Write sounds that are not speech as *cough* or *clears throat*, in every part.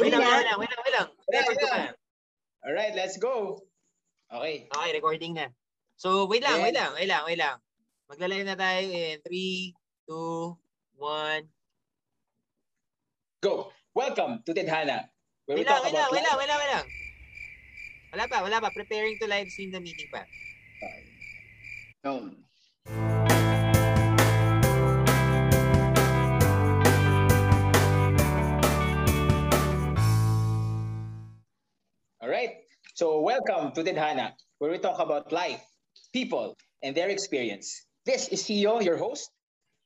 Wait lang, wait lang, wait lang, wait lang. Record ko pa. Alright, let's go. Okay. Okay, recording na. So, wait lang, wait lang, wait lang, wait lang. Maglalayo na tayo in 3, 2, 1. Go. Welcome to Tedhana. Where we Wait lang, talk wait lang, wait lang, wait lang, wait lang. Wala pa, wala pa. Preparing to live stream the meeting pa. Yun. Alright. So welcome to Tedhana, where we talk about life, people, and their experience. This is Theo, your host.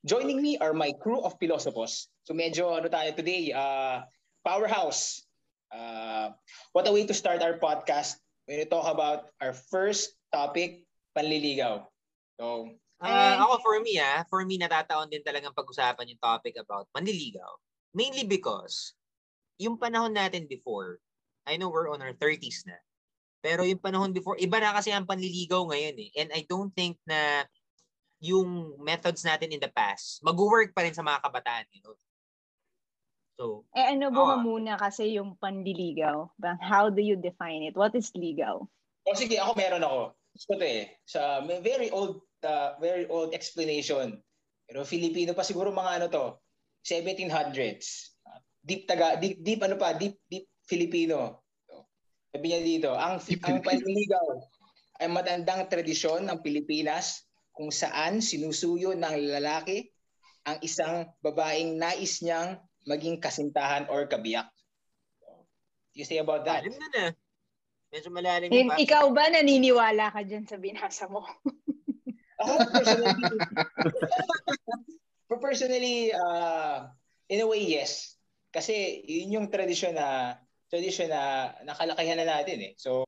Joining me are my crew of philosophers. So medyo ano tayo today, uh, powerhouse. Uh, what a way to start our podcast when we talk about our first topic, panliligaw. So, And- ako for me ah, for me natataon din talagang pag-usapan yung topic about manliligaw. Mainly because yung panahon natin before, I know we're on our 30s na. Pero yung panahon before, iba na kasi ang panliligaw ngayon eh. And I don't think na yung methods natin in the past, mag-work pa rin sa mga kabataan. You know? So, Eh ano ba Ah. muna kasi yung panliligaw? How do you define it? What is ligaw? O sige, ako meron ako. Gusto to eh. Sa very old uh, very old explanation. Pero Filipino pa siguro mga ano to, 1700s. Uh, Deep taga deep deep ano pa, deep deep Filipino. Sabi niya dito, ang ang panliligaw ay matandang tradisyon ng Pilipinas kung saan sinusuyo ng lalaki ang isang babaeng nais niyang maging kasintahan or kabiyak. So, you say about that? malalim na na. Medyo malalim Eh, yung pa. ikaw ba naniniwala ka dyan sa binasa mo? Ako personally, for personally, uh, in a way, yes. Kasi yun yung tradisyon na tradisyon na nakalakihan na natin eh. So,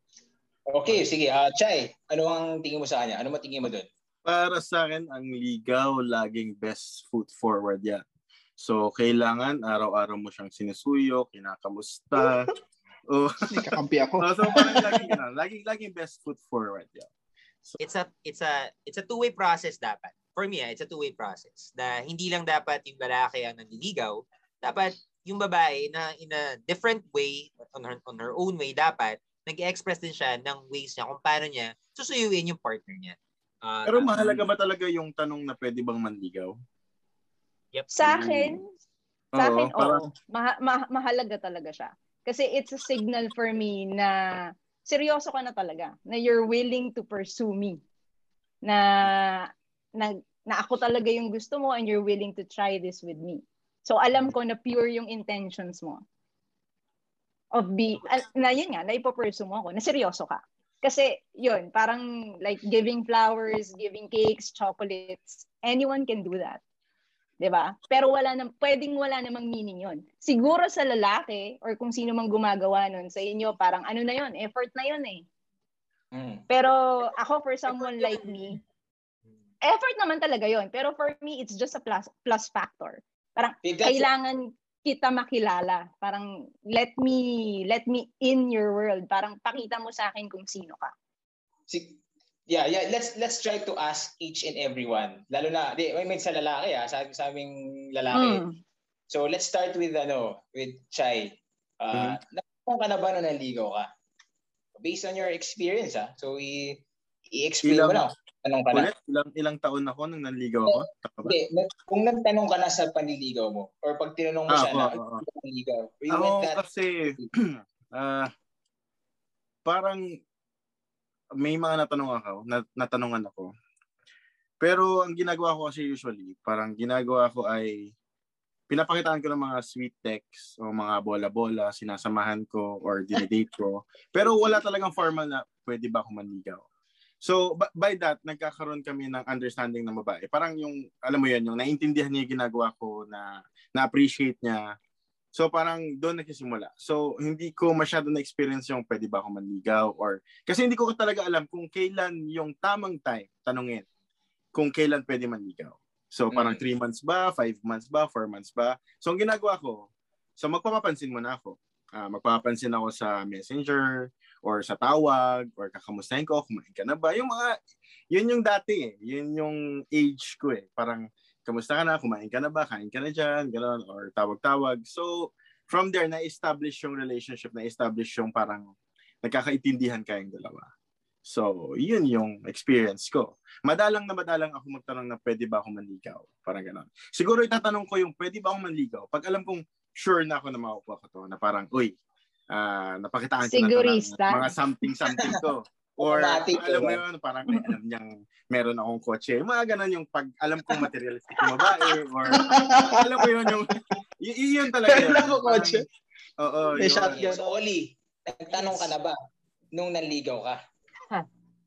okay, sige. Uh, Chay, ano ang tingin mo sa kanya? Ano matingin mo doon? Para sa akin, ang ligaw laging best foot forward yan. So, kailangan araw-araw mo siyang sinusuyo, kinakamusta. *laughs* oh, May kakampi ako. so, so parang laging, ano, laging, laging best foot forward yan. it's a it's a it's a two-way process dapat. For me, ah, it's a two-way process. Na hindi lang dapat yung lalaki ang nanliligaw, dapat yung babae na in a different way, on her, on her own way, dapat nag-express din siya ng ways niya kung paano niya susuyuin yung partner niya. Ah, Pero ah, mahalaga ba talaga yung tanong na pwede bang manligaw? Yep. Sa akin, sa akin, oo. parang- Maha- ma- mahalaga talaga siya. Kasi it's a signal for me na seryoso ka na talaga. Na you're willing to pursue me. Na, na, na ako talaga yung gusto mo and you're willing to try this with me. So alam ko na pure yung intentions mo. Of be, ah, na yun nga, na ipopursue mo ako, na seryoso ka. Kasi yun, parang like giving flowers, giving cakes, chocolates, anyone can do that. 'di ba? Pero wala na pwedeng wala namang meaning 'yon. Siguro sa lalaki or kung sino mang gumagawa nun sa inyo, parang ano na 'yon, effort na 'yon eh. Mm. Pero ako for someone like me, effort naman talaga 'yon. Pero for me, it's just a plus plus factor. Parang that's- kailangan kita makilala. Parang let me let me in your world. Parang pakita mo sa akin kung sino ka. Si, yeah, yeah, let's let's try to ask each and everyone. Lalo na, di, may may sa lalaki ah, sa, sa aming lalaki. Mm. So let's start with ano, with Chai. Uh, mm ka na ba nung naligaw ka? Based on your experience ah. So i i-explain mo na. Tanong ka na. Ulit, ilang, ilang taon ako nung nanligaw ako? Hindi, kung nagtanong ka na sa panliligaw mo or pag tinanong mo Ah, siya na oo. ano yung panliligaw, Ako that kasi, *clears throat* ah, parang may mga natanong ako, nat- natanungan ako. Pero ang ginagawa ko kasi usually, parang ginagawa ko ay pinapakitaan ko ng mga sweet texts o mga bola-bola, sinasamahan ko or dinidate ko. Pero wala talagang formal na pwede ba ako manligaw. So, by that, nagkakaroon kami ng understanding ng babae. Parang yung, alam mo yun, yung naintindihan niya yung ginagawa ko, na na-appreciate niya. So, parang doon nagsisimula. So, hindi ko masyado na-experience yung pwede ba ako manligaw or, kasi hindi ko talaga alam kung kailan yung tamang time, tanungin, kung kailan pwede manligaw. So, parang Mm. 3 months ba, 5 months ba, 4 months ba. So, ang ginagawa ko, so magpapapansin muna ako. Ah, magpapapansin ako sa messenger or sa tawag or kakamustahin ko, kumain ka na ba? Yung mga, yun yung dati eh. Yun yung age ko eh. Parang, kamusta ka na? Kumain ka na ba? Kain ka na dyan? Ganon. Or tawag-tawag. So, from there, na-establish yung relationship, na-establish yung parang nagkakaintindihan kayong dalawa. So, yun yung experience ko. Madalang na madalang ako magtanong na pwede ba ako manligaw. Parang gano'n. Siguro itatanong ko yung pwede ba ako manligaw pag alam kong sure na ako na makukuha ko to. Na parang, uy, uh, napakitaan ko Sigurista. na mga something-something to. Or alam mo yun, parang may alam niyang meron akong kotse. Mga ganun yung pag alam kong materialistic yung babae or alam mo yun yung y- y- yun talaga. Meron akong kotse. Oo, May yun. shotgun. So, Oli, nagtanong ka na ba nung nanligaw ka?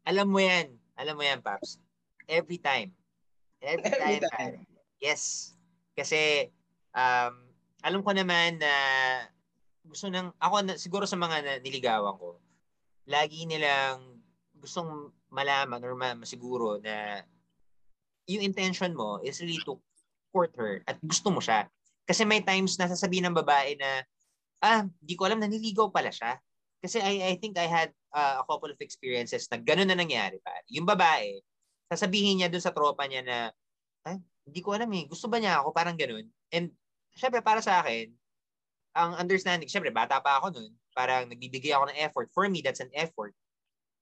Alam mo yan. Alam mo yan, Paps. Every time. Every Every time. time. Yes. Kasi, um, alam ko naman na gusto ng, ako siguro sa mga niligawan ko, lagi nilang gustong malaman or ma, masiguro na yung intention mo is really to court her at gusto mo siya. Kasi may times na sasabihin ng babae na, ah, di ko alam, naniligaw pala siya. Kasi I, I think I had uh, a couple of experiences na gano'n na nangyari pa. Yung babae, sasabihin niya dun sa tropa niya na, ay, hindi ko alam eh, gusto ba niya ako? Parang gano'n. And syempre para sa akin, ang understanding, syempre bata pa ako nun, parang nagbibigay ako ng effort. For me, that's an effort.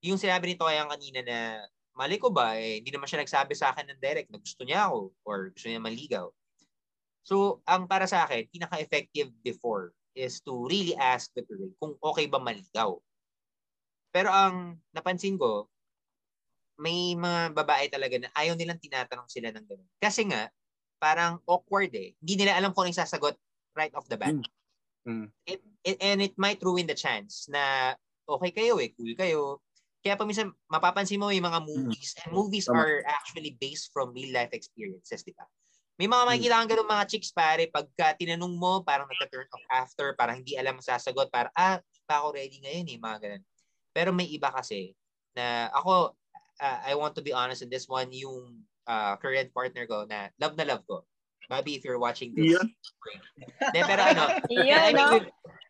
Yung sinabi ni Toyang kanina na, mali ko ba, eh, hindi naman siya nagsabi sa akin ng direct na gusto niya ako or gusto niya maligaw. So, ang para sa akin, pinaka-effective before is to really ask the girl kung okay ba maligaw. Pero ang napansin ko, may mga babae talaga na ayaw nilang tinatanong sila ng ganun. Kasi nga, parang awkward eh. Hindi nila alam kung ano sasagot right off the bat. Mm. It, it, and it might ruin the chance na okay kayo eh, cool kayo. Kaya pa minsan, mapapansin mo yung mga movies, and movies Tama. are actually based from real life experiences, di ba? May mga makikita kang ganun mga chicks pare, pagka tinanong mo, parang nagka-turn off after, parang hindi alam ang sasagot, parang, ah, pa ako ready ngayon eh, mga ganun. Pero may iba kasi, na ako, uh, I want to be honest in this one, yung uh, current partner ko na love na love ko. Bobby, if you're watching this. Yun. De, pero ano, *laughs* I Iyan, mean, no? we've,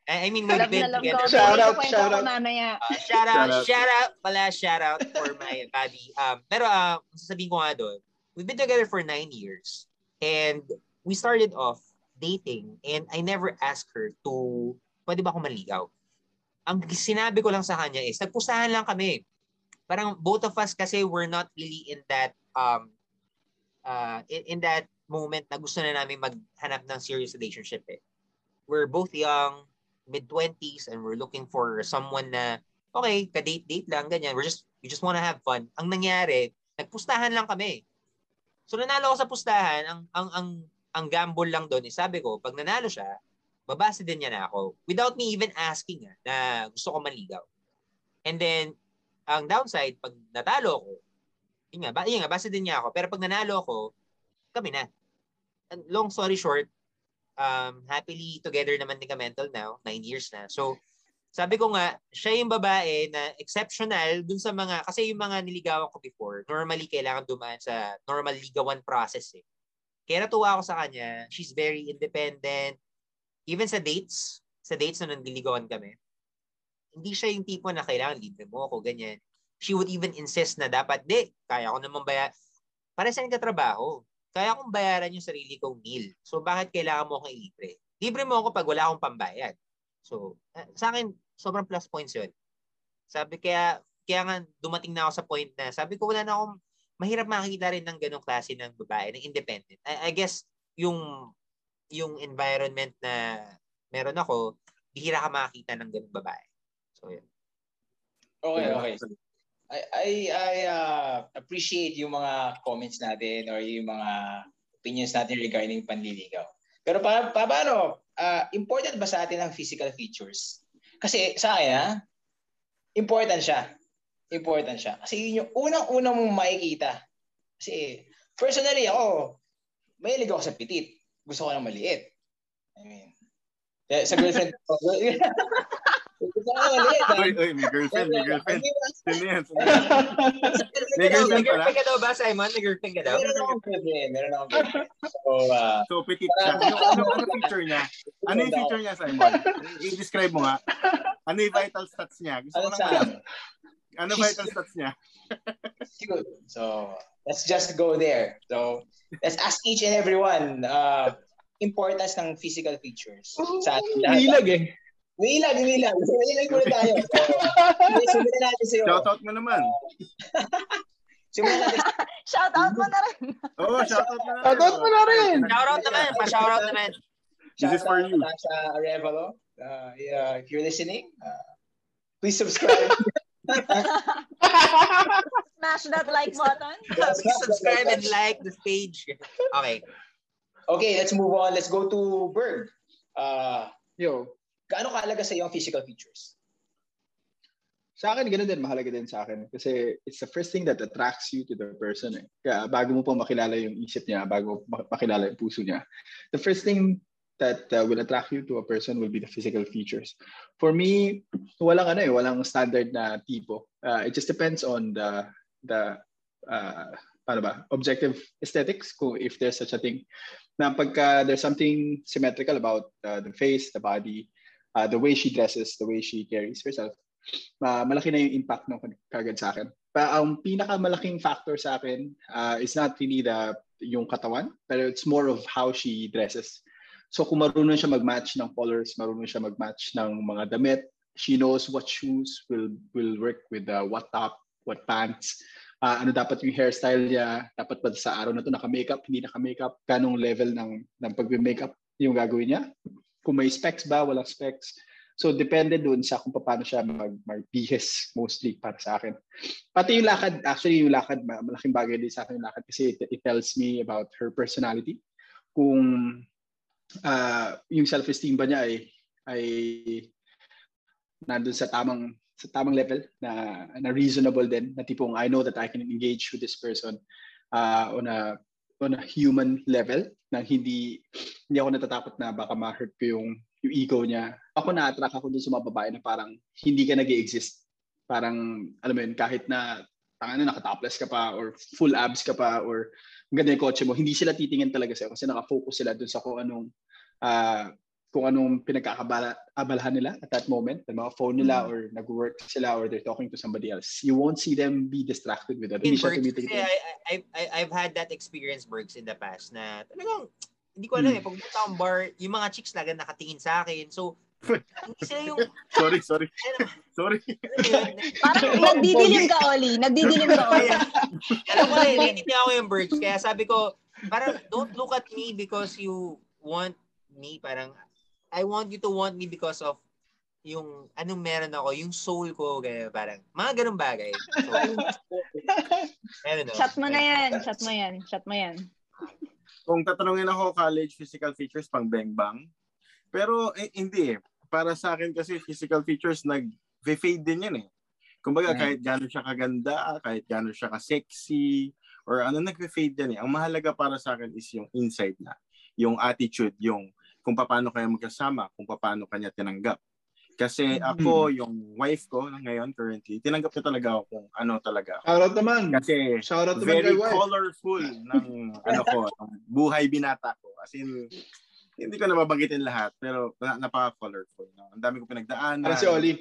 I mean, we've been together. Shout out, shout out. mamaya. Uh, shout out, Shout out. shout out pala, shout out for my *laughs* Bobby. Um, pero uh, sasabihin ko nga doon, we've been together for nine years. And we started off dating and I never asked her to, pwede ba ako maligaw? Ang sinabi ko lang sa kanya is, nagpustahan lang kami. Parang both of us kasi we're not really in that, um, uh, in, in that moment na gusto na namin maghanap ng serious relationship eh. We're both young, mid-20s, and we're looking for someone na, okay, ka-date-date lang, ganyan. We're just, we just wanna have fun. Ang nangyari, nagpustahan lang kami. So nanalo ako sa pustahan, ang ang ang ang gamble lang doon, is sabi ko, pag nanalo siya, babase din niya na ako. Without me even asking ah, na gusto ko maligaw. And then, ang downside, pag natalo ako, yun nga, ba, yun nga, base din niya ako. Pero pag nanalo ako, kami na. And long story short, um, happily together naman din kami until now, nine years na. So, sabi ko nga, siya yung babae na exceptional dun sa mga, kasi yung mga niligawan ko before, normally kailangan dumaan sa normal ligawan process eh. Kaya natuwa ako sa kanya, she's very independent. Even sa dates, sa dates na nandiligawan kami, hindi siya yung tipo na kailangan libre mo ako, ganyan. She would even insist na dapat, di, kaya ko naman bayar. Para sa katrabaho, kaya kong bayaran yung sarili kong meal. So bakit kailangan mo akong ilibre? Libre mo ako pag wala akong pambayad. So, eh, sa akin, sobrang plus points yun. Sabi kaya, kaya nga dumating na ako sa point na, sabi ko wala na akong, mahirap makikita rin ng ganong klase ng babae, ng independent. I, I guess, yung, yung environment na meron ako, bihira ka makakita ng ganong babae. So, yun. Okay, okay. I I, I uh, appreciate yung mga comments natin or yung mga opinions natin regarding panliligaw. Pero pa, pa paano, uh, important ba sa atin ang physical features? Kasi sa akin, ha, important siya. Important siya. Kasi yun yung unang-unang mong makikita. Kasi personally ako, mahilig ako sa petit. Gusto ko ng maliit. I mean, sa girlfriend ko. *laughs* Uy, uy, may girlfriend, may girlfriend. Sino yan? May *laughs* May girlfriend pala? girlfriend ka daw ba, Simon? May girlfriend ka daw? Meron akong girlfriend. Meron akong girlfriend. So, uh, So, petit siya. Ano, ano, ano feature niya? Ano yung feature niya, Simon? I- I-describe mo nga. Ano yung vital stats niya? Gusto ko ano lang sa malaman. Ano vital stats niya? *laughs* Cute. So, let's just go there. So, let's ask each and everyone. Uh, importance ng physical features sa ating lahat. Ilag eh. Umilag, umilag. Umilag muna tayo. *laughs* So, simulan natin sa'yo. Shoutout mo naman. *laughs* simulan natin. *laughs* shoutout mo na rin. Oo, oh, shoutout mo na rin. Shoutout mo na rin. Shoutout naman. Pa-shoutout naman. This is for you. Sa Arevalo. Uh, yeah, if you're listening, uh, please subscribe. Smash that like button. please subscribe and like the page. Okay. Okay, let's move on. Let's go to Berg. Uh, Yo. Gaano kaalaga sa iyo ang physical features? Sa akin, ganun din, mahalaga din sa akin. Kasi it's the first thing that attracts you to the person. Eh. Kaya bago mo pa makilala yung isip niya, bago mo makilala yung puso niya, the first thing that uh, will attract you to a person will be the physical features. For me, walang ano eh, walang standard na tipo. Uh, it just depends on the the uh, paano ba, objective aesthetics, kung if there's such a thing. Na pagka there's something symmetrical about uh, the face, the body, uh, the way she dresses, the way she carries herself, uh, malaki na yung impact ng kagad sa akin. Pa, ang pinakamalaking factor sa akin uh, is not really the yung katawan, but it's more of how she dresses. So kung marunong siya mag-match ng colors, marunong siya mag-match ng mga damit, she knows what shoes will will work with uh, what top, what pants, uh, ano dapat yung hairstyle niya, dapat ba sa araw na to naka-makeup, hindi naka-makeup, kanong level ng, ng pag-makeup yung gagawin niya kung may specs ba, walang specs. So depende doon sa kung paano siya mag magbihis mostly para sa akin. Pati yung lakad, actually yung lakad, malaking bagay din sa akin yung lakad kasi it, it tells me about her personality. Kung uh, yung self-esteem ba niya ay ay nandun sa tamang sa tamang level na na reasonable din na tipong I know that I can engage with this person uh, on a on a human level na hindi hindi ako natatakot na baka ma-hurt ko yung yung ego niya. Ako na-attract ako dun sa mga babae na parang hindi ka nag exist Parang, alam mo yun, kahit na tangan na nakatopless ka pa or full abs ka pa or ang ganda yung kotse mo, hindi sila titingin talaga sa'yo kasi nakafocus sila dun sa kung anong uh, kung anong pinagkakabalahan nila at that moment, the mga phone nila mm. or nag-work sila or they're talking to somebody else. You won't see them be distracted with that. In Bergs, I, I, I, I've had that experience, Bergs, in the past na talagang, hindi ko alam hmm. eh, pag punta akong bar, yung mga chicks lagan nakatingin sa akin. So, hindi sila yung... *laughs* sorry, sorry. sorry. Parang nagdidilim ka, Oli. Nagdidilim ka, Oli. alam ko eh, naiintindihan ako yung Bergs. Kaya sabi ko, parang don't look at me because you want me, parang I want you to want me because of yung anong meron ako, yung soul ko, kaya parang, mga ganun bagay. So, *laughs* I don't know. Shot mo na yan. Shot mo yan. Shot mo yan. Kung tatanungin ako college physical features pang bang-bang, pero eh, hindi eh. Para sa akin kasi physical features nag-fade din yan eh. Kumbaga mm. kahit gano'n siya kaganda, kahit gano'n siya ka-sexy, or ano nag-fade yan eh. Ang mahalaga para sa akin is yung inside na. Yung attitude, yung kung paano kayo magkasama, kung paano kanya tinanggap. Kasi mm-hmm. ako, yung wife ko ngayon currently, tinanggap niya talaga ako kung ano talaga. Shoutout naman. Kasi Shoutout very colorful ng *laughs* ano ko, ng buhay binata ko. As in, hindi ko na mabanggitin lahat, pero napaka-colorful. No? Ang dami ko pinagdaanan. Para si Oli.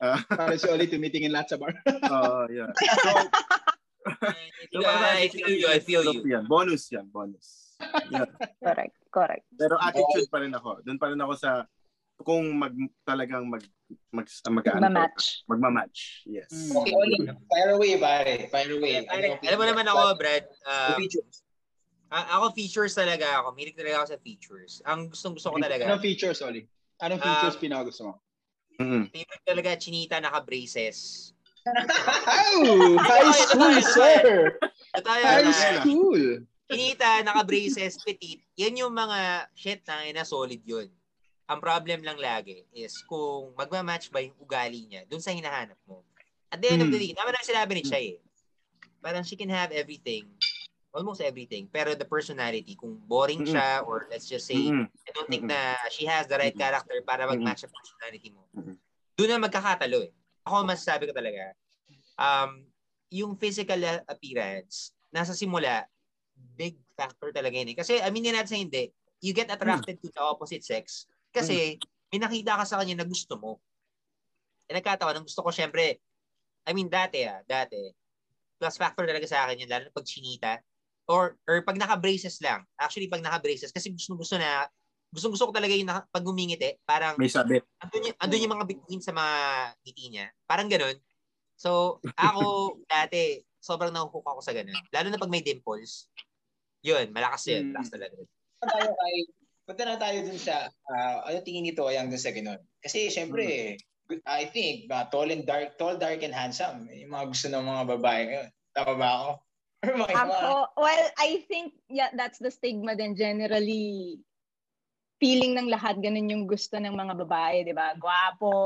Uh, *laughs* Para si Oli, tumitingin lahat sa bar. *laughs* Oo, uh, yeah. So, so, I feel you, I feel you. Yan. Bonus yan, bonus. Yeah. *laughs* Correct. Correct. Pero attitude pa rin ako. Doon pa rin ako sa kung mag talagang mag mag mag magma-match. Magma-match. Yes. Mm. Okay, Oli. Fire away, pare. Fire away. Pare, alam mo naman ako, Brad. Uh, features. ako features talaga ako. Milig talaga ako sa features. Ang gustong gusto ko talaga. Anong features, Oli? Anong features um, pinaka gusto mo? Mm-hmm. Favorite talaga chinita naka-braces. *laughs* oh, high school, sir. High school. Kinita, naka-braces, petite, yan yung mga shit na ina solid yun. Ang problem lang lagi is kung magma-match ba yung ugali niya dun sa hinahanap mo. At the end mm. of the hmm. day, naman ang sinabi ni Chay eh. Parang she can have everything, almost everything, pero the personality, kung boring mm-hmm. siya or let's just say, mm-hmm. I don't think na she has the right character para mag-match sa personality mo. Doon na magkakatalo eh. Ako masasabi ko talaga, um, yung physical appearance, nasa simula, big factor talaga yun eh. Kasi aminin natin sa hindi, you get attracted hmm. to the opposite sex kasi hmm. may nakita ka sa kanya na gusto mo. Eh nagkataon, ang gusto ko syempre, I mean dati ah, dati, plus factor talaga sa akin yun, lalo na pag chinita, or, or pag naka-braces lang. Actually, pag naka-braces, kasi gusto gusto na Gustong gusto ko talaga yung naka- pag ngumingiti, parang May sabit. andun yung, andun yung mga bituin sa mga ngiti niya. Parang ganun. So, ako *laughs* dati, sobrang nahuhook ako sa ganun. Lalo na pag may dimples. Yun, malakas yun. Hmm. Malakas talaga. Punta tayo kay punta na tayo dun sa ah, ano tingin nito ay dun sa ganun. Kasi syempre, I think uh, tall and dark, tall, dark and handsome. Yung mga gusto ng mga babae ngayon. Tama ba ako? *laughs* Or mga iba? Ako, well, I think yeah, that's the stigma din generally feeling ng lahat ganun yung gusto ng mga babae, 'di ba? Gwapo,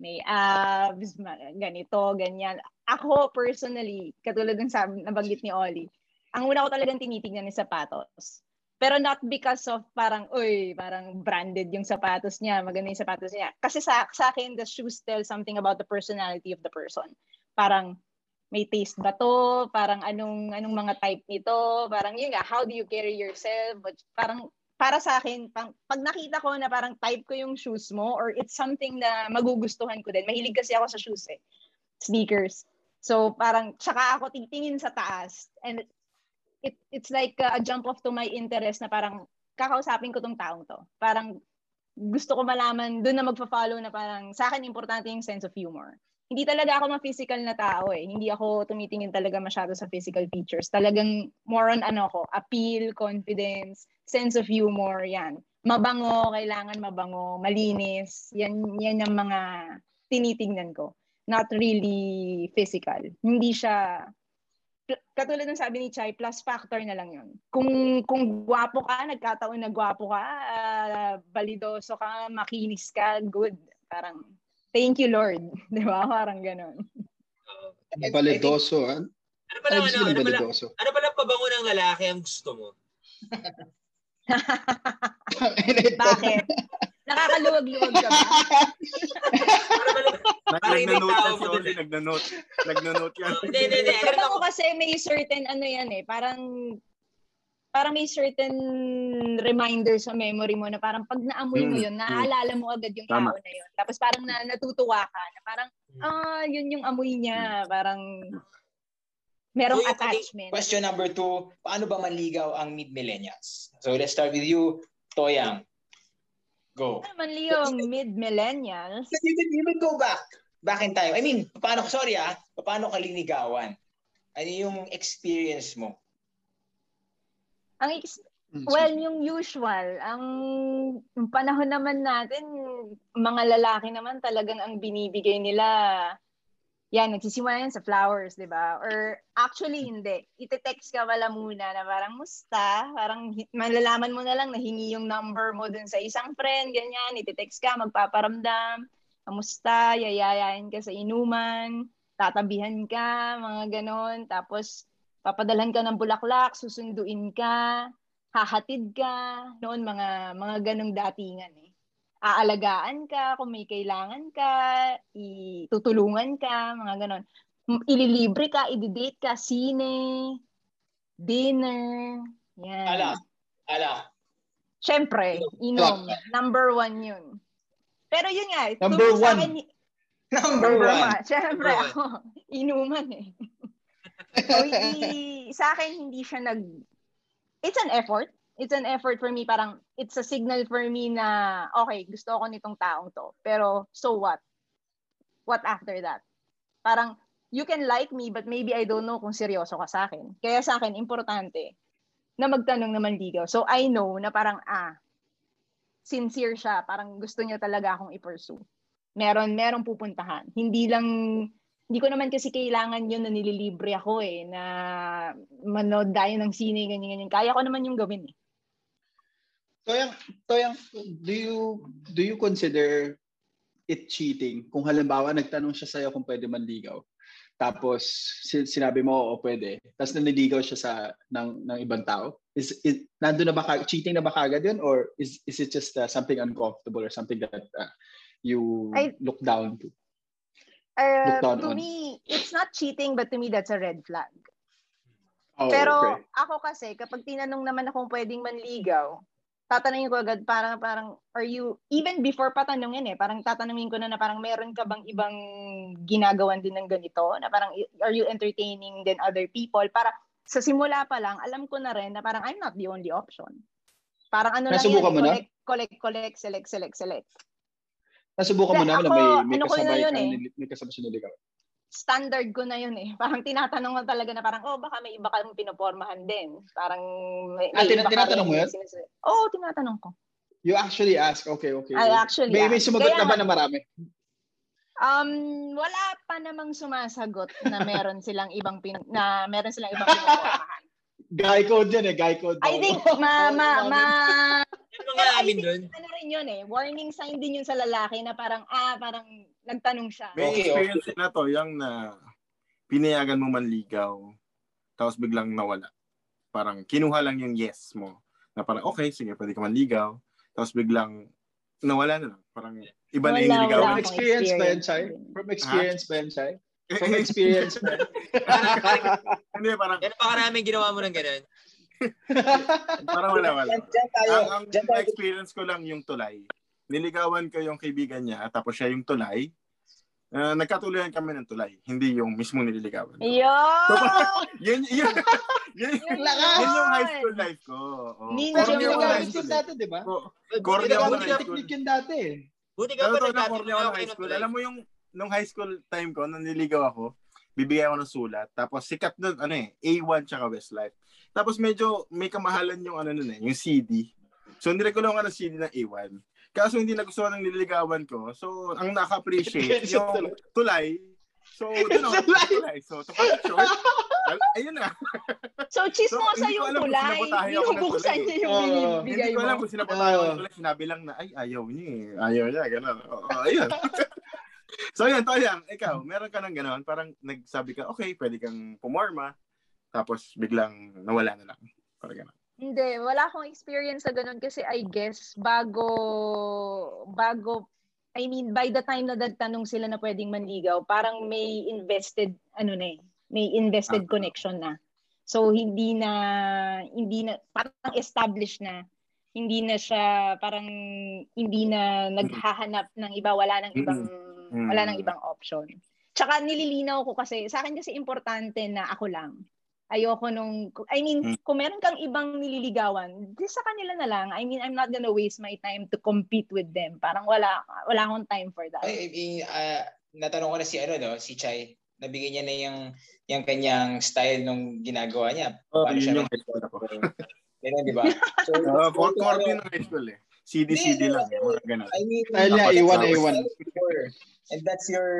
may abs, ma- ganito, ganyan. Ako personally, katulad ng sabi nabanggit ni Ollie, ang una ko talagang tinitingnan is sapatos. Pero not because of parang, uy, parang branded yung sapatos niya, maganda yung sapatos niya. Kasi sa, sa akin, the shoes tell something about the personality of the person. Parang, may taste ba to? Parang anong anong mga type nito? Parang yun nga, how do you carry yourself? But parang para sa akin, pang, pag nakita ko na parang type ko yung shoes mo or it's something na magugustuhan ko din. Mahilig kasi ako sa shoes eh. Sneakers. So parang tsaka ako titingin sa taas and it it's like a, jump off to my interest na parang kakausapin ko tong taong to. Parang gusto ko malaman doon na magfa-follow na parang sa akin importante yung sense of humor hindi talaga ako ma-physical na tao eh. Hindi ako tumitingin talaga masyado sa physical features. Talagang more on ano ko, appeal, confidence, sense of humor, yan. Mabango, kailangan mabango, malinis. Yan, yan ang mga tinitingnan ko. Not really physical. Hindi siya, katulad ng sabi ni Chai, plus factor na lang yun. Kung, kung gwapo ka, nagkataon na gwapo ka, uh, balidoso ka, makinis ka, good. Parang thank you Lord. *laughs* Di ba? Parang ganun. Oo. Balidoso, ah. ano pala, Ano ano, gusto ano, pala, balidoso? ano pala pabango ng lalaki ang gusto mo? *laughs* *laughs* Bakit? Nakakaluwag-luwag ka ba? *laughs* Nag-note dun Oli. Nag-note. Nag-note yan. *laughs* hindi, hindi, hindi. Ko kasi may certain ano yan eh, parang parang may certain reminder sa memory mo na parang pag naamoy mo Mm, yun, mm. naaalala mo agad yung Tama. tao na yun. Tapos parang na, natutuwa ka na parang, Mm. ah, yun yung amoy niya. Parang merong So, yung attachment. Question number two, paano ba manligaw ang mid-millennials? So let's start with you, Toyang. Go. Ano man Leo, mid-millennials. Even, even go back. Back in time. I mean, paano, sorry ah, paano ka linigawan? Ano yung experience mo? Ang ex- Well, yung usual, ang yung panahon naman natin, mga lalaki naman talagang ang binibigay nila, yan, nagsisimula yan sa flowers, di ba? Or actually, hindi. Ite-text ka pala muna na parang, musta? Parang malalaman mo na lang na hingi yung number mo dun sa isang friend, ganyan. Ite-text ka, magpaparamdam, kamusta, yayayain ka sa inuman, tatabihan ka, mga ganon. Tapos, papadalhan ka ng bulaklak, susunduin ka, hahatid ka, noon mga mga ganong datingan eh. Aalagaan ka kung may kailangan ka, itutulungan ka, mga ganon. Ililibre ka, i-date ka, sine, dinner, yan. Ala, ala. Siyempre, inom. Number one yun. Pero yun nga, Number sa one. akin, Number Number one. one. Siyempre Number ako, inuman eh. *laughs* so, hindi, sa akin, hindi siya nag... It's an effort. It's an effort for me. Parang, it's a signal for me na, okay, gusto ko nitong taong to. Pero, so what? What after that? Parang, you can like me, but maybe I don't know kung seryoso ka sa akin. Kaya sa akin, importante na magtanong naman ligaw. So, I know na parang, ah, sincere siya. Parang gusto niya talaga akong i-pursue meron merong pupuntahan. Hindi lang hindi ko naman kasi kailangan yun na nililibre ako eh na manood tayo ng sine ganyan ganyan. Kaya ko naman yung gawin eh. Toyang, Toyang, do you do you consider it cheating kung halimbawa nagtanong siya sa'yo kung pwede manligaw? Tapos sin- sinabi mo oo pwede. Tapos naniligaw siya sa ng ng ibang tao. Is it nandoon na ba cheating na ba kagad yun or is is it just uh, something uncomfortable or something that uh, you I- look down to? Uh, Look down to on. me, it's not cheating but to me that's a red flag. Oh, Pero okay. ako kasi kapag tinanong naman akong pwedeng manligaw, tatanungin ko agad parang parang are you even before pa tanungin eh parang tatanungin ko na na parang meron ka bang ibang ginagawan din ng ganito na parang are you entertaining then other people para sa simula pa lang alam ko na rin na parang I'm not the only option Parang ano lang Nasubukan yan, mo na? collect, collect, collect, select, select, select. Nasubukan mo na na ako, may, may ano na kasabay yun ka, eh. may kasabay siniligaw. Standard ko na yun eh. *laughs* Parang tinatanong ko talaga na parang, oh, baka may iba kang pinopormahan din. Parang may, Ah, may ka tinatanong mo yun? Oo, oh, tinatanong ko. You actually ask, okay, okay. I actually may, may ask. sumagot Kaya na ba na marami? Um, wala pa namang sumasagot na meron silang ibang pin, na meron silang ibang pinopormahan. *laughs* Guy code yan eh, guy code. I think *laughs* ma ma ma mga I amin think, doon? ano rin yun eh, warning sign din yun sa lalaki na parang, ah, parang nagtanong siya. May Okay, experience na to, yung na pinayagan mo manligaw, tapos biglang nawala. Parang kinuha lang yung yes mo. Na parang, okay, sige, pwede ka manligaw. Tapos biglang nawala na lang. Parang iba na yung Wala, niligawan. From experience experience Chai? din. From experience ba yan, Chai? From *laughs* experience ba yan? Hindi, parang, Gano'n pa karami ginawa mo ng gano'n? *laughs* parang wala, wala. Diyan, tayo. Ang, ang Diyan tayo. experience ko lang yung tulay. Niligawan ko yung kaibigan niya, tapos siya yung tulay. Uh, nagkatuloyan kami ng tulay, hindi yung mismo nililigawan. ko. Yun! *laughs* Yun, yun, yun, Yun Lakas! yun yung high school life ko. Oh. Ninja Pero Corny hindi ako ka ng high school. dati, di ba? Oh, ng buti high school. Technique yun dati. Buti ka pa kayo high school. Alam mo yung, nung high school time ko, nung niligaw ako, bibigyan ako ng sulat. Tapos sikat nun, ano eh, A1 tsaka Westlife. Tapos medyo may kamahalan yung ano nun eh, yung CD. So niregulo ko ng CD ng A1. Kaso hindi nagustuhan ng nililigawan ko. So ang naka-appreciate *laughs* yung tulay. So *laughs* doon ako Tulay. So to cut short, ayun na. So, chismosa ko yung tulay. Binubuksan niya yung Oo. binibigay Hindi ko mo. alam kung Oo. ng tulay. Sinabi lang na, ay, ayaw niya eh. Ayaw niya, gano'n. Oo, ayun. *laughs* *laughs* so yun, Toyang, ikaw, meron ka ng gano'n. Parang nagsabi ka, okay, pwede kang pumorma. Tapos biglang nawala na lang. Parang gano'n. Hindi, wala akong experience sa ganun kasi I guess bago, bago, I mean, by the time na nagtanong sila na pwedeng manligaw, parang may invested, ano na eh, may invested Ah. connection na. So, hindi na, hindi na, parang established na. Hindi na siya, parang, hindi na naghahanap ng iba, wala ng ibang, Mm. wala ng ibang option. Tsaka nililinaw ko kasi, sa akin kasi importante na ako lang. Ayoko nung, I mean, Mm. kung meron kang ibang nililigawan, di sa kanila na lang. I mean, I'm not gonna waste my time to compete with them. Parang wala, wala akong time for that. Ay, eh, ah, natanong ko na si ano no, si Chai. Nabigyan niya na yung yung kanyang style nung ginagawa niya. Oh, Paano yun siya yung high *laughs* Ganun, di ba? So, *laughs* Uh, for corny ano, ng high school eh. CD-CD Hindi, lang. Mga gano'n. I mean, that's A1, your A1. style before. And that's your,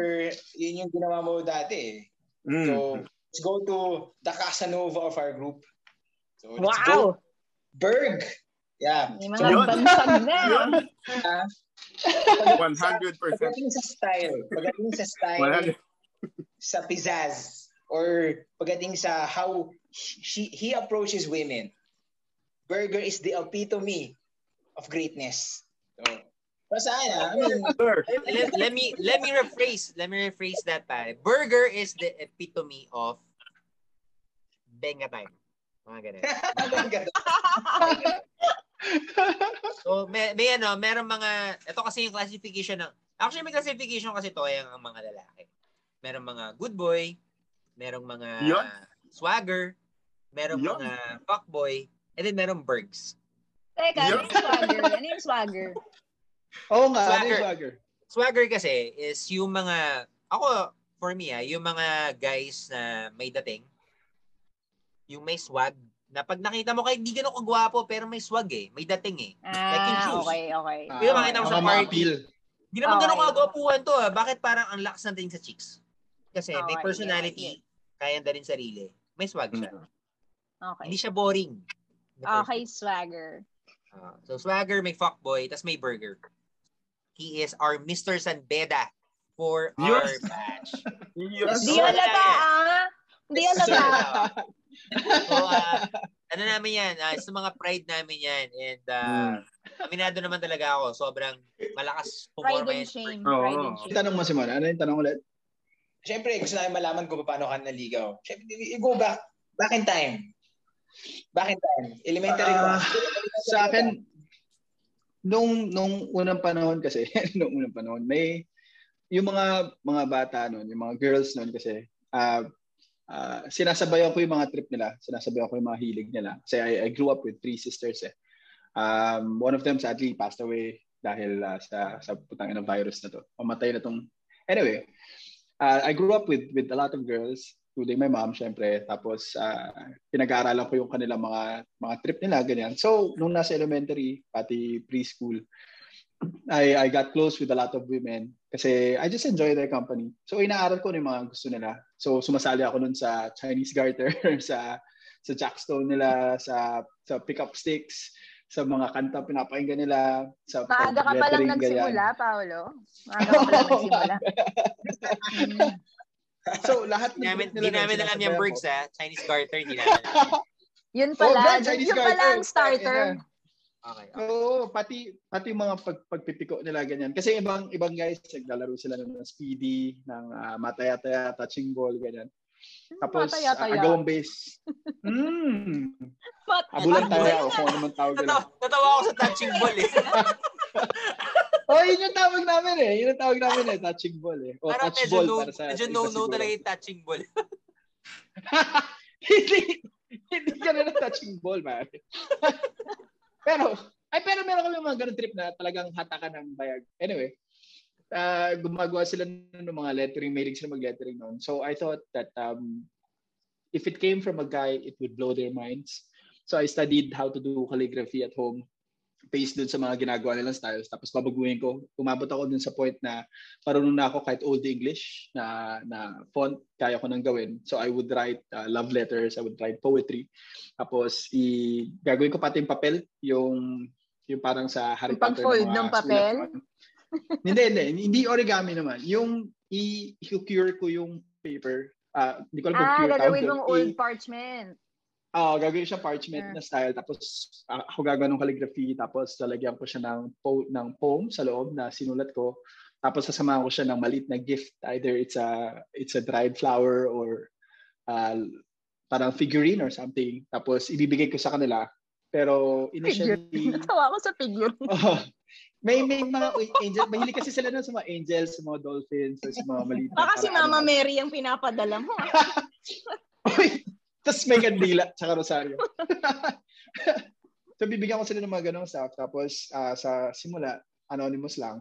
yun yung ginawa mo dati eh. Mm. So, let's go to the Casanova of our group. So, let's go. Wow! Berg! Yeah. May So, mga bansag na. Yun. *laughs* ah, 100%. pagdating sa style, pagdating sa style, 100. sa pizzazz, or pagdating sa how she, he approaches women, Burger is the epitome of greatness. So, sa akin, ah, I mean, Sir. let, let me let me rephrase let me rephrase that pare. Burger is the epitome of benga time. Mga ganun. *laughs* So may, may ano, meron mga ito kasi yung classification ng Actually may classification kasi to yung ang mga lalaki. Merong mga good boy, merong mga Yun. swagger, merong Yun. mga fuckboy, and then merong bergs. Teka, ano yung swagger? Ano yung swagger? *laughs* Oo nga, ano Swagger. yung swagger? Swagger kasi is yung mga ako for me ah, yung mga guys na may dating, yung may swag, na pag nakita mo kay di ganun kagwapo pero may swag eh, may dating eh. Like yung Ah, shoes. okay, okay. Ah, Di ba makita mo sa party? Hindi naman Okay. ganun kagwapuhan to ah. Bakit parang ang lakas ng tingin sa chicks? Kasi may Okay, personality, kaya na rin sarili. May swag siya. Mm. Okay. Hindi siya boring. Okay, swagger. Ah, so swagger, may fuckboy, tas may burger. He is our Mr. Sanbeda for our Yes. batch. *laughs* Yes. Di alata, ah! Di alata. So, ah, ano namin yan, ah, sa mga pride namin yan. And uh, aminado naman talaga ako, sobrang malakas Pride pumorma and shame. Oo. Pride and shame. Tanong mo si Mon, ano yung tanong ulit? Siyempre, gusto namin malaman kung paano ka naligaw. Siyempre, go back, back in time. Back in time. Elementary Ah, pa. Sa akin, nung nung unang panahon kasi, *laughs* nung unang panahon, may yung mga mga bata noon, yung mga girls noon kasi, ah ah, sinasabayan ko yung mga trip nila, sinasabayan ko yung mga hilig nila. Kasi I, I grew up with three sisters eh. Um, one of them sadly passed away dahil uh, sa sa putang ina virus na to. Mamatay na tong Anyway, uh, I grew up with with a lot of girls, including my mom syempre. Tapos uh, pinag-aaralan ko yung kanilang mga mga trip nila ganyan. So, nung nasa elementary pati preschool, I I got close with a lot of women kasi I just enjoy their company. So inaaral ko yung mga gusto nila. So sumasali ako nun sa Chinese garter, *laughs* sa sa jackstone nila, sa sa pickup sticks, sa mga kanta pinapakinggan nila, sa Maaga ka pa lang nagsimula, Paolo. Maaga ka pa lang *laughs* nagsimula. *laughs* so, lahat ng namin, Hindi namin alam yung Bergs, ha? Chinese garter, hindi namin *laughs* Yun pala, oh, Chinese yun pala ang starter. Okay. okay. Oo, pati pati mga pag, pagpipiko nila ganyan. Kasi ibang ibang guys naglalaro sila ng speedy, ng uh, mataya-taya, touching ball ganyan. Tapos, Mataya-taya. agawang base. *laughs* Mm. Abulan tayo o kung ano man tawag nila. Natawa ako sa touching ball eh. *laughs* oh, yun yung tawag namin eh. Yun yung tawag namin eh, touching ball eh. O Parang touch ball no, para sa Medyo no-no talaga yung touching ball. *laughs* *laughs* hindi, hindi ka na touching ball, man. *laughs* pero, ay pero meron kami mga ganun trip na talagang hatakan ng bayag. Anyway, uh, gumagawa sila ng mga lettering, mahilig sila mag-lettering noon. So I thought that um, if it came from a guy, it would blow their minds. So I studied how to do calligraphy at home based dun sa mga ginagawa nilang styles. Tapos babaguhin ko. Umabot ako dun sa point na marunong na ako kahit Old English na, na font, kaya ko nang gawin. So I would write uh, love letters, I would write poetry. Tapos i gagawin ko pati yung papel, yung yung parang sa Harry Potter. Pag-fold ng papel? *laughs* hindi, hindi. Hindi origami naman. Yung i-cure ko yung paper. Uh, hindi ko alam kung ah, gagawin mong old parchment. Oo, uh, gagawin siya parchment uh. na style. Tapos uh, ako gagawin ng calligraphy. Tapos lalagyan ko siya ng, po- ng poem sa loob na sinulat ko. Tapos sasamahan ko siya ng maliit na gift. Either it's a it's a dried flower or uh, parang figurine or something. Tapos ibibigay ko sa kanila. Pero initially... *laughs* Natawa ako sa figure. *laughs* Oh, may may mga angel, mahilig kasi sila na sa mga angels, sa mga dolphins, sa mga maliit. Baka si Mama ano, Mary ang pinapadala mo. *laughs* Tapos may kandila *laughs* sa rosaryo. *laughs* so bibigyan ko sila ng mga ganong stuff. Tapos uh, sa simula, anonymous lang.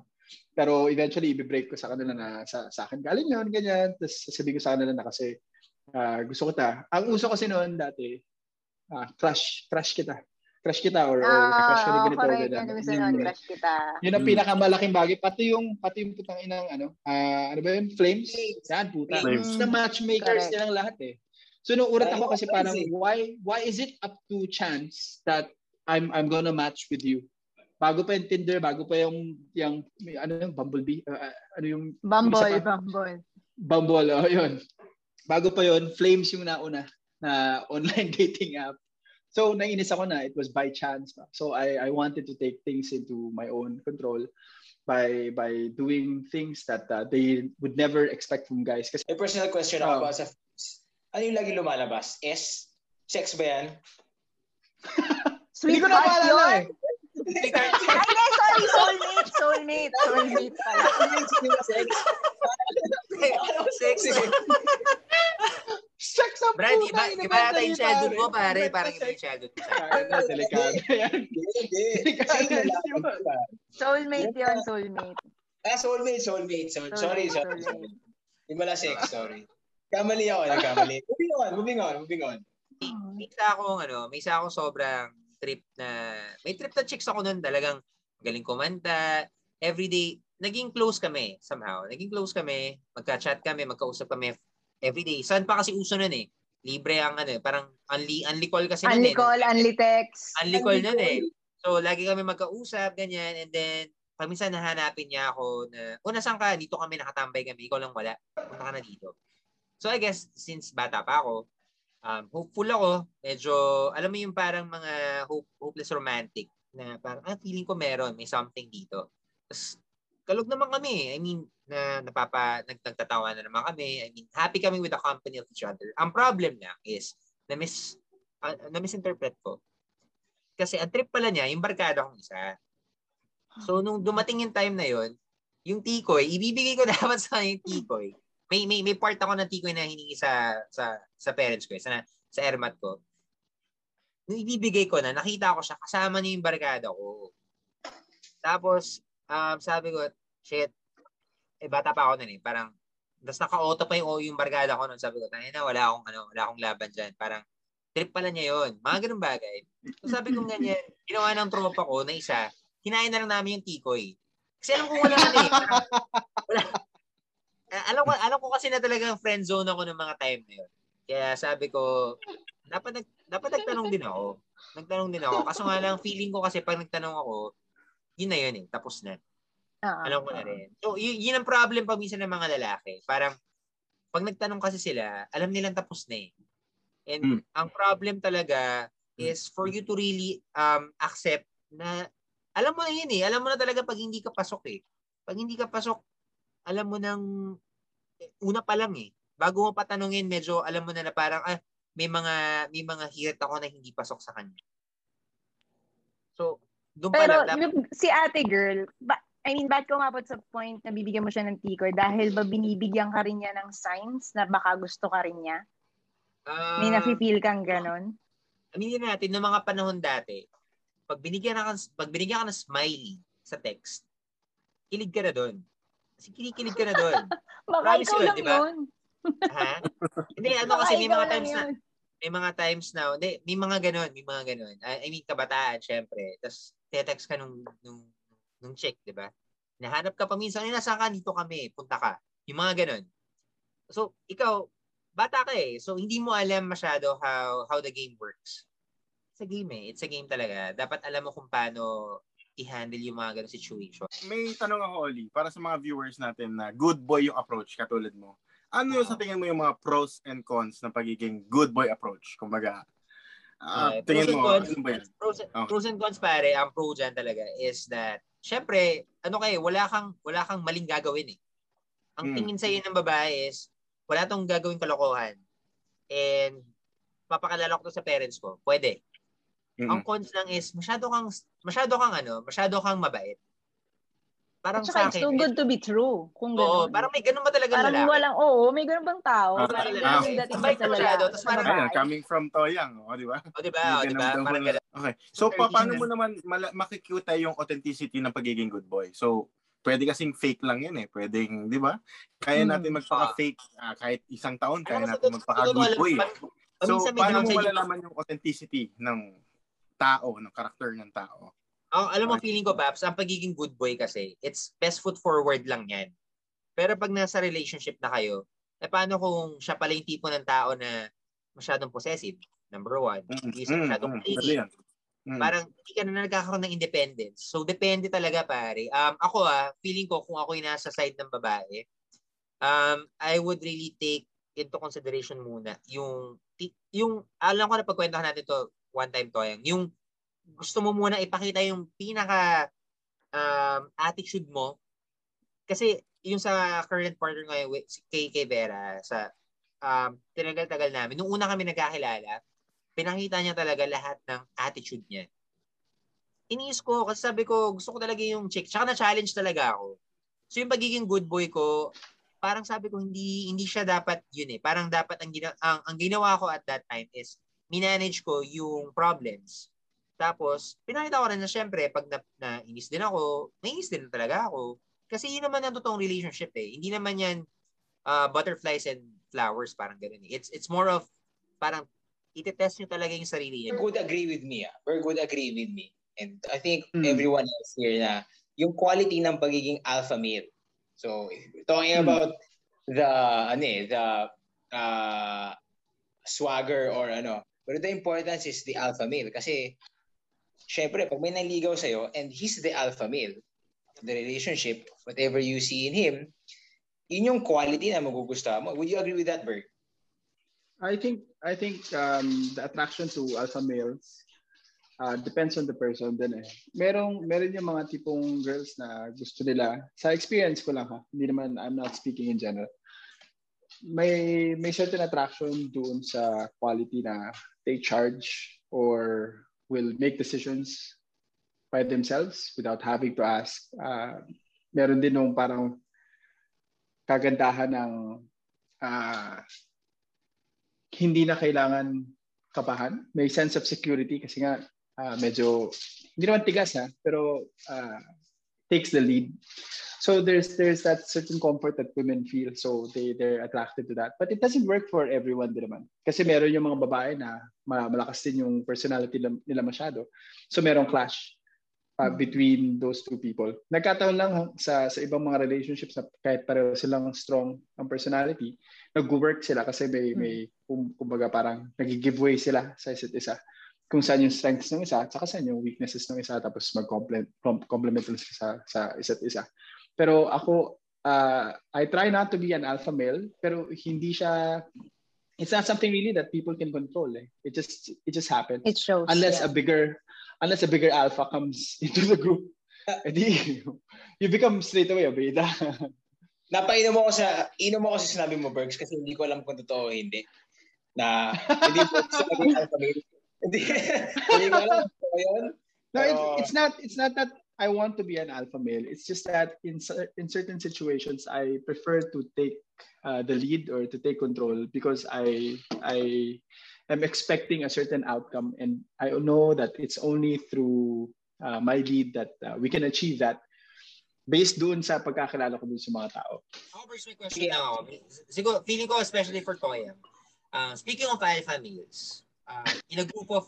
Pero eventually, i-break ko sa kanila na sa, sa akin galing yun, ganyan. Tapos sasabihin ko sa kanila na kasi uh, gusto ko ta. Ang uso kasi noon dati, uh, crush, crush kita crush kita or, or ah, crush ka ni ganito. Correct, ganito. Yan, yun, yun, crush kita. Yun ang pinakamalaking bagay. Pati yung, pati yung putang inang, ano, uh, ano ba yun? Flames? Yan, puta. Flames. The matchmakers nilang lahat eh. So nung urat ako kasi parang, why why is it up to chance that I'm I'm gonna match with you? Bago pa yung Tinder, bago pa yung, yung ano yung Bumblebee? Uh, ano yung... Bumble, Bumble. Bumble, oh, yun. Bago pa yun, Flames yung nauna na online *laughs* dating app. So nainis ako na it was by chance. So I I wanted to take things into my own control by by doing things that uh, they would never expect from guys. Kasi May personal question ako uh, about sa ano yung lagi lumalabas? S? Sex ba yan? *laughs* Hindi ko na maalala eh. Ay, sorry, soulmate, soulmate, soulmate pala. Sex. Sex. Sex ang Brad, iba, iba yata yung childhood mo, pare. Parang iba yung childhood mo. Delikado yan. Soulmate yun, soulmate. Ah, soulmate, soulmate. So, sorry, sorry. Hindi mala sex, sorry. Kamali ako, nagkamali. *laughs* Moving on, moving on, moving on. May isa akong, ano, may isa akong sobrang trip na, may trip na chicks ako noon talagang galing kumanta, everyday, naging close kami somehow. Naging close kami, magka-chat kami, magkausap kami everyday. Saan pa kasi uso nun eh? Libre ang ano, parang unli, unli call kasi nun unli eh. call, unli text. Unli call nun eh. So, lagi kami magkausap, ganyan, and then, pag minsan nahanapin niya ako na, o nasan ka? Dito kami nakatambay kami, ikaw lang wala. Punta ka na dito. So, I guess, since bata pa ako, um, hopeful ako. Medyo, alam mo yung parang mga hope, hopeless romantic na parang, ah, feeling ko meron, may something dito. Tapos, kalog naman kami. I mean, na napapa, nag, nagtatawa na naman kami. I mean, happy kami with the company of each other. Ang problem na is, na mis uh, na misinterpret ko. Kasi ang trip pala niya, yung barkada kong isa. So, nung dumating yung time na yon yung tikoy, ibibigay ko *laughs* dapat sa kanya yung tikoy. May, may, may part ako ng tikoy na hiningi sa, sa, sa parents ko, eh, sa, sa airmat ko. nung ibibigay ko na, nakita ko siya, kasama niya yung barkada ko. Tapos, um, sabi ko, shit, eh bata pa ako nun eh. Parang, tapos naka-auto pa yung, yung barkada ko nun. Sabi ko, tayo na, wala akong, ano, wala akong laban dyan. Parang, trip pala niya yon Mga ganun bagay. So sabi ko ganyan, ginawa ng tropa ko na isa, kinain na lang namin yung tikoy. Kasi alam ko wala na eh. Wala. Eh, alam ko, alam ko kasi na talagang friend zone ako ng mga time na yun. Kaya sabi ko, dapat nag, dapat nagtanong din ako. Nagtanong din ako. Kaso nga lang, feeling ko kasi pag nagtanong ako, yun na yun eh, tapos na. Oo. Alam ko na rin. So, y- yun ang problem pag minsan ng mga lalaki. Parang, pag nagtanong kasi sila, alam nilang tapos na eh. And Hmm. ang problem talaga is for you to really um accept na alam mo na yun eh. Alam mo na talaga pag hindi ka pasok eh. Pag hindi ka pasok, alam mo nang una pa lang eh. Bago mo patanungin, medyo alam mo na na parang ah, may mga may mga hirit ako na hindi pasok sa kanya. So, doon pa Pero lang yung- si ate girl, ba, I mean, ba't ko umabot sa point na bibigyan mo siya ng tikoy? Dahil ba binibigyan ka rin niya ng signs na baka gusto ka rin niya? May ah, nafe-feel kang ganon? aminin natin, noong mga panahon dati, pag binigyan ka, pag binigyan ka ng smiley sa text, kilig ka na doon. Kinikilig ka na doon. *laughs* Baka Promise ikaw yun, lang di ba? yun. ha? Hindi, *laughs* ano Baka kasi may mga times na, may mga times na, hindi, may mga ganun, may mga ganun. I, mean, kabataan, syempre. Tapos, text ka nung, nung, nung chick, di ba? Nahanap ka pa minsan, ay, nasaan ka? Dito kami, punta ka. Yung mga ganun. So, ikaw, bata ka eh. So, hindi mo alam masyado how how the game works. It's a game eh. It's a game talaga. Dapat alam mo kung paano i-handle yung mga ganun situation. May tanong ako, Oli, para sa mga viewers natin na good boy yung approach, katulad mo. Ano sa tingin mo yung mga pros and cons ng pagiging good boy approach? Kumbaga, ah, Okay, tingin pros and mo, cons. ano ba yan? Pros, Okay. pros and cons pare, ang pro dyan talaga is that, syempre, ano kayo, wala kang, wala kang maling gagawin eh. Ang Mm. tingin sa'yo ng babae is, wala tong gagawin kalokohan. And, papakalala ko to sa parents ko. Pwede. Mm-mm. Ang cons lang is, masyado kang, masyado kang ano, masyado kang mabait. Parang At sa saka it's akin. too good to be true. Kung Oo, gano'n. parang may ganun ba talaga Parang lalaki? walang, oo, may ganun bang tao? Ah, parang ah, ganun yung dating Mabait sa ka masyado, lalaki, sa parang- Ayun, coming from Toyang, o, di ba? O, di ba? O, di ganun ba? Parang ganun. Okay. So, pa, paano mo naman mala- makikita yung authenticity ng pagiging good boy? So, pwede kasing fake lang yan eh. Pwedeng, di ba? Kaya Hmm. natin magpaka-fake ah, kahit isang taon, kaya natin magpaka-good boy. eh. So, paano mo malalaman yung authenticity ng tao, ng karakter ng tao? Ang alam mo, feeling ko, Paps, ang pagiging good boy kasi, it's best foot forward lang yan. Pero pag nasa relationship na kayo, eh paano kung siya pala yung tipo ng tao na masyadong possessive? Number one. Mm, Isa mm, masyadong mm, clingy. yan. Mm. Parang hindi ka na nagkakaroon ng independence. So, depende talaga, pare. Um, ako ah, feeling ko kung ako yung nasa side ng babae, um, I would really take into consideration muna yung, yung, alam ko na pagkwentuhan natin to one time to, yung, yung gusto mo muna ipakita yung pinaka um, attitude mo. Kasi yung sa current partner ngayon kay, kay Vera, sa um, tinagal-tagal namin, nung una kami nagkakilala, pinakita niya talaga lahat ng attitude niya. Iniis ko kasi sabi ko gusto ko talaga yung chick. Tsaka na-challenge talaga ako. So yung pagiging good boy ko, parang sabi ko hindi hindi siya dapat yun eh. Parang dapat ang, gina, ang, ang ginawa ko at that time is minanage ko yung problems. Tapos, pinakita ko rin na syempre, pag na, na inis din ako, nainis din talaga ako. Kasi yun naman ang totoong relationship eh. Hindi naman yan uh, butterflies and flowers, parang ganun eh. It's, it's more of, parang, itetest nyo talaga yung sarili Very niyo. good agree with me. Ah. Very good agree with me. And I think Hmm. everyone else here na yung quality ng pagiging alpha male. So, we're talking Hmm. about the ano eh, the uh, swagger or ano, but the importance is the alpha male kasi syempre pag may naligaw sa'yo and he's the alpha male the relationship, whatever you see in him, yun yung quality na magugustuhan mo. Would you agree with that, Berg? I think I think um, the attraction to alpha males uh, depends on the person din eh. Merong meron yung mga tipong girls na gusto nila sa experience ko lang ha. Hindi naman I'm not speaking in general. May may certain attraction doon sa quality na they charge or will make decisions by themselves without having to ask. Uh, meron din nung parang kagandahan ng uh, hindi na kailangan kabahan. May sense of security kasi nga uh, medyo, hindi naman tigas ha, pero uh, takes the lead. So there's there's that certain comfort that women feel so they they're attracted to that. But it doesn't work for everyone din naman. Kasi meron yung mga babae na malakas din yung personality nila masyado. So merong clash uh, between those two people. Nagkataon lang sa sa ibang mga relationships na kahit pareho silang strong ang personality, nag-work sila kasi may may um, kumbaga parang nag-giveaway sila sa isa't isa kung saan yung strengths ng isa at saka saan yung weaknesses ng isa tapos mag-complement complement sa, sa isa't isa. Pero ako, uh, I try not to be an alpha male, pero hindi siya, it's not something really that people can control. Eh. It just, it just happens. It shows. Unless yeah. a bigger, unless a bigger alpha comes *laughs* into the group, edi, you become straight away a beta. *laughs* Napainom mo ako sa, inom mo ako sa sinabi mo, Bergs, kasi hindi ko alam kung totoo o hindi. Na, hindi po sabi alpha male. Hindi, *laughs* hindi ko alam kung yun. No, it's, it's not it's not that I want to be an alpha male. It's just that in in certain situations I prefer to take uh, the lead or to take control because I I am expecting a certain outcome and I know that it's only through uh, my lead that uh, we can achieve that based doon sa pagkakilala ko dun sa mga tao. Ako may question yeah. ako. Feeling ko especially for Toya. Uh, speaking of alpha males, uh, in a group of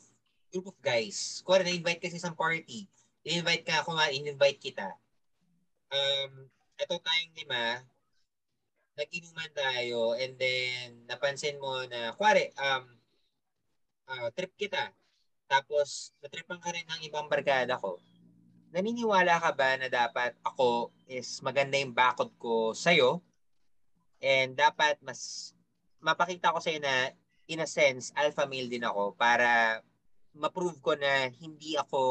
group of guys, kuwari na-invite kasi sa party, i-invite ka, kung in-invite kita. Um, ito tayong lima, nag-inuman tayo, and then napansin mo na, kuwari, um, uh, trip kita, tapos natripan ka rin ng ibang barkada ko, naniniwala ka ba na dapat ako is maganda yung bakod ko sa'yo? And dapat mas mapakita ko sa'yo na in a sense, alpha male din ako para ma-prove ko na hindi ako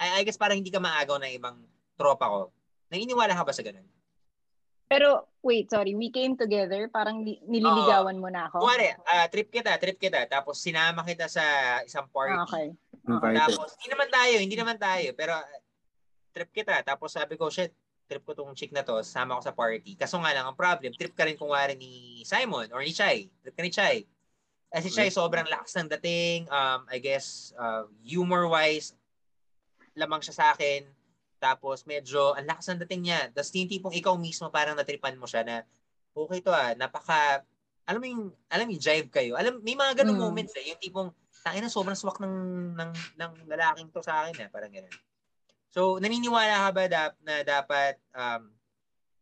I, I guess parang hindi ka maagaw ng ibang tropa ko. Naniniwala ka ba sa ganun? Pero, wait, sorry. We came together, parang nililigawan uh, mo na ako? Kuwari, uh, trip kita, trip kita. Tapos sinama kita sa isang party. Ah, okay. Uh, tapos, hindi naman tayo, hindi naman tayo. Pero, trip kita. Tapos sabi ko, shit, trip ko tong chick na to, sama ko sa party. Kaso nga lang, ang problem, trip ka rin kung wari ni Simon or ni Chai. Trip ka ni Chai. Kasi si Chai, sobrang lakas ng dating. Um, I guess, uh, humor-wise, lamang siya sa akin. Tapos medyo ang lakas ng dating niya. Tapos yung tipong ikaw mismo parang natripan mo siya na okay to ah, napaka alam mo yung alam mo yung jive kayo. Alam may mga ganung mm. moments eh, yung tipong tangina na sobrang swak ng ng ng lalaking to sa akin eh, parang ganoon. So naniniwala ka ba da, na dapat um,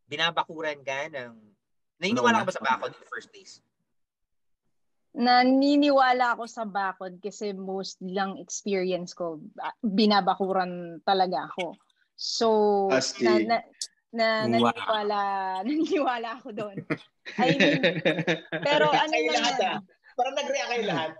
binabakuran ka ng naniniwala ka ba sa bakod in the first place? Naniniwala ako sa bakod kasi most lang experience ko, binabakuran talaga ako. So, na, na, na naniniwala, wow. *laughs* naniniwala ako doon. I mean, pero ano kayo lahat ah. *laughs* Parang nag-react kayo lahat.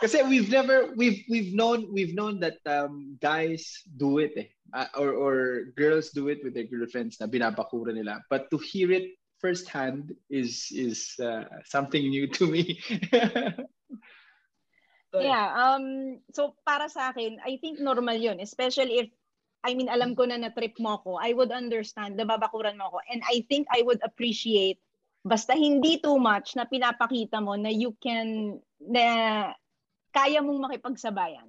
Kasi we've never we've we've known we've known that um, guys do it eh. Uh, or or girls do it with their girlfriends na binabakura nila. But to hear it firsthand is is uh, something new to me. *laughs* yeah, um so para sa akin, I think normal 'yun, especially if I mean, alam ko na na-trip mo ako, I would understand, nababakuran mo ako. And I think I would appreciate, basta hindi too much, na pinapakita mo na you can, na kaya mong makipagsabayan.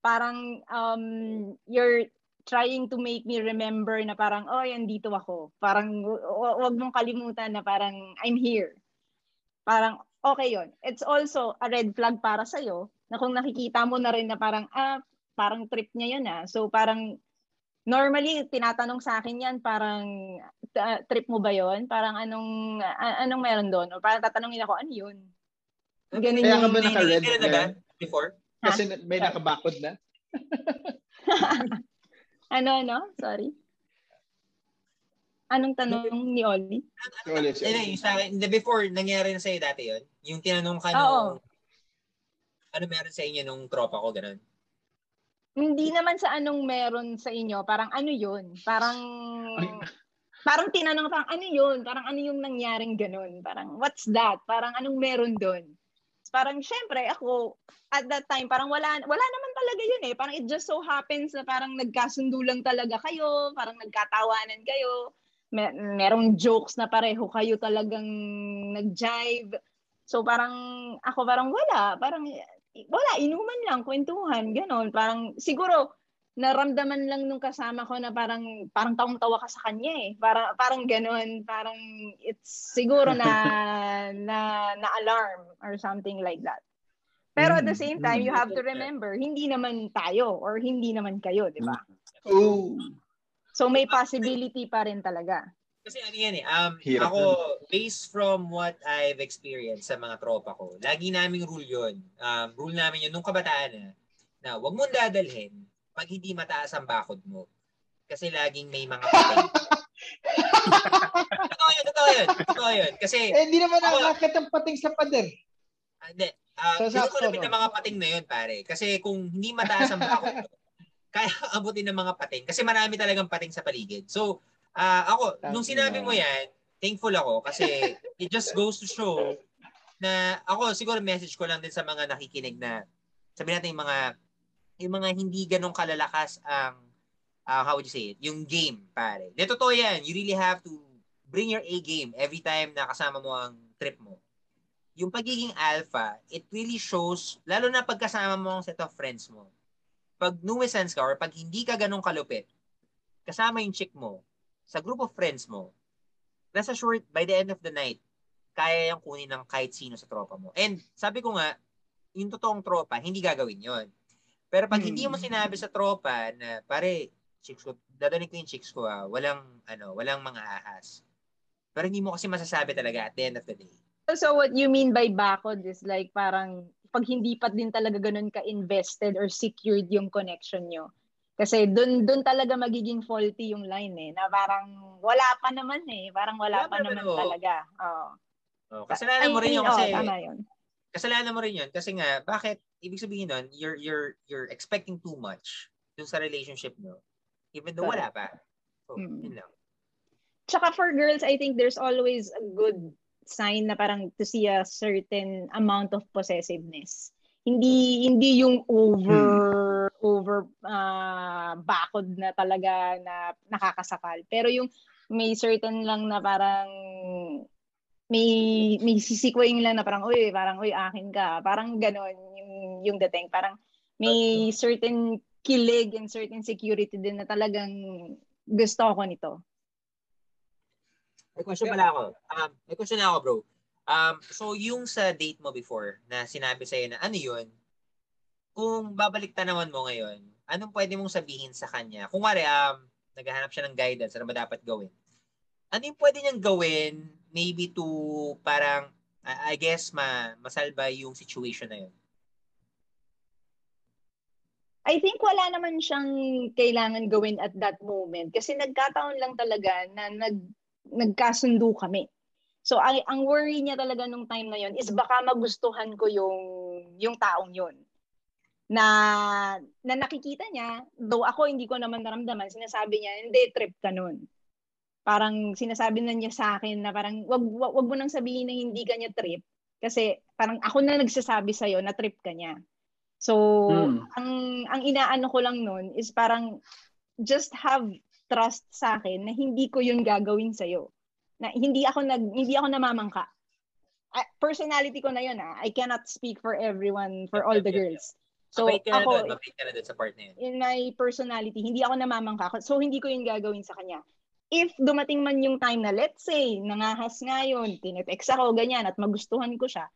Parang um, you're trying to make me remember na parang, oh, dito ako. Parang, wag mong kalimutan na parang, I'm here. Parang, okay yon It's also a red flag para sa'yo na kung nakikita mo na rin na parang, ah, parang trip niya yun ah. So parang, normally, tinatanong sa akin yan, parang, uh, trip mo ba yon Parang anong, uh, anong meron doon? O parang tatanungin ako, ano yun? Ganun Kaya ka ba naka-red na before? Kasi may nakabakod na? *laughs* Ano, ano? Sorry. Anong tanong ni Oli? Ano, ano, yung sa akin, the before, nangyari na sa'yo dati yun? Yung tinanong ka nung, ano meron sa inyo nung tropa ko, ganun? Hindi naman sa anong meron sa inyo, parang ano yun? Parang, parang tinanong, parang ano yun? Parang ano yung nangyaring ganun? Parang, what's that? Parang anong meron doon? Parang, syempre, ako, at that time, parang wala, wala naman talaga yun eh. Parang it just so happens na parang nagkasundo lang talaga kayo, parang nagkatawanan kayo. Mer- merong jokes na pareho kayo talagang nag-jive. So parang ako parang wala, parang wala, inuman lang, kwentuhan, gano'n. Parang siguro naramdaman lang nung kasama ko na parang parang tawang-tawa ka sa kanya eh. Parang parang gano'n, parang it's siguro na *laughs* na na alarm or something like that. Pero at the same time, you have to remember, hindi naman tayo or hindi naman kayo, di ba? Oh. So may possibility pa rin talaga. Kasi ano yan eh, um, Hirap ako, based from what I've experienced sa mga tropa ko, lagi naming rule yun. Um, rule namin yun nung kabataan na, na wag mong dadalhin pag hindi mataas ang bakod mo. Kasi laging may mga *laughs* patay. totoo yun, totoo yun. Totoo yun. Kasi, Eh, hindi naman Ako- nakakakit ang pating sa pader. Ah, hindi, uh, So, sakto, ko no? ng mga pating na yun, pare. Kasi kung hindi mataas ang bakod mo, *laughs* kaya abutin ng mga pating. Kasi marami talagang pating sa paligid. So, ah ako, nung Tangina. sinabi mo yan, thankful ako kasi *laughs* it just goes to show na ako siguro message ko lang din sa mga nakikinig na sabi natin yung mga yung mga hindi ganong kalalakas ang ah, how would you say it? Yung game, pare. De, totoo yan. You really have to bring your A game every time na kasama mo ang trip mo. Yung pagiging alpha, it really shows, lalo na pagkasama mo ang set of friends mo. Pag nuisance ka or pag hindi ka ganong kalupit, kasama yung chick mo, sa group of friends mo, rest assured, by the end of the night, kaya yung kunin ng kahit sino sa tropa mo. And sabi ko nga, yung totoong tropa, hindi gagawin yon. Pero pag hindi mo sinabi sa tropa na, pare, chicks ko, dadaling ko yung chicks ko ah, walang, ano, walang mga ahas. Pero hindi mo kasi masasabi talaga at the end of the day. So what you mean by bakod is like parang pag hindi pa din talaga ganun ka-invested or secured yung connection nyo. Kasi doon doon talaga magiging faulty yung line eh na parang wala pa naman eh, parang wala, Wala pa naman, oo. talaga. Oo. Oh, kasalanan mo rin I yun mean, kasi, oo, tama yun. kasalanan mo rin yun kasi nga, bakit, ibig sabihin nun, you're, you're, you're expecting too much dun sa relationship mo. Even though wala pa. So, Mm. yun lang. Tsaka for girls, I think there's always a good sign na parang to see a certain amount of possessiveness. Hindi hindi yung over over uh, bakod na talaga na nakakasakal. Pero yung may certain lang na parang may may sisikwing lang na parang uy, parang uy akin ka. Parang ganon yung yung dating. Parang may certain kilig and certain security din na talagang gusto ko nito. May question pala ako. Um, may question na ako, bro. Um, so, yung sa date mo before na sinabi sa'yo na ano yun, kung babalik tanawan mo ngayon, anong pwede mong sabihin sa kanya? Kung wari, um, naghahanap siya ng guidance, ano ba dapat gawin? Ano yung pwede niyang gawin maybe to parang, I I guess, ma masalba yung situation na yun? I think wala naman siyang kailangan gawin at that moment kasi nagkataon lang talaga na nag nagkasundo kami. So ang, ang worry niya talaga nung time na yon is baka magustuhan ko yung yung taong yon. Na na nakikita niya, though ako hindi ko naman naramdaman, sinasabi niya, hindi trip ka nun. Parang sinasabi na niya sa akin na parang wag wag, wag mo nang sabihin na hindi ka niya trip kasi parang ako na nagsasabi sa na trip ka niya. So, Hmm. ang ang inaano ko lang noon is parang just have trust sa akin na hindi ko 'yun gagawin sa Na hindi ako nag hindi ako namamangka. Ah, personality ko na 'yun ah. I cannot speak for everyone, for all the girls. So, mabait ka na ako doon, ka na doon sa part na yun. in my personality, hindi ako namamangka. So, hindi ko 'yun gagawin sa kanya. If dumating man yung time na, let's say, nangahas nga yun, tinetext ako, ganyan, at magustuhan ko siya,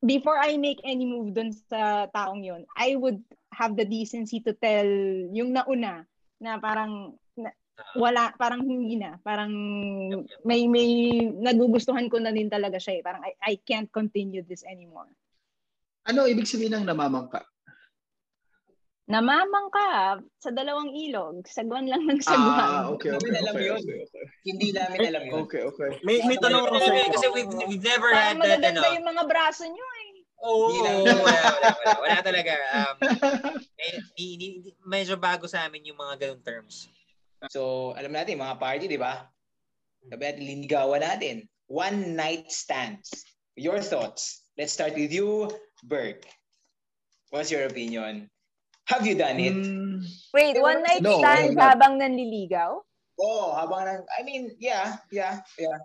before I make any move dun sa taong yun, I would have the decency to tell yung nauna na parang na, wala, parang hindi na. Parang may, may nagugustuhan ko na din talaga siya eh. Parang I, I can't continue this anymore. Ano ibig sabihin ng namamangka? Namamangka sa dalawang ilog. Sagwan lang ng sagwan. Ah, okay, okay, Namin alam okay, yun. okay, okay. Hindi namin alam yun. Okay, okay. May, may tanong ako sa Kasi, we've, we've never had Parang that, magaganda ano. yung mga braso nyo eh. Oo, Hindi lang. wala, wala, wala, wala talaga. Um, eh, di, di, di, medyo bago sa amin yung mga ganung terms. So, alam natin, mga party, di ba? Sabi natin, linigawan natin. One night stands. Your thoughts. Let's start with you, Berg. What's your opinion? Have you done it? Mm, Wait, one night No, stand not. habang nanliligaw? Oo, habang nang, I mean, yeah, yeah, yeah.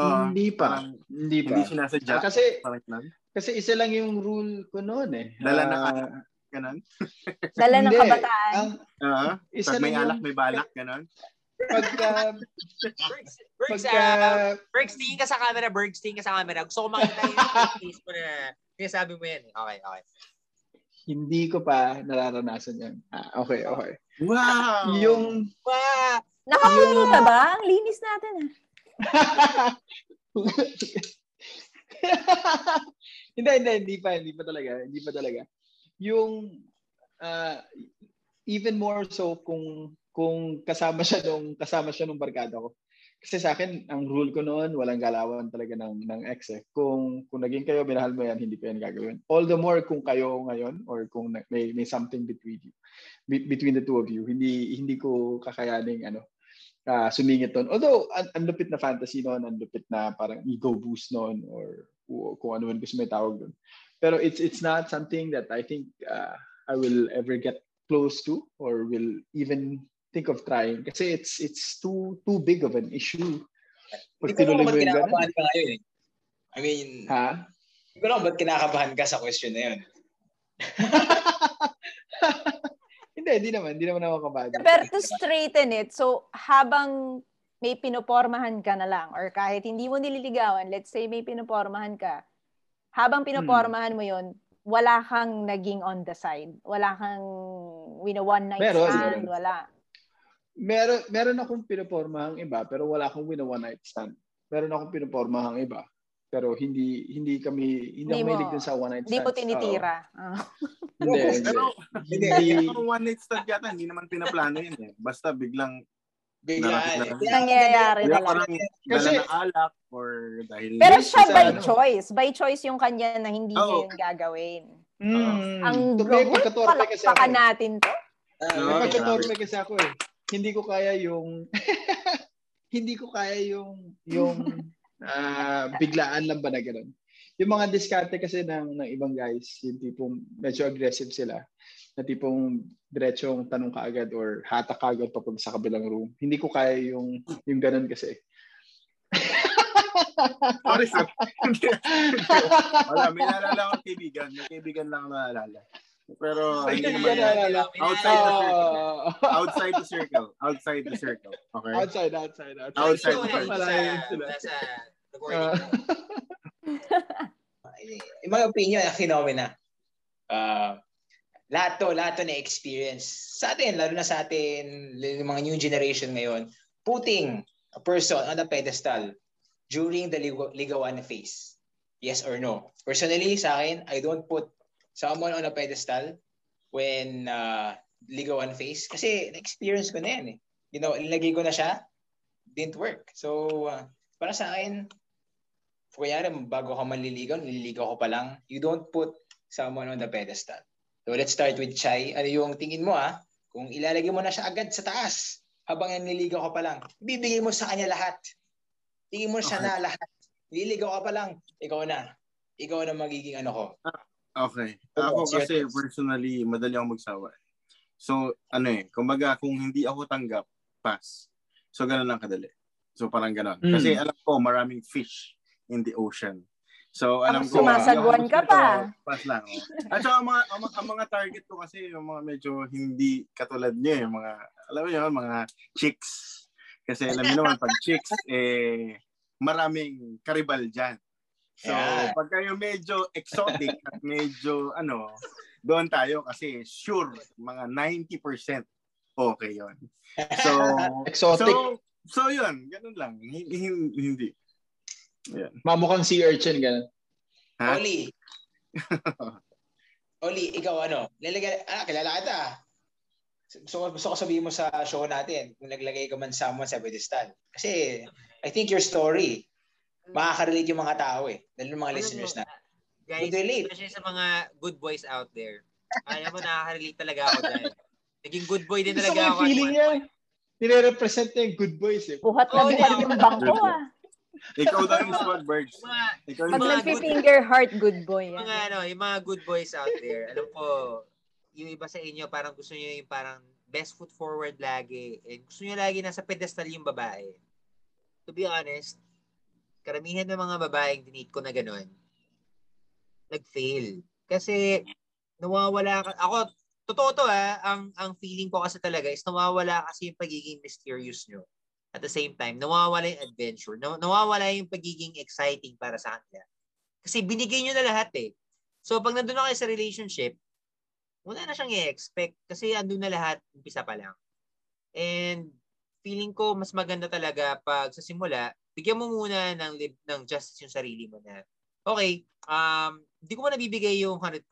Oo, hindi pa. Hindi pa. Hindi sinasadya. Kasi ganun. Kasi isa lang yung rule ko noon eh. Dala na Ah, alak, ganun. *laughs* Dala ng kabataan. Ang Oo. isa Pag may alak, may balak, ganun. pagka Bergs, *laughs* Bergs, pagka ah, Bergs, tingin ka sa camera, Bergs, tingin ka sa camera. Gusto ko makita yung *laughs* face mo na sinasabi mo yan. eh. Okay, okay. hindi ko pa nararanasan yan. Ah, okay, okay. Wow! Yung Wow! Nakapuno na ba? Ang linis natin ah. Hindi, hindi, hindi pa, hindi pa talaga, hindi pa talaga. Yung ah, even more so kung kung kasama siya nung kasama siya nung barkada ko. Kasi sa akin, ang rule ko noon, walang galawan talaga ng ng ex eh. Kung kung naging kayo, minahal mo yan, hindi ko yan gagawin. All the more kung kayo ngayon or kung may may something between you, be- between the two of you, hindi hindi ko kakayaning ano, ah sumingit doon. Although, ang, ang lupit na fantasy noon, ang lupit na parang ego boost noon or kung, kung ano man gusto may tawag doon. Pero it's it's not something that I think uh, I will ever get close to or will even think of trying kasi it's it's too too big of an issue. Pag Hindi ko ganun. kinakabahan ka ngayon eh. I mean, Ha? hindi ko alam ba't kinakabahan ka sa question na yun. *laughs* hindi, hindi naman. Hindi naman ako kabado. Pero to straighten it, so habang may pinopormahan ka na lang or kahit hindi mo nililigawan, let's say may pinopormahan ka, habang pinopormahan mo yon wala kang naging on the side. Wala kang wina one night Meron, stand, meron. wala. Meron, meron akong pinopormahang iba pero wala akong win one night stand. Meron akong pinopormahang iba pero hindi hindi kami hindi, Hindi mahilig dun sa one night stand. Hindi mo tinitira. Ah. Hindi, hindi. Pero, hindi. pero one night stand yata, hindi naman pinaplano yun eh. Basta biglang, Biglaan. Nangyayari na lang. Kasi- alak or dahil Pero siya by ano. choice. By choice yung kanya na hindi Oo. niya yun gagawin. Mm, Ang gawin, pagkatorpe kasi ako. palakpakan natin to. Ah, May Okay, pagkatorpe kasi ako eh. Hindi ko kaya yung *laughs* hindi ko kaya yung yung ah, biglaan lang ba na ganun. Yung mga diskarte kasi ng ng ibang guys, yung tipong medyo aggressive sila, na tipong diretsong tanong kaagad or hatak kaagad papunta sa kabilang room. Hindi ko kaya yung yung ganun kasi. *laughs* Sorry, sir. *laughs* Wala, may naalala akong kaibigan. May kaibigan lang naalala. Pero hindi naman naalala. Outside the circle. Outside the circle. Outside the circle. Okay? outside, outside, outside. Outside the na, circle. Nasa, the Ah. boarding. *laughs* in my opinion, a phenomena. Uh, lahat to, lahat to na experience. Sa atin, lalo na sa atin, yung mga new generation ngayon, putting a person on a pedestal during the ligaw- ligawan phase. Yes or no? Personally, sa akin, I don't put someone on a pedestal when uh, ligawan phase. Kasi na-experience ko na yan eh. You know, ilagay ko na siya, didn't work. So, uh, para sa akin, kunyari, bago ka manliligaw, nililigaw ko pa lang, you don't put someone on the pedestal. So let's start with Chai. Ano yung tingin mo ah? Kung ilalagay mo na siya agad sa taas, habang nililigaw ka pa lang, bibigay mo sa kanya lahat. Tingin mo siya Okay. na lahat. Nililigaw ka pa lang, ikaw na. Ikaw na magiging ano ko. Okay. Ako kasi personally, madali akong magsawa. So, ano eh, kumbaga kung hindi ako tanggap, pass. So, ganun lang kadali. So, parang ganun. Mm. Kasi alam ko, maraming fish in the ocean. So, alam Tapos ko, sumasagwan ka pa. So, pass lang. Oh. At saka, ang mga, ang, mga- ang mga target ko kasi, yung mga medyo hindi katulad niya, yung mga, alam mo yun, mga chicks. Kasi alam niyo naman, pag chicks, eh, maraming karibal dyan. So, Yeah. pagka yung medyo exotic at medyo, ano, doon tayo kasi sure, mga 90% okay yon So, *laughs* Exotic. so, so yun, ganun lang. Hindi. hindi. Yan. Mamukhang sea urchin, ganun. Ha? Oli. *laughs* Oli, ikaw ano? Lalagay, ah, kilala kita. So, gusto ko sabihin mo sa show natin kung naglagay ka man someone sa pedestal. Kasi, I think your story, makaka-relate yung mga tao eh. Lalo yung mga listeners na. Guys, Good relate. especially sa mga good boys out there. Alam mo, nakaka-relate talaga ako dyan. Naging good boy din talaga ko ako. feeling niya. Nire-represent niya yung good boys eh. Buhat na Oh, buhat yeah. yung bangko ah. Ikaw daw yung squad birds. Ikaw Pag yung mga nagpi-finger heart, good boy. yung ah. mga, ano, yung mga good boys out there, alam ko, yung iba sa inyo, parang gusto niyo yung parang best foot forward lagi, and gusto nyo lagi nasa pedestal yung babae, to be honest, karamihan ng mga babaeng dinate ko na ganun, nag-fail. Kasi, nawawala ka, ako, totoo to ha, ang, ang feeling ko kasi talaga is nawawala kasi yung pagiging mysterious nyo. At the same time, nawawala yung adventure, nawawala yung pagiging exciting para sa kanila. Kasi binigay nyo na lahat eh. So, pag nandun na kayo sa relationship, wala na siyang i-expect kasi andun na lahat, umpisa pa lang. And feeling ko mas maganda talaga pag sa simula, bigyan mo muna ng ng justice yung sarili mo na okay, um hindi ko muna bibigay yung 100%.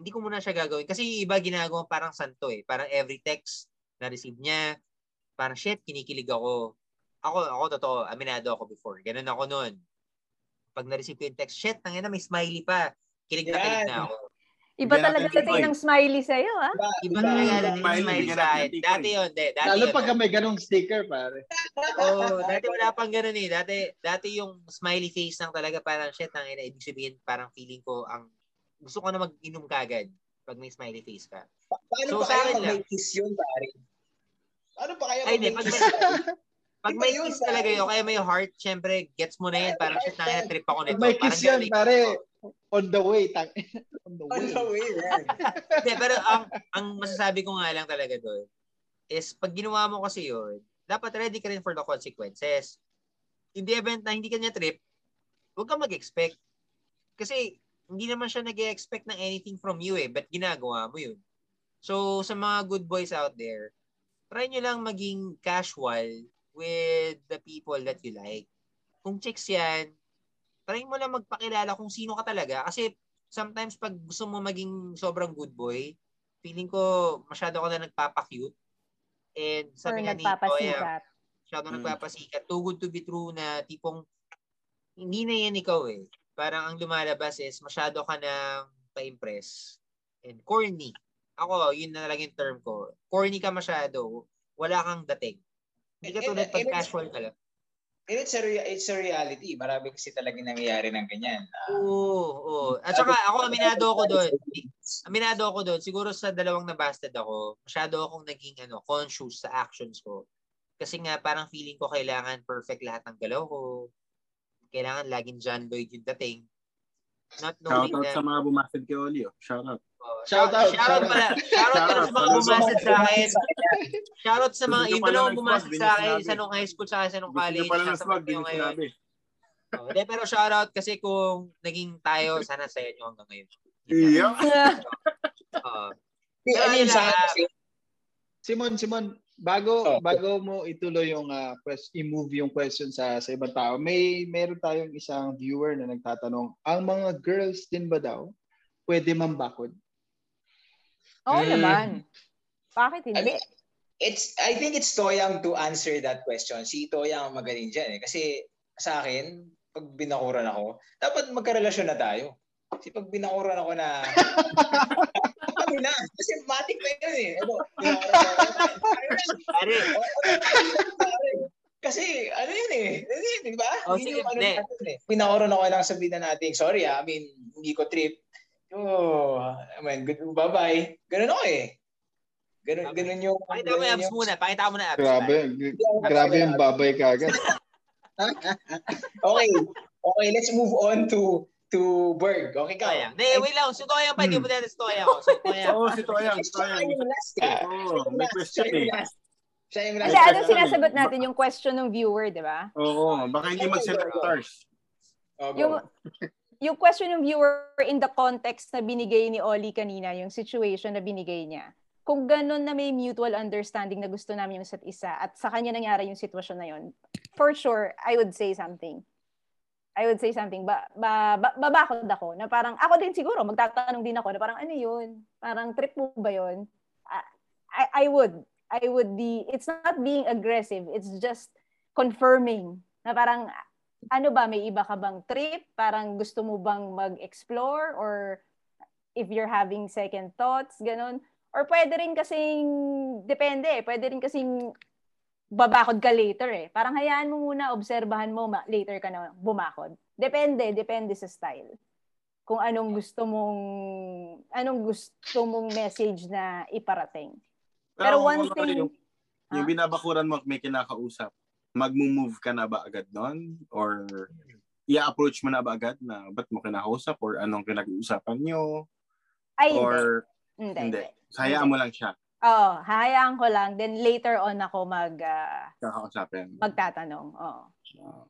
Hindi ko muna siya gagawin kasi iba ginagawa parang santo eh. Parang every text na receive niya, parang shit, kinikilig ako. Ako, ako totoo, aminado ako before. Ganun ako noon. Pag na-receive ko yung text, shit, tangina may smiley pa. Kilig na kilig na ako. Iba yeah, talaga dating ng smiley sa'yo, ha? Iba, iba talaga dating ng smiley sa akin. Dati yun, de, dati Lalo yun, pag may ganong sticker, pare. Oo, oh, dati wala pang ganun eh. Dati, dati yung smiley face lang talaga parang shit, ang ina, ibig sabihin parang feeling ko ang gusto ko na mag-inom kagad pag may smiley face ka. Pa- paano so, pa kaya pag may kiss yun, pare? Ano pa kaya pag may kiss? Pag may kiss talaga yun, kaya may heart, syempre, gets mo na yan. Parang shit, na trip ako nito. Pag may kiss yan, pare, on the way. Tang, *laughs* on the way. On the way, man. Hindi, pero ang, ang masasabi ko nga lang talaga doon is pag ginawa mo kasi yun, dapat ready ka rin for the consequences. In the event na hindi ka niya trip, huwag kang mag-expect. Kasi hindi naman siya nag expect ng anything from you eh, but ginagawa mo yun. So, sa mga good boys out there, try nyo lang maging casual with the people that you like. Kung chicks yan, try mo lang magpakilala kung sino ka talaga. Kasi sometimes pag gusto mo maging sobrang good boy, feeling ko masyado ka na nagpapakute. And sabi nga ni Toya, masyado hmm. nagpapasikat. Too good to be true na tipong hindi na yan ikaw eh. Parang ang lumalabas is masyado ka nang pa-impress. And corny. Ako, yun na lang yung term ko. Corny ka masyado. Wala kang dating. Hindi ka tulad pag casual ka lang. And it's a, rea- it's a reality. Marami kasi talaga nangyayari ng ganyan. Uh, oo, oo. At saka ako, aminado ako *laughs* doon. Aminado ako doon. Siguro sa dalawang nabasted ako, masyado akong naging ano, conscious sa actions ko. Kasi nga, parang feeling ko kailangan perfect lahat ng galaw ko. Kailangan laging John Lloyd yung dating. Not knowing Shout out na, sa mga bumasted kay Olio. Shout out. Shout out. Shout out pala. Shout out sa mga bumasid sa akin. Shout out sa mga, yung dalawang bumasid sa akin, sa nung high school sa sa nung college. Gusto pala ng swag, din ngayon. Oh, de, pero shout out kasi kung naging tayo, sana sa inyo hanggang ngayon. Iya. Uh, ano yun sa Simon, Simon, bago oh. bago mo ituloy yung uh, quest, i-move yung question sa sa ibang tao, may meron tayong isang viewer na nagtatanong, ang mga girls din ba daw pwede mambakod? Oo mm. naman. Bakit hindi? I mean, it's I think it's Toyang to answer that question. Si Toyang ang magaling diyan eh. Kasi sa akin, pag binakuran ako, dapat magkarelasyon na tayo. Kasi pag binakuran ako na *laughs* ano na, kasi matik na yun eh. Ano, Pare. Kasi ano yun eh, di ba? Oh, sige, ano, eh. Pinakuran ako lang sabihin na natin, sorry ah, I mean, hindi ko trip Oh, I mean, good, bye-bye. Ganun ako eh. Ganun, okay. ganun yung... Pakita mo yung abs muna. Pakita mo na abs. Grabe. Grabe yung babay ka agad. *laughs* okay. Okay, let's move on to to Berg. Okay ka? Toyang. Hindi, wait lang. Si Toyang pa. Hindi mo dito si Toyang. Si Toyang. Oo, si Toyang. Si Toyang. Oo, may question eh. Siya yung last. Kasi ano sinasagot natin yung question ng viewer, di ba? Oo, baka hindi mag-select stars. Yung, yung question ng viewer in the context na binigay ni Oli kanina, yung situation na binigay niya, kung ganun na may mutual understanding na gusto namin yung isa't isa at sa kanya nangyari yung sitwasyon na yun, for sure, I would say something. I would say something. Ba, ba, ba, babakod ako na parang, ako din siguro, magtatanong din ako na parang, ano yun? Parang trip mo ba yun? I, I would. I would be, it's not being aggressive. It's just confirming na parang, ano ba, may iba ka bang trip? Parang gusto mo bang mag-explore? Or if you're having second thoughts, ganun? Or pwede rin kasing, depende pwede rin kasing babakod ka later eh. Parang hayaan mo muna, obserbahan mo, ma- later ka na bumakod. Depende, depende sa style. Kung anong gusto mong, anong gusto mong message na iparating. Pero kung one thing, Yung, yung Ah. binabakuran mo may kinakausap, mag-move ka na ba agad doon? Or i-approach mo na ba agad na ba't mo kinakausap? Or anong pinag-uusapan nyo? ay, Or hindi. hindi? Hindi. Hayaan mo lang siya Oo, hahayaan ko lang. Then later on ako mag, kakausapin. magtatanong. Oo. Ah.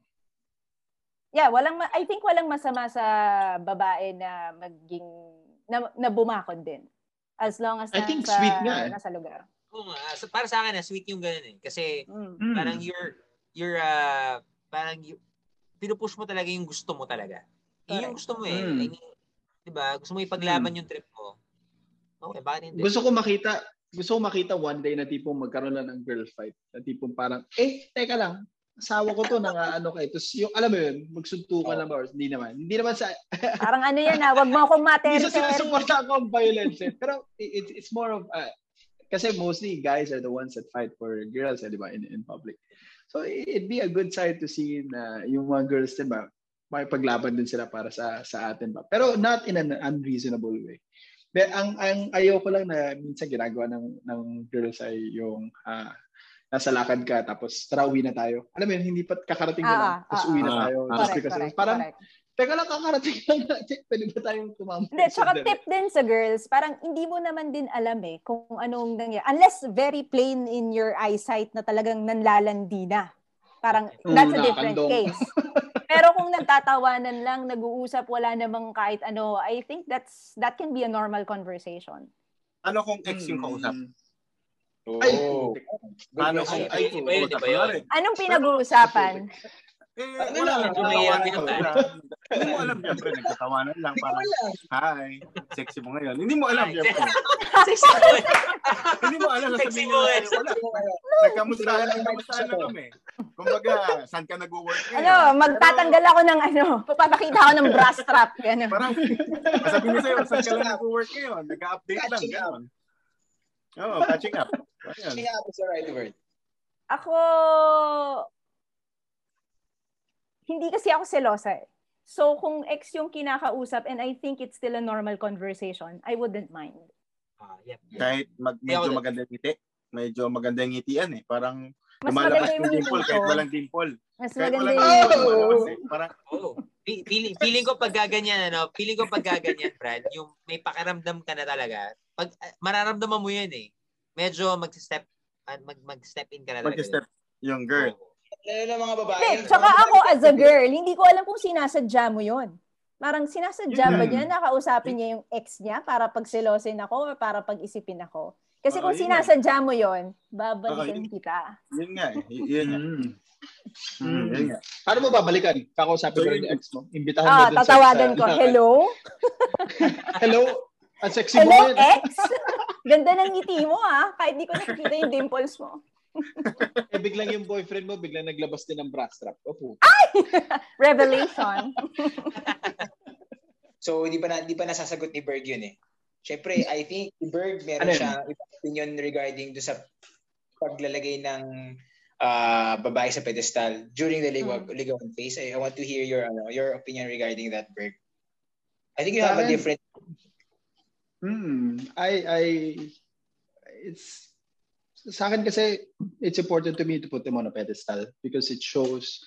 Yeah, walang ma- I think walang masama sa babae na maging na, na bumakod din. As long as I think nasa, sweet nga eh. nasa lugar. Oo nga. So, para sa akin, na sweet yung ganun eh. Kasi Mm. Mm. parang you're, you're, uh, parang you, pinupush mo talaga yung gusto mo talaga. Yun yung Correct. gusto mo eh. Mm. I mean, di ba? Gusto mo ipaglaban yung trip mo. Okay, bakit hindi? Gusto ko makita, gusto ko makita one day na tipong magkaroon lang ng girl fight. Na tipong parang, eh, teka lang, asawa ko to, nang ano kay. Tapos yung, alam mo yun, magsuntukan lang ba? Or, hindi naman. Hindi naman sa, Parang ano yan ah, wag mo akong *laughs* hindi sa materi sinusuporta ko ang violence eh. Pero it, it's more of, uh, kasi mostly guys are the ones that fight for girls, eh, di ba, in, in public. So it'd be a good sight to see na yung mga girls din ba, makipaglaban din sila para sa sa atin ba. Pero not in an unreasonable way. But ang ang ayaw ko lang na minsan ginagawa ng ng girls ay yung ah, nasa lakad ka tapos tara uwi na tayo. Alam mo yun, hindi pa kakarating ka Ah, lang, ah, tapos ah, uwi na ah. tayo. Ah. just Correct, because correct, parang, correct. teka lang, kakarating lang natin. Pwede ba tayong tumama? Hindi, tsaka tip din sa girls, parang hindi mo naman din alam eh kung anong nangyari. Unless very plain in your eyesight na talagang nanlalandi na. Parang Mm, that's a different case. *laughs* Pero kung nagtatawanan lang, nag-uusap, wala namang kahit ano, I think that's that can be a normal conversation. Ano kung ex yung kausap? Ay, Oh. Paano Good kung ay, iba yun. Kunwari, Anong pinag-uusapan? Eh, Ano wala lang, Hindi mo alam, syempre, nagtatawanan lang. Parang, hi, sexy mo ngayon. Hindi mo alam, syempre. *laughs* Sexy boy. Hindi mo alam, Sexy sasabihin wala. Nagkamustahan lang, nagkamustahan lang kami. Kumbaga, saan ka nag-work ngayon? Ano, magtatanggal ako ng ano, papapakita ako ng bra strap. Gano'n. Parang, sabihin niya sa'yo, saan ka lang nag-work ngayon? Nag-update lang, Catching up. gano'n. Oo, catching up. Ayun. Kaya ako sa right word. Ako, hindi kasi ako selosa eh. So, kung ex yung kinakausap and I think it's still a normal conversation, I wouldn't mind. Ah, yep. Kahit mag, medyo maganda ngiti. Medyo maganda yung ngitian eh. Parang Mas lumalabas maganda yung dimple ngiti kahit walang dimple. Mas Kahit maganda walang yung dimple, Oh! eh. Parang. Fe- Feeling, feeling ko pag gaganyan, ano, feeling ko pag gaganyan, Brad, yung may pakiramdam ka na talaga, pag ah, mararamdaman mo yan eh. Medyo mag-step ah, mag mag-step in ka na talaga. mag-step yung girl. Oo. Lalo na mga babae. Hindi, tsaka ako as a girl, hindi ko alam kung sinasadya mo yon. Parang sinasadya ba Yun. niya na kausapin niya yung ex niya para pagselosin ako or para pag-isipin ako? Kasi kung yun sinasadya mo yon, babalikan yun. kita. Yun nga eh. Yun nga. Mm. Mm, yun nga. Paano mo babalikan? Kakausapin So, mo yun- yung ex mo. Imbitahan mo Ah, dun sa- tatawagan sa- ko, hello? *laughs* Hello? Ang sexy mo Hello, ngayon. ex? Ganda ng ngiti mo ah. Kahit di ko nakikita yung dimples mo. Eh, biglang yung boyfriend mo, biglang naglabas din ng bra strap. Opo. Revelation. *laughs* So, hindi pa, na, hindi pa nasasagot ni Berg yun eh. Siyempre, I think si Berg meron Ano yun? siya ibang opinion regarding do sa paglalagay ng ah, babae sa pedestal during the ligaw, Mm. ligawan phase. I, I want to hear your ano, your opinion regarding that, Berg. I think you have a different Hmm. I, I, it's, sa akin kasi, it's important to me to put them on a pedestal because it shows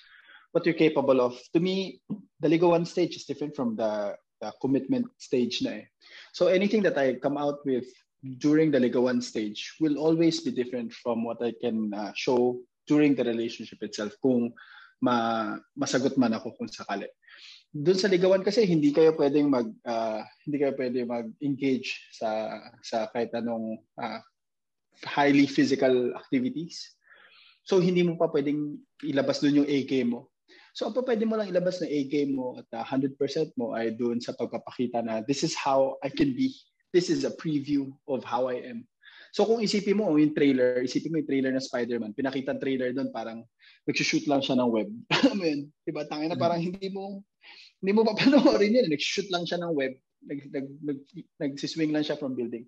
what you're capable of. To me, the ligawan stage is different from the, the commitment stage na eh. So anything that I come out with during the ligawan stage will always be different from what I can uh, show during the relationship itself kung ma masagot man ako kung sakali. Doon sa ligawan kasi hindi kayo pwedeng mag ah, hindi kayo pwedeng mag-engage sa sa kahit anong ah, highly physical activities. So hindi mo pa pwedeng ilabas doon yung A game mo. So ang pa pwede mo lang ilabas na A game mo at ah, 100% mo ay doon sa pagpapakita na this is how I can be. This is a preview of how I am. So kung isipin mo yung trailer, isipin mo yung trailer ng Spider-Man, pinakita trailer doon parang nag-shoot lang siya ng web. *laughs* Alam mo yun? Diba? Tangin na parang hindi mo hindi mo papanoorin yun. Nag-shoot lang siya ng web. Nag, nag, nag, nagsiswing lang siya from building.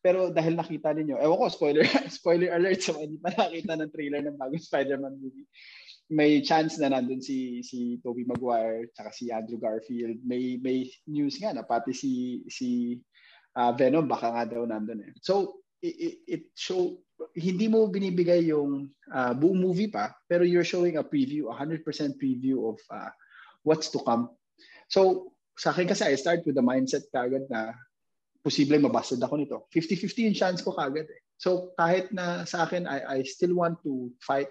Pero dahil nakita ninyo, ewan ko, spoiler, *laughs* spoiler alert sa mga hindi pa nakita ng trailer ng bagong Spider-Man movie. May chance na nandun si si Tobey Maguire tsaka si Andrew Garfield. May may news nga na pati si si ah, Venom baka nga daw nandun eh. So it, it, it show hindi mo binibigay yung uh, buong movie pa, pero you're showing a preview, 100% preview of uh, what's to come. So, sa akin kasi, I start with the mindset kagad na posibleng mabasted ako nito. 50-50 yung chance ko kagad eh. So, kahit na sa akin, I, I still want to fight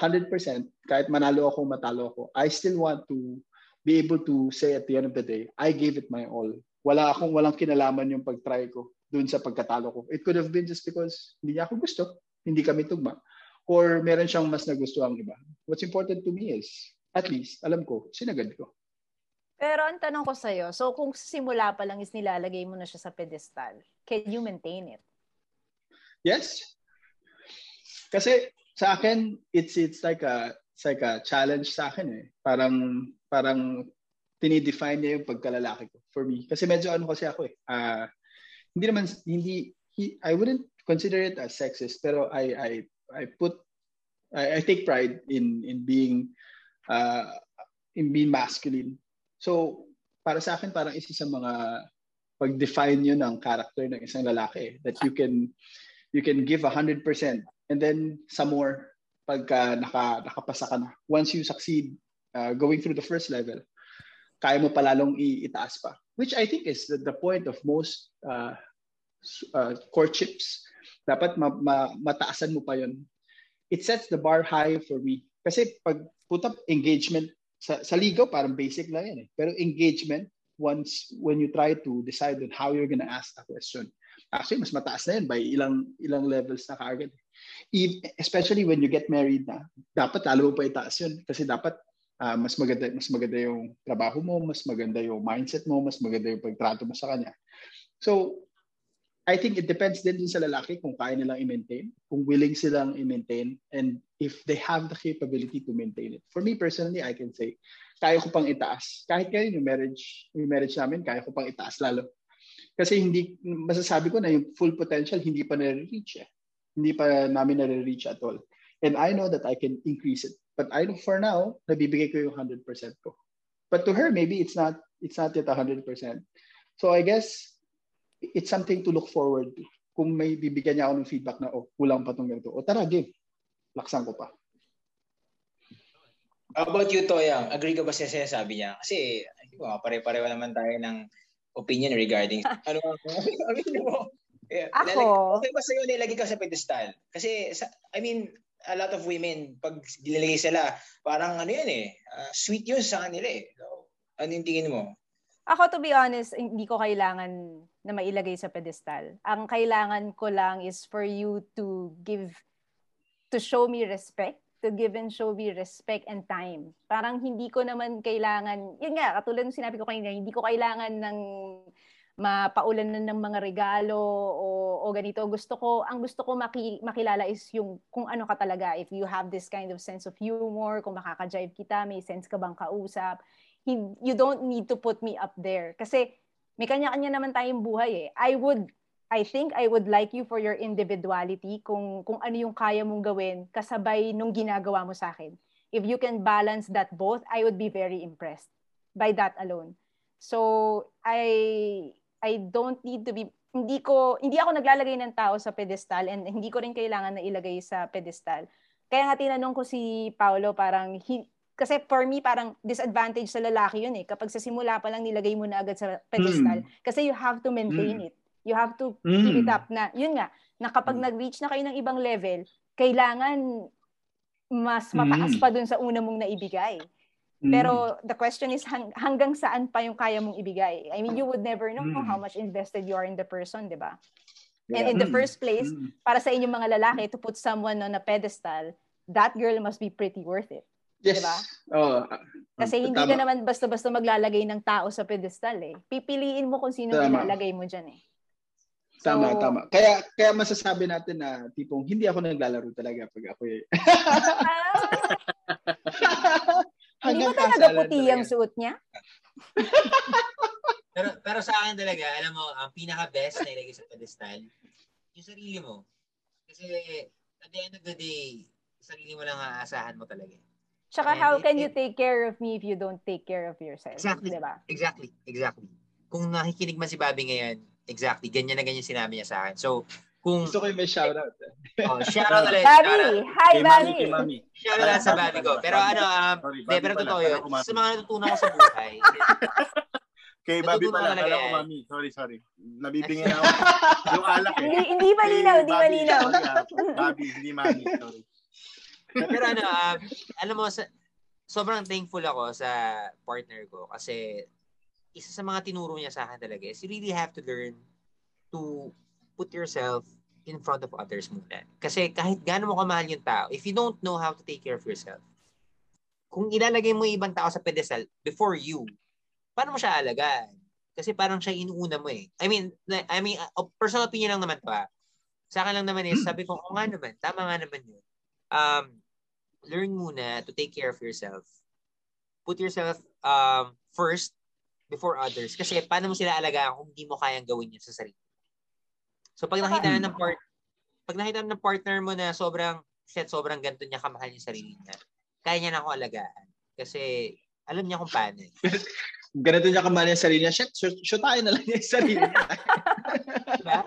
100%, kahit manalo ako, matalo ako, I still want to be able to say at the end of the day, I gave it my all. Wala akong walang kinalaman yung pag-try ko dun sa pagkatalo ko. It could have been just because hindi niya ako gusto, hindi kami tugma, or meron siyang mas nagusto ang iba. What's important to me is, at least, alam ko, sinagad ko. Pero ang tanong ko sa'yo, so kung simula pa lang is nilalagay mo na siya sa pedestal, can you maintain it? Yes. Kasi sa akin, it's it's like a it's like a challenge sa akin eh. Parang parang tinidefine niya yung pagkalalaki ko for me. Kasi medyo ano kasi ako eh. Uh, hindi naman hindi he, I wouldn't consider it as sexist pero I I I put I, I take pride in in being uh, in being masculine. So para sa akin parang isa sa mga pag-define yun ng character ng isang lalaki that you can you can give 100% and then some more pagka naka, nakapasa ka na. Once you succeed uh, going through the first level, kaya mo palalong itaas pa. Which I think is the, the point of most uh, uh, courtships. Dapat ma, ma, mataasan mo pa yon. It sets the bar high for me. Kasi pag put up engagement, sa, sa ligaw parang basic lang yan eh. Pero engagement, once when you try to decide on how you're gonna ask the question, actually mas mataas na yan by ilang ilang levels na kaagad. Especially when you get married na, dapat lalo pa itaas yun. Kasi dapat uh, mas maganda mas maganda yung trabaho mo, mas maganda yung mindset mo, mas maganda yung pagtrato mo sa kanya. So, I think it depends din din sa lalaki kung kaya nilang i-maintain, kung willing silang i-maintain, and if they have the capability to maintain it. For me personally, I can say, kaya ko pang itaas. Kahit ngayon yung marriage, yung marriage namin, kaya ko pang itaas lalo. Kasi hindi, masasabi ko na yung full potential, hindi pa nare-reach eh. Hindi pa namin nare-reach at all. And I know that I can increase it. But I know for now, nabibigay ko yung 100% ko. But to her, maybe it's not it's not yet 100%. So I guess it's something to look forward to. Kung may bibigyan niya ako ng feedback na, oh, kulang pa tong ganito. O tara, game. Laksan ko pa. How about you, Toyang? Agree ka ba sa sinasabi niya? Kasi, oh, pare-pareho naman tayo ng opinion regarding *laughs* ano ang ano mo? Yeah, Ako? Okay ba sa'yo nilagay ka sa pedestal? Kasi, I mean, a lot of women, pag nilagay sila, parang ano yan eh, uh, sweet yun sa kanila eh. So, ano yung tingin mo? Ako, to be honest, hindi ko kailangan na mailagay sa pedestal. Ang kailangan ko lang is for you to give, to show me respect, to give and show me respect and time. Parang hindi ko naman kailangan, yun nga, katulad ng sinabi ko kanina, hindi ko kailangan ng mapaulan na ng mga regalo o, o ganito. Gusto ko, ang gusto ko maki, makilala is yung kung ano ka talaga. If you have this kind of sense of humor, kung makaka-jive kita, may sense ka bang kausap. You don't need to put me up there. Kasi may kanya-kanya naman tayong buhay eh. I would, I think I would like you for your individuality kung, kung ano yung kaya mong gawin kasabay nung ginagawa mo sa akin. If you can balance that both, I would be very impressed by that alone. So, I I don't need to be hindi ko hindi ako naglalagay ng tao sa pedestal and hindi ko rin kailangan na ilagay sa pedestal. Kaya nga tinanong ko si Paolo parang he, kasi for me parang disadvantage sa lalaki yun eh kapag sa simula pa lang nilagay mo na agad sa pedestal mm. kasi you have to maintain mm. it. You have to mm. keep it up na yun nga na kapag mm. nag-reach na kayo ng ibang level, kailangan mas mataas mm. pa dun sa una mong naibigay. Mm. Pero the question is hang, hanggang saan pa yung kaya mong ibigay? I mean, you would never know mm. how much invested you are in the person, di ba? Yeah. And in the mm. first place, mm. para sa inyong mga lalaki, to put someone on a pedestal, that girl must be pretty worth it. Yes. Diba? Oh, Kasi hindi tama. ka naman basta-basta maglalagay ng tao sa pedestal eh. Pipiliin mo kung sino tama. ilalagay mo dyan eh. So, tama, tama. Kaya kaya masasabi natin na tipong hindi ako naglalaro talaga pag ako eh. *laughs* Hindi ba talaga puti ang suot niya? *laughs* pero pero sa akin talaga, alam mo, ang pinaka-best na ilagay sa pedestal, yung sarili mo. Kasi at the end of the day, sarili mo lang aasahan mo talaga. Tsaka And how it, can you take care of me if you don't take care of yourself? Exactly. Diba? Exactly. Exactly. Kung nakikinig man si Bobby ngayon, exactly, ganyan na ganyan sinabi niya sa akin. So, Kung, Gusto ko yung may shoutout. eh. oh, *laughs* shoutout ulit. Bobby! shoutout- Hi, Bobby! Shoutout lang sa Bobby ko. Pero ano, um, Sorry, Bobby pero totoo yun. Sa mga natutunan ko sa buhay, *laughs* Kay Bobby pala. Kala ko. Mami. Sorry, sorry. Nabibingin ako. yung alak eh. Hindi, hindi malinaw, hindi malinaw. ah. Bobby, hindi Mami. Sorry. Pero ano, um, alam mo, sa, sobrang thankful ako sa partner ko kasi isa sa mga tinuro niya sa akin talaga is you really have to learn to put yourself in front of others muna. Kasi kahit gaano mo kamahal yung tao, if you don't know how to take care of yourself, kung ilalagay mo yung ibang tao sa pedestal before you, paano mo siya alagaan? Kasi parang siya inuuna mo eh. I mean, I mean, uh, personal opinion lang naman to ah. Sa akin lang naman is, sabi ko, o nga naman, tama nga naman yun. Um, learn muna to take care of yourself. Put yourself um, first before others. Kasi paano mo sila alagaan kung hindi mo kayang gawin yun sa sarili? So pag nakita na ng part pag nakita ng partner mo na sobrang shit, sobrang ganito niya kamahal yung sarili niya, kaya niya na ako alagaan. Kasi alam niya kung paano. eh. *laughs* Ganito niya kamali yung sarili niya. Shit, shoot, shoot tayo na lang niya yung sarili niya. *laughs* Diba?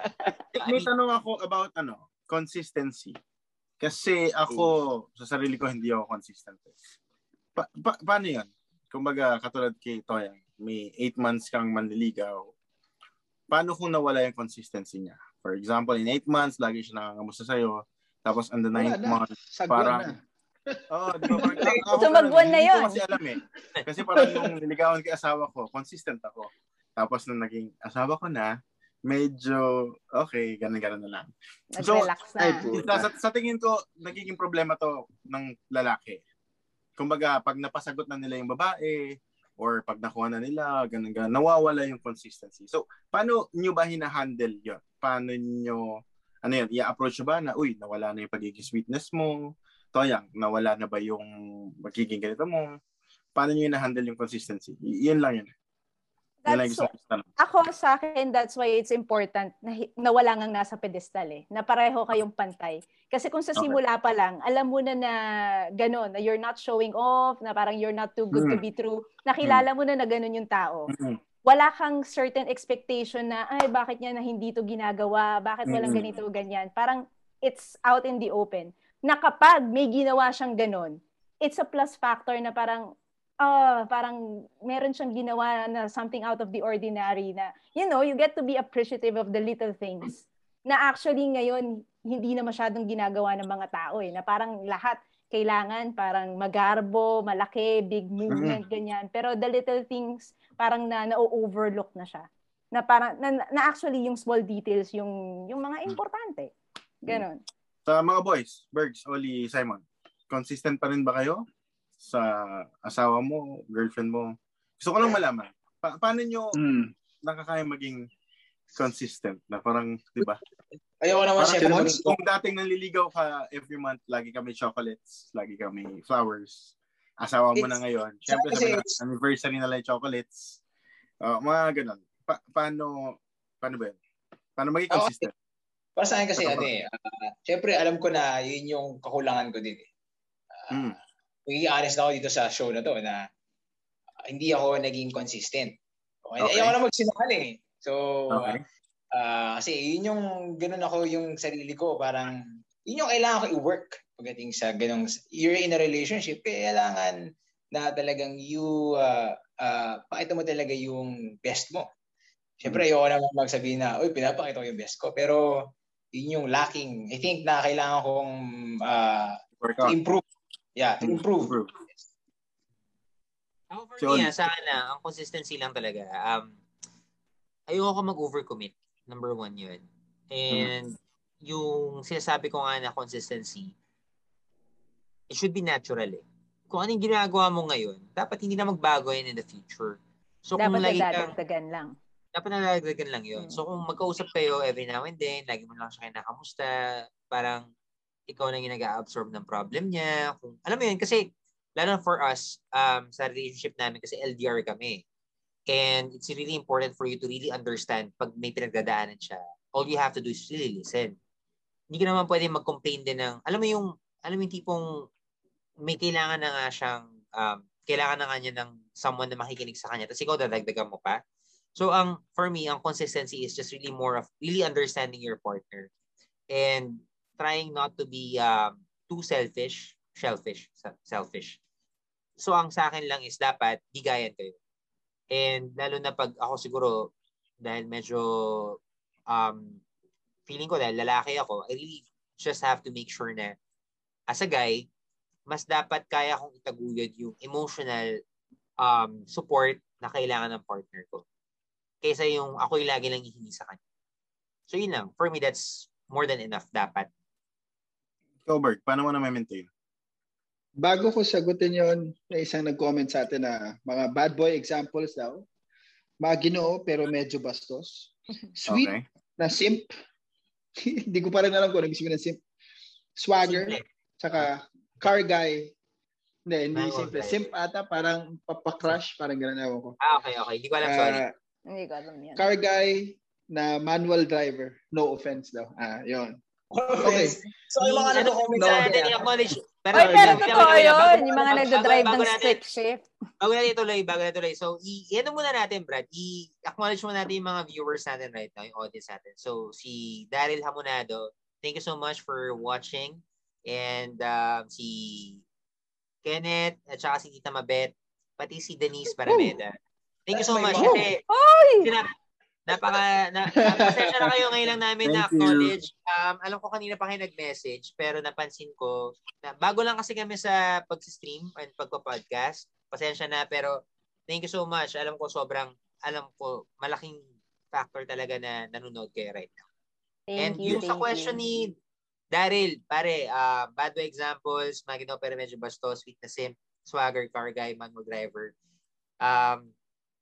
May mean, tanong ako about ano, consistency. Kasi ako, sa sarili ko, hindi ako consistent. Pa- pa- paano yun? Kumbaga, katulad kay Toyang, may 8 months kang manliligaw. Paano kung nawala yung consistency niya? For example, in 8 months, lagi siya nangangamusta sa'yo. Tapos on the Wala 9th na. month, Parang- na. *laughs* Oo, di ba? Parang, *laughs* ako- Sumagwan na hindi ko yun. kasi alam eh. Kasi parang nung niligawan kay asawa ko, consistent ako. Tapos nung naging asawa ko na, medyo okay, ganun-ganun na lang. So, Nag-relax na. ay, sa, sa tingin ko, nagiging problema to ng lalaki. Kumbaga, pag napasagot na nila yung babae, or pag nakuha na nila, ganun, ganun, nawawala yung consistency. So, paano nyo ba hinahandle yun? Paano nyo, ano yun, i-approach ba na, uy, nawala na yung pagiging sweetness mo, toyang, nawala na ba yung magiging ganito mo? Paano nyo hinahandle yung consistency? Y- yun lang yun. That's, ako sa akin, that's why it's important na, na wala ngang nasa pedestal eh. Na pareho kayong pantay. Kasi kung sa Okay. simula pa lang, alam mo na na gano'n, na you're not showing off, na parang you're not too good to Mm. be true, nakilala mo na na gano'n yung tao. Mm. Wala kang certain expectation na, ay, bakit niya na hindi to ginagawa? Bakit walang Mm. ganito, ganyan? Parang it's out in the open. Na kapag may ginawa siyang gano'n, it's a plus factor na parang ah, parang meron siyang ginawa na something out of the ordinary na, you know, you get to be appreciative of the little things. Na actually ngayon, hindi na masyadong ginagawa ng mga tao eh. Na parang lahat kailangan parang magarbo, malaki, big movement, ganyan. Pero the little things, parang na na-overlook na siya. Na parang, na, na actually yung small details, yung, yung mga importante. Ganon. Sa mga boys, Bergs, Oli, Simon, consistent pa rin ba kayo sa asawa mo, girlfriend mo? Gusto ko lang malaman. Pa- paano nyo Mm. nakakaya maging consistent na parang, di ba? Ayoko naman Parang siyempre kung, kung dating nanliligaw ka every month, lagi kami chocolates, lagi kami flowers. Asawa mo na It's- ngayon. Siyempre, sabi na, anniversary na lang chocolates. Uh, mga ganun. Pa- paano, paano ba yun? Paano maging Ako- consistent? Para sa akin kasi Ano eh, ah, syempre alam ko na yun yung kakulangan ko din eh. Mm. Magiging honest na ako dito sa show na to na hindi ako naging consistent. Okay. Okay. Ayoko na magsinungaling eh. So, Okay. ah, kasi yun yung ganun ako yung sarili ko, parang yun yung kailangan ko i-work pagdating sa ganung you're in a relationship, kailangan na talagang you uh, uh, pakita mo talaga yung best mo. Siyempre, ayoko naman magsabihin na, uy, pinapakita ko yung best ko. Pero, yun yung lacking. I think na kailangan kong uh, improve. Yeah, to improve. Improve. Ako for Si me, sa akin na, ang consistency lang talaga. Um, ayoko mag-overcommit. Number one yun. And yung sinasabi ko nga na consistency, it should be natural eh. Kung anong ginagawa mo ngayon, dapat hindi na magbago yan in the future. So kung Dapat lagi kang, nadadagdagan lang. dapat nalalagdagan lang yun. Mm. So kung magkausap kayo every now and then, lagi mo lang siya kinakamusta, parang ikaw na yung nag-absorb ng problem niya. Kung, alam mo yun, kasi lalo for us, um, sa relationship namin, kasi LDR kami. And it's really important for you to really understand pag may pinagdadaanan siya. All you have to do is really listen. Hindi ka naman pwede mag-complain din ng, alam mo yung, alam mo yung tipong may kailangan na nga siyang, um, kailangan na nga niya ng someone na makikinig sa kanya, tapos ikaw dadagdagan mo pa. So, ang for me, ang consistency is just really more of really understanding your partner. and trying not to be um, too selfish, selfish, selfish. So ang sa akin lang is dapat bigayan kayo. And lalo na pag ako siguro dahil medyo um, feeling ko dahil lalaki ako, I really just have to make sure na as a guy, mas dapat kaya kong itaguyod yung emotional um, support na kailangan ng partner ko. Kaysa yung ako'y lagi lang hihingi sa kanya. So yun lang. For me, that's more than enough dapat. Ikaw, Bert, paano mo na maintain? Bago ko sagutin yon may isang nag-comment sa atin na mga bad boy examples daw. Mga ginoo pero medyo bastos. *laughs* Sweet okay. na simp. *laughs* Hindi ko pa rin alam kung ano ng simp. Swagger. Simple. Tsaka car guy. Hindi, hindi Ay, simple. Okay. Simp ata, parang papakrush, parang gano'n ewan ko. Ah, okay, okay. Hindi ko alam, sorry. Uh, hindi ko alam yan. Car guy na manual driver. No offense daw. Ah, yon. Okay. So, yung mga nag-comment sa atin, i-acknowledge. Pero, Oy, pero totoo yun. Yung mga nagda-drive ng stick shift. Bago natin ituloy, bago natin ituloy. So, i ano muna natin, Brad. I-acknowledge muna natin yung mga viewers natin right now, yung audience natin. So, si Daryl Hamonado, thank you so much for watching. And um, si Kenneth, at saka si Tita Mabet, pati si Denise Parameda. Thank you so much. Kasi, sinap, Napaka, na, *laughs* pasensya na kayo ngayon lang namin na acknowledge. Um, alam ko kanina pa kayo nag-message, pero napansin ko, na bago lang kasi kami sa pag-stream and pagpa-podcast. Pasensya na, pero thank you so much. Alam ko sobrang, alam ko, malaking factor talaga na nanonood kayo right now. Thank and you, yung sa question you. ni Daryl, pare, uh, bad way examples, magino pero medyo bastos, sweet na sim, swagger, car guy, manual driver. Um,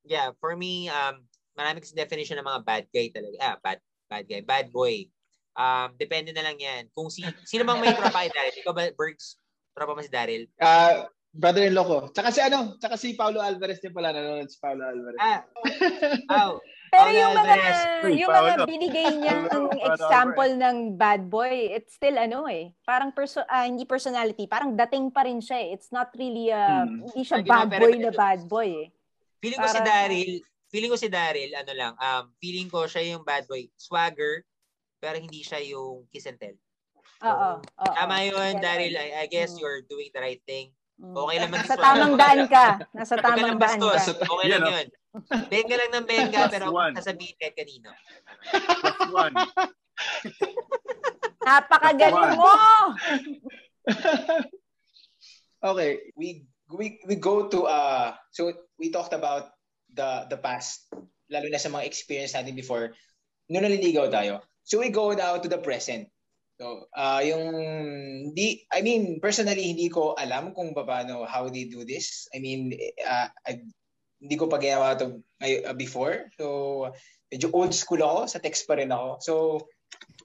yeah, for me, um, marami kasi definition ng mga bad guy talaga. Ah, bad, bad guy. Bad boy. Um, depende na lang yan. Kung si, sino mang may tropa kay Daryl? Ikaw ba, Bergs? Tropa mo si Daryl? Uh, brother-in-law ko. Tsaka si ano, tsaka si Paulo Alvarez din pala, nanonood si Paulo Alvarez. Ah, *laughs* oh. Pero Paulo yung mga, Alvarez. yung mga binigay niya *laughs* ng example ng bad boy, it's still ano eh, parang perso uh, hindi personality, parang dating pa rin siya eh. It's not really, uh, hmm. hindi siya bad boy na bad boy eh. Feeling ko si Daryl, feeling ko si Daryl, ano lang, um, feeling ko siya yung bad boy. Swagger, pero hindi siya yung kiss and tell. Oo. So, tama yun, Daryl. I, I guess mm. you're doing the right thing. Mm. Okay lang Nasa tamang daan ka. Nasa tamang daan ka. Okay lang yun. Benga lang ng benga, pero kung sasabihin kahit kanino. One. *laughs* Napakagaling mo! *laughs* okay, we we we go to uh so we talked about the the past, lalo na sa mga experience natin before, nung naliligaw tayo. So we go now to the present. So, uh, yung di I mean, personally hindi ko alam kung paano how they do this. I mean, uh, I, hindi ko pa ginawa to uh, before. So, medyo old school ako, sa text pa rin ako. So,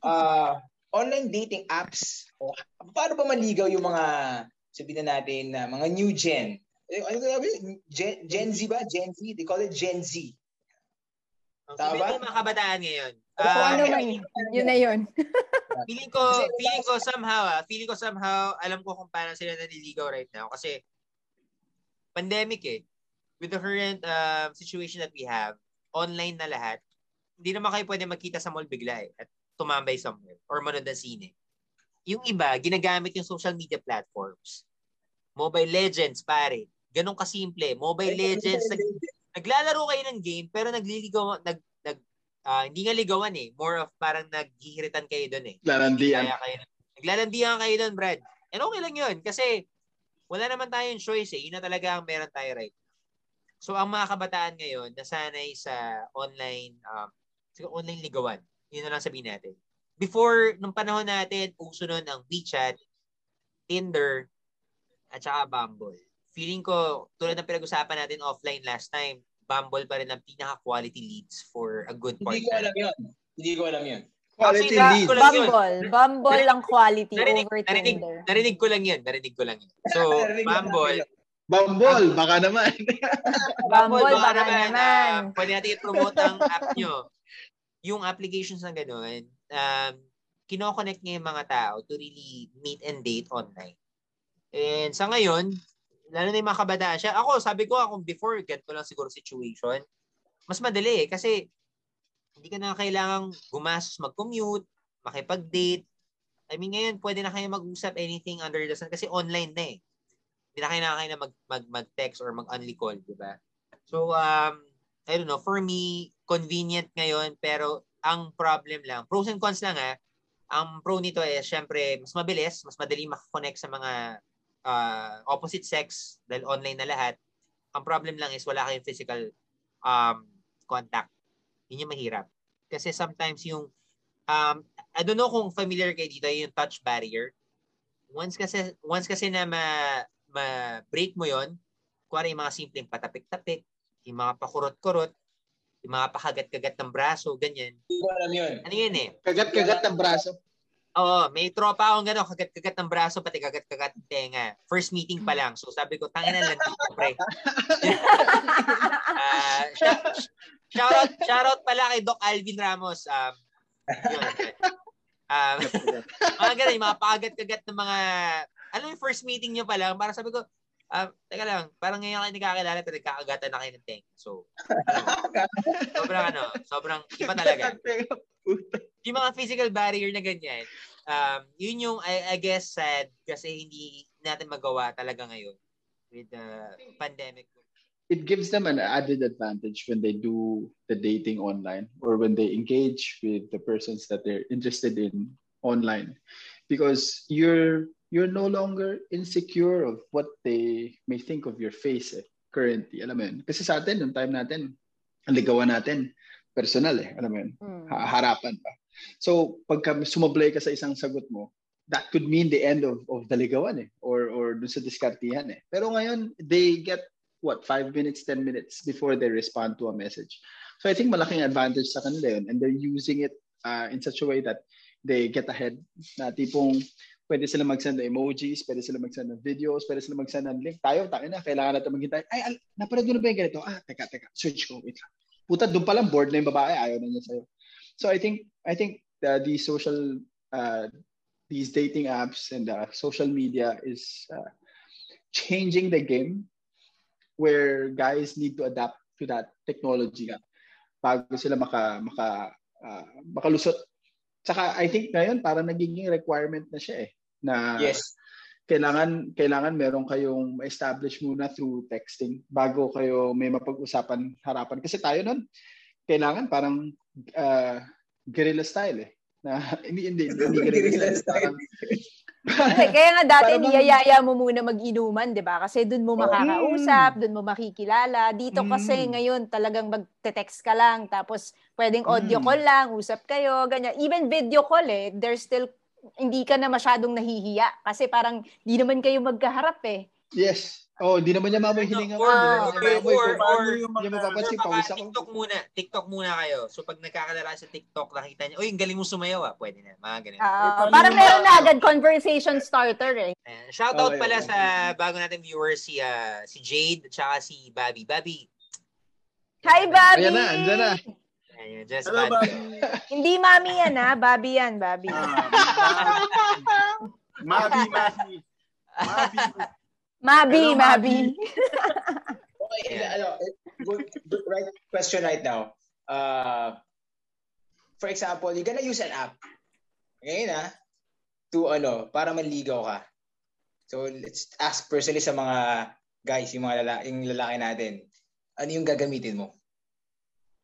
uh, online dating apps, oh, paano ba maligaw yung mga sabihin na natin na uh, mga new gen ano sabi? Gen, Gen Z ba? Gen Z? They call it Gen Z. Okay, Tama ba? mga kabataan ngayon. Uh, ano man, yun na yun. *laughs* feeling ko, feeling ko somehow, ah, feeling ko somehow, alam ko kung paano sila naliligaw right now. Kasi, pandemic eh. With the current uh, situation that we have, online na lahat, hindi naman kayo pwede magkita sa mall bigla eh, at tumambay somewhere or manood ng sine. Yung iba, ginagamit yung social media platforms. Mobile Legends, pare. Ganun kasimple. Mobile Legends, nag, naglalaro kayo ng game pero nagliligaw nag nag uh, hindi nga ligawan eh. More of parang naghihiritan kayo doon eh. Lalandian. Kayo, naglalandian kayo doon, Brad. And okay lang 'yun kasi wala naman tayong choice eh. Yun na talaga ang meron tayo right. So ang mga kabataan ngayon nasanay sa online um siguro online ligawan. Yun na lang sabihin natin. Before nung panahon natin, uso nun ang WeChat, Tinder, at saka Bumble feeling ko, tulad ng pinag-usapan natin offline last time, Bumble pa rin ang pinaka-quality leads for a good partner. Hindi ko alam yun. Hindi ko alam yun. Quality Actually, leads. Bumble. Yun. Bumble ang quality narinig, over narinig, Tinder. Narinig ko lang yun. Narinig ko lang yun. So, *laughs* Bumble. Bumble, baka naman. Bumble, baka, baka naman. naman. Uh, pwede natin i-promote ang app nyo. Yung applications na gano'n, um, kinoconnect niya yung mga tao to really meet and date online. And sa ngayon, lalo na yung mga kabataan siya. Ako, sabi ko, ako before, ganito lang siguro situation. Mas madali eh, kasi hindi ka na kailangang gumastos mag-commute, makipag-date, I mean, ngayon, pwede na kayo mag-usap anything under the sun kasi online na eh. Hindi na na kayo na mag, mag, mag-text or mag-only call, di ba? So, um, I don't know, for me, convenient ngayon, pero ang problem lang, pros and cons lang ha, ang pro nito ay syempre, mas mabilis, mas madali makakonect sa mga uh, opposite sex dahil online na lahat. Ang problem lang is wala kayong physical um, contact. Yun yung mahirap. Kasi sometimes yung um, I don't know kung familiar kayo dito yung touch barrier. Once kasi once kasi na ma, ma-break mo yon, kuwari yung mga simpleng patapik-tapik, yung mga pakurot-kurot, yung mga pakagat-kagat ng braso, ganyan. Hindi ko alam yun. Ano yun eh? Kagat-kagat ng braso. Oo, may tropa akong gano'n, kagat-kagat ng braso, pati kagat-kagat ng tenga. First meeting pa lang. So sabi ko, tangin na lang dito, pre. *laughs* uh, shoutout, shoutout pala kay Doc Alvin Ramos. Um, yun. Um, mga ganun, yung mga pakagat-kagat ng mga, ano yung first meeting nyo pa lang, parang sabi ko, um, teka lang, parang ngayon kayo nagkakilala, pero nagkakagatan na kayo ng tank. So, *laughs* sobrang ano, sobrang iba talaga. *laughs* yung mga physical barrier na ganyan, um, yun yung, I, I guess, sad kasi hindi natin magawa talaga ngayon with the pandemic. It gives them an added advantage when they do the dating online or when they engage with the persons that they're interested in online because you're you're no longer insecure of what they may think of your face eh, currently. Alam mo yun? Kasi sa atin, yung time natin, ang ligawan natin, personal eh. Alam mo yun? Mm. Harapan pa. So, pagka sumablay ka sa isang sagot mo, that could mean the end of, of the ligawan eh. Or, or dun sa diskartihan eh. Pero ngayon, they get, what, 5 minutes, 10 minutes before they respond to a message. So I think malaking advantage sa kanila yun. And they're using it uh, in such a way that they get ahead. Na tipong, pwede sila mag-send ng emojis, pwede sila mag-send ng videos, pwede sila mag-send ng link. Tayo, tayo na, kailangan natin maghintay. Ay, al- napanood mo na ba yung ganito? Ah, teka, teka, search ko, wait lang. Puta, doon pa lang board na yung babae, ayaw na niya sa'yo. So I think I think uh, these social uh, these dating apps and uh, social media is uh, changing the game where guys need to adapt to that technology bago sila maka maka uh, makalusot. Saka I think ngayon parang nagiging requirement na siya eh na yes. kailangan kailangan meron kayong establish muna through texting bago kayo may mapag-usapan harapan kasi tayo nun kailangan parang uh, guerrilla style eh. Na, *laughs* hindi, hindi, hindi guerrilla style. Kasi, kaya nga dati niyayaya mo muna mag-inuman, 'di ba? Kasi doon mo makakausap, mm. doon mo makikilala. Dito kasi mm. ngayon talagang magte-text ka lang tapos pwedeng audio mm. call lang, usap kayo, ganyan. Even video call eh, there's still hindi ka na masyadong nahihiya kasi parang di naman kayo magkaharap eh. Yes. Oh, di naman niya mamoy hininga ko. Or, or, or, or, yung mga mapapansin. TikTok muna. TikTok muna kayo. So, pag nagkakalala sa TikTok, nakita niya, uy, galing mo sumayaw ah. Pwede na. Mga ganun. Uh, para meron na agad conversation starter eh. Uh, shoutout oh, pala yeah. sa bago natin viewers, si, uh, si Jade at saka si Bobby. Bobby. Hi, Bobby! Ayan na, andyan na. Ayan, just Hello, Bobby. *laughs* Hindi mami yan ha, Bobby yan, Bobby. Mabi, Mabi. Mabi. Mabi, Hello, Mabi. *laughs* okay, ano, good, good, right question right now. Uh, for example, you're gonna use an app. Ngayon ah, to ano, para manligaw ka. So, let's ask personally sa mga guys, yung mga lalaki, yung lalaki natin. Ano yung gagamitin mo?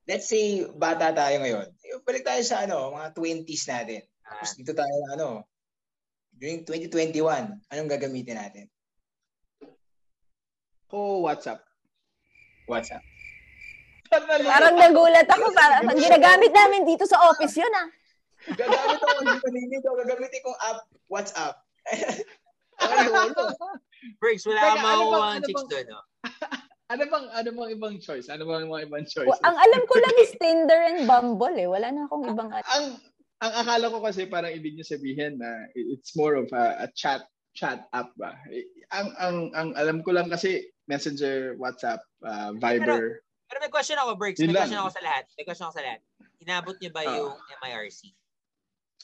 Let's say, bata tayo ngayon. Balik tayo sa ano, mga 20s natin. Tapos dito tayo ano, during 2021, anong gagamitin natin? ko WhatsApp. WhatsApp. Parang nagulat ako. Parang ginagamit namin dito sa office yun ah. Gagamit ako dito. Gagamitin kong app, WhatsApp. *laughs* Briggs, wala kang makuha ang chicks doon. No? Ano bang ano bang ibang choice? Ano bang mga ibang choice? Well, ang alam ko lang is *laughs* Tinder and Bumble eh. Wala na akong ibang Ang ang akala ko kasi parang ibig niyo sabihin na it's more of a, a chat chat app ba. Ang ang ang alam ko lang kasi Messenger, WhatsApp, uh, Viber. Pero, pero may question ako, Briggs. May question ako sa lahat. May question ako sa lahat. Inabot niyo ba uh, yung MIRC?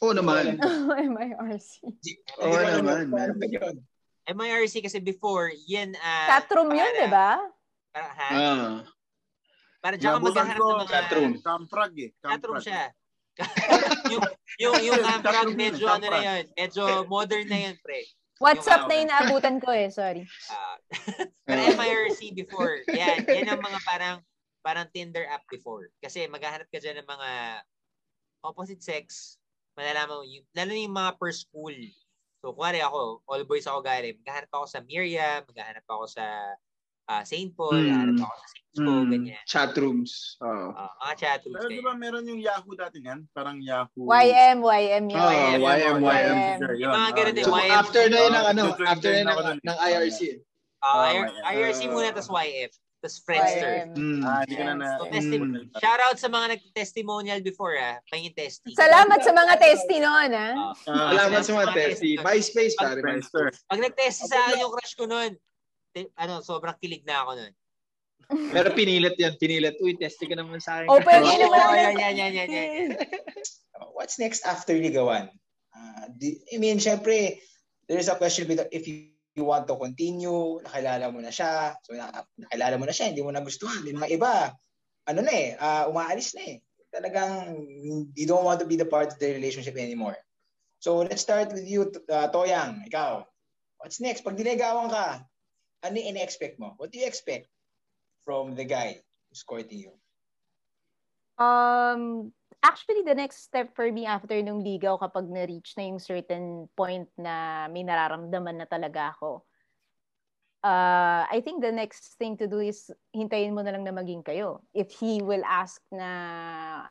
Oo naman. *laughs* Oh, MIRC. Oo oh, naman. MIRC kasi before, yan... Uh, Chatroom yun, di ba? Para, ha? Uh, para dyan ka maghahanap ng mga... Chatroom. Camprag eh. Chatroom siya. *laughs* yung, yung, yung Amprag, Chatroom, medyo ano na yun, medyo modern na yun, pre. WhatsApp Yung na inaabutan ko eh, sorry. Ah, *laughs* pero MIRC before, yan, yan ang mga parang parang Tinder app before. Kasi maghahanap ka dyan ng mga opposite sex, malalaman mo, yung, lalo yung mga per school. So, kuwari ako, all boys ako galing, maghahanap ako sa Miriam, maghahanap ako sa ah, St. Paul, Mm. maghahanap ako sa St. Paul, Mm. ganyan. Chat rooms. Oo. Ah, mga chat rooms Pero di ba meron yung Yahoo dati yan? Parang Yahoo. YM, YM yun. Ah, YM, YM, YM. Yung mga ganun din, So, YM. after na yun ng Ah, ano, after na ng, ng IRC. Ah, Ah, IR- YM. IRC muna, tapos YF. Tapos Friendster. YM. Mm. Ah, hindi ka na na. So, Mm. testi- shout out sa mga nag-testimonial before, ah. Pangin testing. Salamat sa mga testy noon, ha? Ah, Ah, Salamat sa mga testy. testy. MySpace, pare. Friendster. Pag nag-test sa akin yung crush ko noon, ano, sobrang kilig na ako noon. Pero pinilit yan, pinilit. Uy, testing ka naman sa akin. O, pwede Oo, naman. yan, yan, yan, yan, yan. What's next after Ligawan? Uh, di, I mean, syempre, there's a question with if you, you want to continue, nakilala mo na siya, so na, nakilala mo na siya, hindi mo na gustuhan. Yung mga iba, ano na eh, uh, umaalis na eh. Talagang, you don't want to be the part of the relationship anymore. So, let's start with you, uh, Toyang. Ikaw, what's next? Pag dinigawan ka, ano yung in-expect mo? What do you expect from the guy who's courting you? Um, actually, the next step for me after nung ligaw kapag na-reach na yung certain point na may nararamdaman na talaga ako, uh, I think the next thing to do is hintayin mo na lang na maging kayo. If he will ask na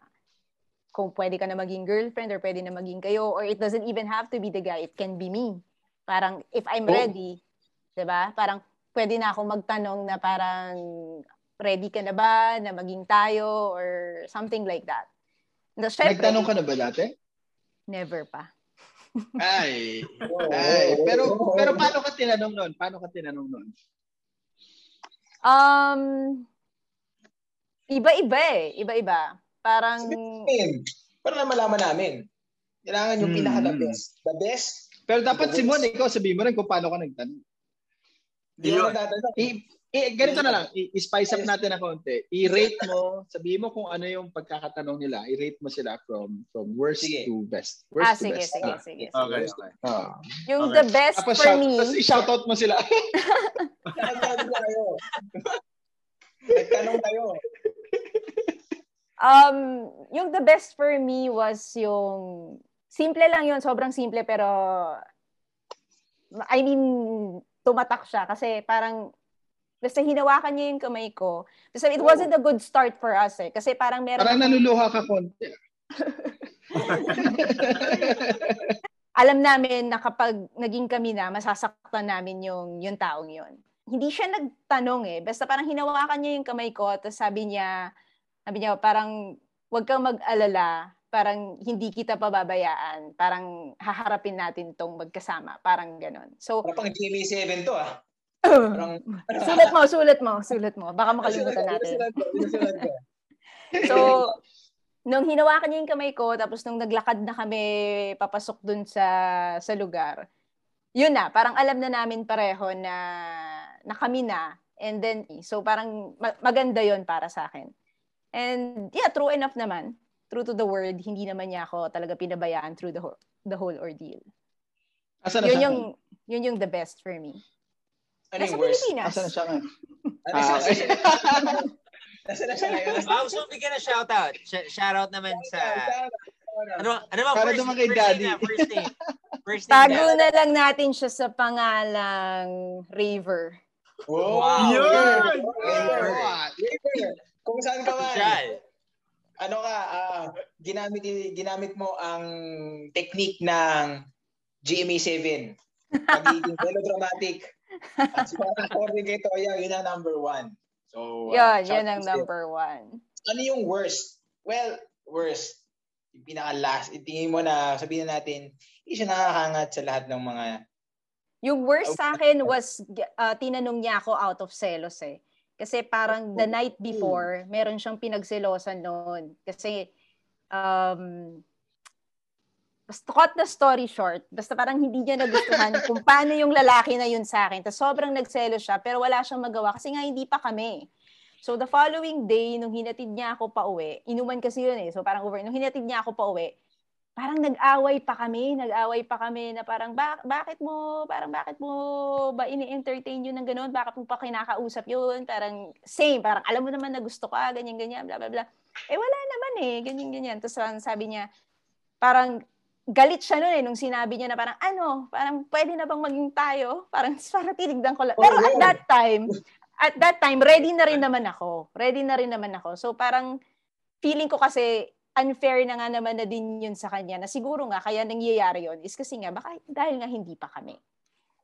kung pwede ka na maging girlfriend or pwede na maging kayo or it doesn't even have to be the guy, it can be me. Parang if I'm Oh. ready, 'di ba? Parang pwede na akong magtanong na parang ready ka na ba na maging tayo or something like that. Na, syempre, Nagtanong ka na ba dati? Never pa. Ay. *laughs* Ay. Pero, pero paano ka tinanong nun? Paano ka tinanong nun? Um, iba-iba eh. Iba-iba. Parang, para na malaman namin. Kailangan yung Hmm. pinaka the best. The best, Pero dapat, Simon, ikaw sabihin mo rin kung paano ka nagtanong. Hindi mo. I, i, ganito na lang, i-spice up natin na konti. I-rate mo, sabihin mo kung ano yung pagkakatanong nila. I-rate mo sila from from worst Sige. to best. ah, Worst to sige, best. sige, Ah. sige. Okay, okay. Ah. Yung Okay. the best Tapos, for shout, me, tapos i-shoutout mo sila. Nagtanong tayo. Nagtanong tayo. um, yung the best for me was yung, simple lang yun, sobrang simple, pero, I mean, tumatak siya kasi parang, basta hinawakan niya yung kamay ko. Basta it wasn't a good start for us eh. Kasi parang meron Parang naluluha ka konti. *laughs* alam namin na kapag naging kami na, masasaktan namin yung, yung taong yun. Hindi siya nagtanong eh. Basta parang hinawakan niya yung kamay ko, tapos sabi niya, sabi niya, parang, huwag kang mag-alala, parang hindi kita pababayaan, parang haharapin natin tong magkasama, parang ganon. So, Parang pang GMA7 to ah. Parang, sulat mo, sulat mo, sulat mo. Baka makalimutan natin. *laughs* So, nung hinawakan niya yung kamay ko, tapos nung naglakad na kami papasok dun sa sa lugar, yun na, parang alam na namin pareho na, na kami na. And then, so parang ma- maganda yon para sa akin. And yeah, true enough naman. True to the word, hindi naman niya ako talaga pinabayaan through the whole, the whole ordeal. Asa na Yun siya? yung, yun yung the best for me. Ano Nasa yung worst? Pilipinas. Asa na siya nga? Ano Ah, siya? okay. *laughs* Nasa na siya ngayon? Ah, gusto mo bigyan ng shoutout. Sh- shoutout naman sa... Ano, ano ba? Para First, naman kay first Daddy. name na, first name. First name Tago na. na lang natin siya sa pangalang Raver. Wow! Wow. Yun! River. River. Kung saan ka man. Ano ka, ah, ginamit, ginamit mo ang technique ng GMA7. Pagiging melodramatic. At so, according kay Toya, yun ang number one. So, ah, Yun, yun ang number one. Ano yung worst? Well, worst. Yung pinaka-last. Itingin mo na, sabihin na natin, hindi siya nakakahangat sa lahat ng mga Yung worst sa akin was, uh, tinanong niya ako out of selos eh. Kasi parang the night before, meron siyang pinagselosan noon. Kasi, um, basta cut the story short, basta parang hindi niya nagustuhan kung *laughs* paano yung lalaki na yun sa akin. Tapos sobrang nagselo siya, pero wala siyang magawa kasi nga hindi pa kami. So the following day, nung hinatid niya ako pa uwi, inuman kasi yun eh. So parang over, nung hinatid niya ako pa uwi, parang nag-away pa kami, nag-away pa kami na parang bak- bakit mo, parang bakit mo ba ini-entertain yun ng ganun? Bakit mo pa kinakausap yun? Parang same, parang alam mo naman na gusto ka, ganyan ganyan, bla bla bla. Eh wala naman eh, ganyan ganyan. Tapos sabi niya, parang galit siya noon eh nung sinabi niya na parang ano, parang pwede na bang maging tayo? Parang *laughs* parang tinigdan ko lang. Pero at that time, at that time, ready na rin naman ako. Ready na rin naman ako. So parang feeling ko kasi unfair na nga naman na din yun sa kanya na siguro nga kaya nangyayari yun is kasi nga baka dahil nga hindi pa kami.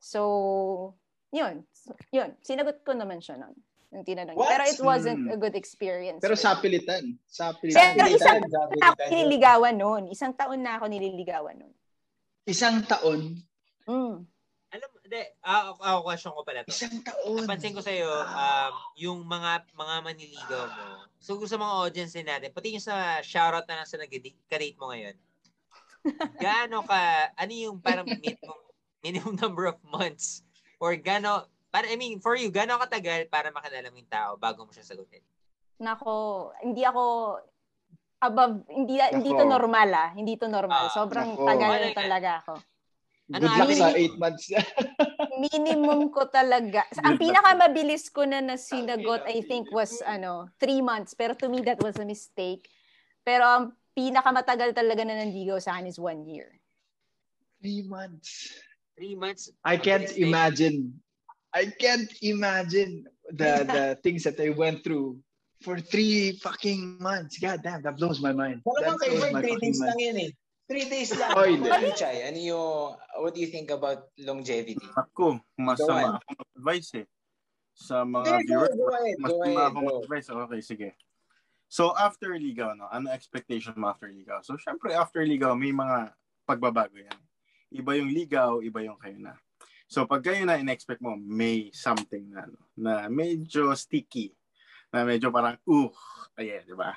So, yun. Yun. Sinagot ko naman siya nun. Yung tinanong. What? Pero it wasn't Hmm. a good experience. Pero for me. sapilitan. Sapilitan. Pero isang taon na ako nililigawan noon. Isang taon na ako nililigawan noon. Isang taon. Mm. Alam, hindi, ah, ako, ako question ko pala to. Isang taon. Napansin ko sa'yo, um, yung mga mga maniligaw mo. So, sa mga audience din natin, pati yung sa shoutout na lang sa nag-date mo ngayon. *laughs* Gaano ka, ano yung parang minimum, minimum number of months? Or gaano, para, I mean, for you, gaano katagal para makilala mo yung tao bago mo siya sagutin? Nako, hindi ako above, hindi hindi to Nako. normal ah. Hindi to normal. Ah, Sobrang nako. tagal Ano na yan? talaga ako. Ano, Good luck ano sa yun? 8 months. *laughs* Minimum ko talaga. Ang luck. pinakamabilis ko na nasinagot, I think, was ano, three months. Pero to me, that was a mistake. Pero ang pinakamatagal talaga na nandigaw sa akin is one year. 3 months. Three months? I can't yun. imagine. I can't imagine the *laughs* the things that I went through for three fucking months. God damn, that blows my mind. Wala bang kay blows Fred, my three mind. lang yan eh. Three days lang. Oh, hindi. Ano, Chay? Ano yung, what do you think about longevity? Ako, Go masama ako mag-advise eh. Sa mga Hindi, go, viewers, go ahead. Go masama ahead, ako bro. mag-advise. Okay, sige. So, after ligaw, no? ano expectation mo after ligaw? So, syempre, after ligaw, may mga pagbabago yan. Iba yung ligaw, iba yung kayo na. So, pag kayo na in-expect mo, may something na, no, na medyo sticky. Na medyo parang, uh, ayan, di ba?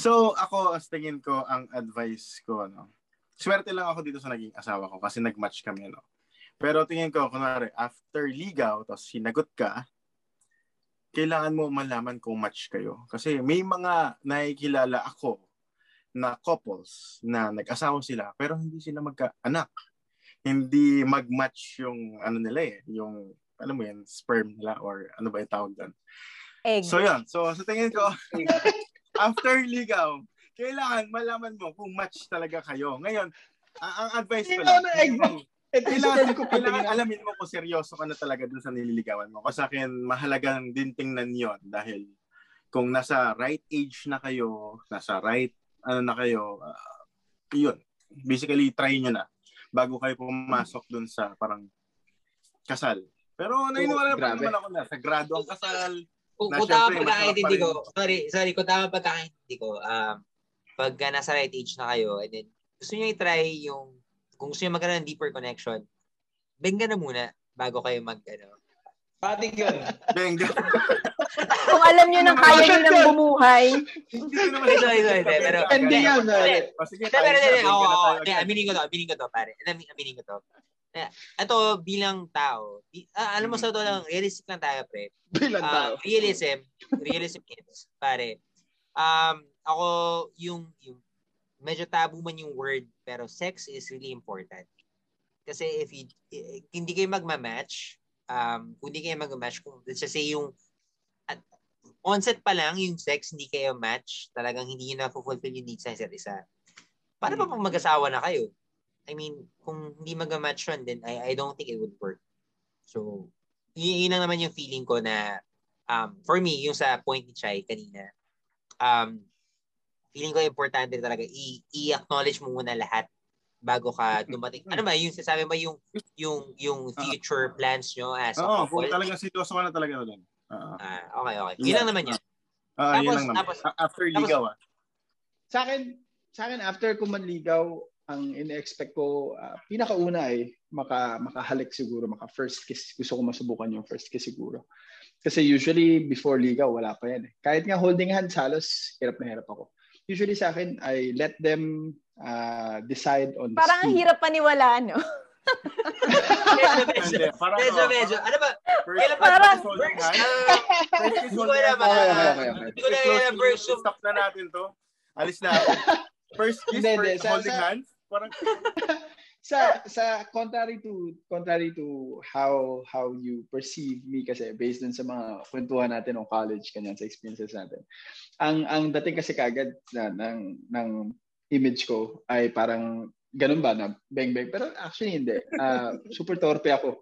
So, ako, as tingin ko, ang advice ko, no, swerte lang ako dito sa naging asawa ko kasi nag-match kami, no. Pero tingin ko, kunwari, after ligaw, tapos sinagot ka, kailangan mo malaman kung match kayo. Kasi may mga nakikilala ako na couples na nag-asawa sila pero hindi sila magka-anak. Hindi mag-match yung ano nila eh, yung alam mo yan, sperm nila or ano ba yung tawag doon. Egg. So yun, so sa tingin ko, *laughs* after ligaw, kailangan malaman mo kung match talaga kayo. Ngayon, ang, ang advice ko lang, na egg mo? Ito yung kailangan, ko kailangan patingin. alamin mo kung seryoso ka na talaga dun sa nililigawan mo. Kasi sa akin, mahalagang din tingnan yon dahil kung nasa right age na kayo, nasa right ano na kayo, uh, yun. Basically, try nyo na bago kayo pumasok dun sa parang kasal. Pero naniniwala pa grabe. naman ako na sa grado ang kasal. Kung, kung tama pagkakaintindi ko, sorry, sorry, kung tama pagkakaintindi ko, um, pagka nasa right age na kayo, and then gusto nyo i-try yung, kung gusto nyo magkaroon ng deeper connection, benga na muna bago kayo mag, ano. Patig yun. Benga. *laughs* Kung alam nyo nang kaya nyo nang bumuhay, Hindi ko naman Sorry, sorry, sorry, pero- Hindi yan. Sorry. eh. O, sige, Hindi, tayo pero agad. aminin ko to, aminin ko to, pare. Aminin, ko to. Eh, Ito, bilang tao, ah, alam mo sa to lang, realistic lang tayo, pre. Bilang tao. Um, realism, realism is, pare, um, ako, yung, yung, medyo taboo man yung word, pero sex is really important. Kasi if you, eh, hindi kayo magmamatch, um, kung hindi kayo magmamatch, kung let's just say yung, at, onset pa lang, yung sex, hindi kayo match, talagang hindi nyo na-fulfill yung needs sa isa't isa. Paano pa pag mag-asawa na kayo? I mean, kung hindi mag-match yun, then I, I don't think it would work. So, yun, yun lang naman yung feeling ko na um, for me, yung sa point ni Chai kanina, um, feeling ko importante talaga i- i-acknowledge mo muna lahat bago ka dumating. Ano ba, yung sasabi mo yung yung yung future plans nyo as a Oo, kung couple? talagang seryoso ka na talaga doon. Oo. Ah, okay, okay. Yun lang naman yun. Ah, yun Tapos- lang naman. tapos- After ligaw ah. Sa akin, sa akin after ko manligaw, ang ine-expect ko, ah, pinakauna ay maka, makahalik siguro, maka first kiss. Gusto ko masubukan yung first kiss siguro. Kasi usually before ligaw, wala pa yan. Eh. Kahit nga holding hands, halos hirap na hirap ako. Usually sa akin, I let them ah, decide on the parang ang hirap paniwalaan, no? Medyo, medyo. Parang Medyo, ano, medyo. Ano ba? Kailan first holding Berks, Hindi ko alam. Hindi ko na alam, Berks. Stop na natin to. Alis na ako. *laughs* First kiss, first holding hands. Parang, *laughs* sa sa contrary to contrary to how how you perceive me kasi based dun sa mga kwentuhan natin ng college kanyan sa experiences natin. Ang ang dating kasi kagad na ng ng image ko ay parang ganun ba na bang bang pero actually hindi. Ah, super torpe ako.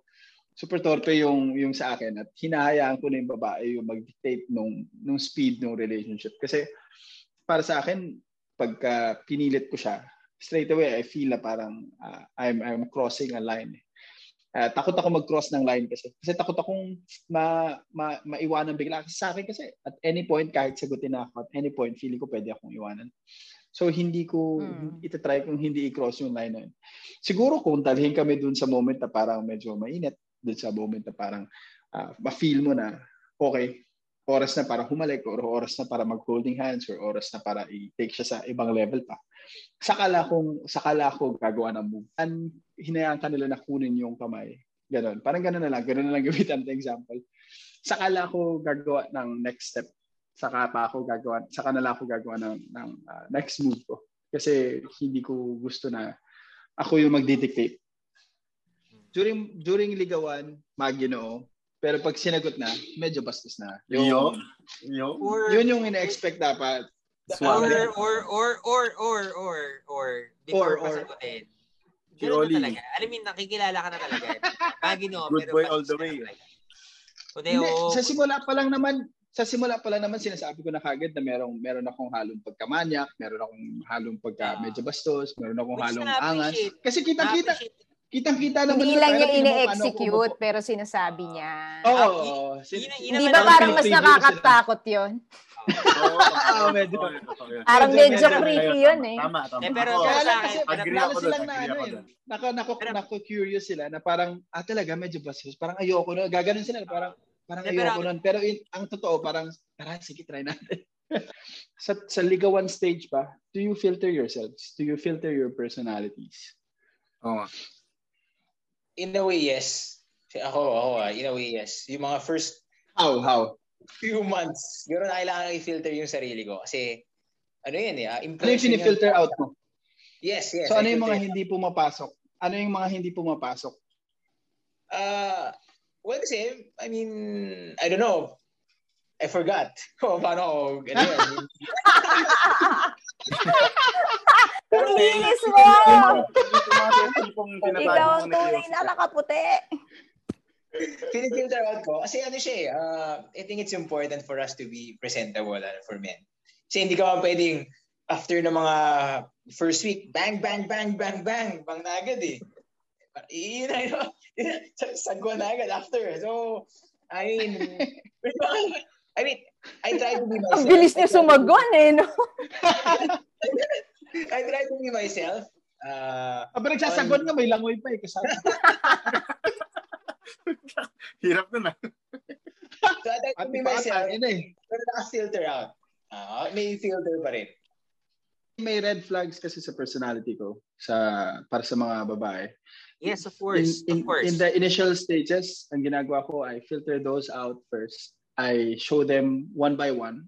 Super torpe yung yung sa akin at hinahayaan ko na yung babae yung mag-dictate nung nung speed ng relationship kasi para sa akin pagka pinilit ko siya straight away I feel na parang uh, I'm I'm crossing a line. Uh, takot ako mag-cross ng line kasi kasi takot akong ma, ma maiwanan bigla kasi sa akin kasi at any point kahit sagutin na ako at any point feeling ko pwede akong iwanan. So hindi ko Mm. itatry kung hindi i-cross yung line na yun. Siguro kung talhin kami dun sa moment na parang medyo mainit, dun sa moment na parang uh, ma-feel mo na okay, oras na para humalik or oras na para mag-holding hands or oras na para i-take siya sa ibang level pa. Sakala kong sakala ko gagawa ng move. An hinayaan ka nila na kunin yung kamay. Ganon. Parang ganon na lang. Ganon na lang *laughs* gamitan ng example. Sakala ko gagawa ng next step. Saka pa ako gagawa, saka na lang ako gagawa ng, ng uh, next move ko. Kasi hindi ko gusto na ako yung magdidictate. During during ligawan, maginoo. Pero pag sinagot na, medyo bastos na. yo, yo. or, Yun yung ina-expect dapat. Or, or, or, or, or, or, or, before Or, or. pasagutin. Ganun na talaga. Alam mo, nakikilala ka na talaga. *laughs* Bagino, Good pero boy all the way. talaga. Kundi, oo. sa simula pa lang naman, sa simula pa lang naman sinasabi ko na kagad na merong meron akong halong pagkamanyak, meron akong halong pagka Ah. medyo bastos, meron akong Which halong angas. Kasi kitang-kita, Na-appreciate. kitang-kita naman Hindi lang niya ako ine-execute, pero sinasabi niya. Oo. Ah, Oh, yun Hindi ba ang- parang mas nakakatakot yun? Oo, Ah, medyo. Parang Medyo- creepy yun eh. Tama, tama. Eh, pero- Kaya sa lang akin, kasi agree ako silang na ano eh. Nako, nako, Pero- nako curious sila na parang, ah talaga, medyo bastos. Parang ayoko na. Gaganon sila. Parang, parang Eh, pero- ayoko nun. Pero in, ang totoo, parang, tara, sige, try natin. *laughs* sa, sa ligawan stage ba, do you filter yourselves? Do you filter your personalities? Oo. In a way, yes. Kasi Ako, ako, ah, in a way, yes. Yung mga first How? How? Few months, siguro na kailangan i-filter yung sarili ko. Kasi, ano yun eh, ah, Ano yung impression filter yun. out mo? Yes, yes. So ano yung mga hindi pumapasok? Ano yung mga hindi pumapasok? Ah, well, kasi, I mean, I don't know. I forgot. Kung *laughs* paano ako, ano yun. *laughs* Ang linis mo! Ikaw ang na tunay na nakaputi. Pinifilter out ko. Kasi ano siya eh, ah, I think it's important for us to be presentable ano, for men. Kasi hindi ka pwedeng after ng mga first week, bang, bang, bang, bang, bang, bang na agad eh. Yun na yun. *laughs* Sagwa na agad after. So, I mean, *laughs* I mean, I try to be myself. Ang bilis niya sumagwan eh, no? *laughs* I try to be myself. Uh, Aba nagsasagot na may langoy pa eh. Kasama. *laughs* Hirap na na. so I be iba myself. eh. Pero naka-filter out. Ah, may filter pa rin. May red flags kasi sa personality ko sa para sa mga babae. Yes, of course. in, in, of course. in the initial stages, ang ginagawa ko, I filter those out first. I show them one by one.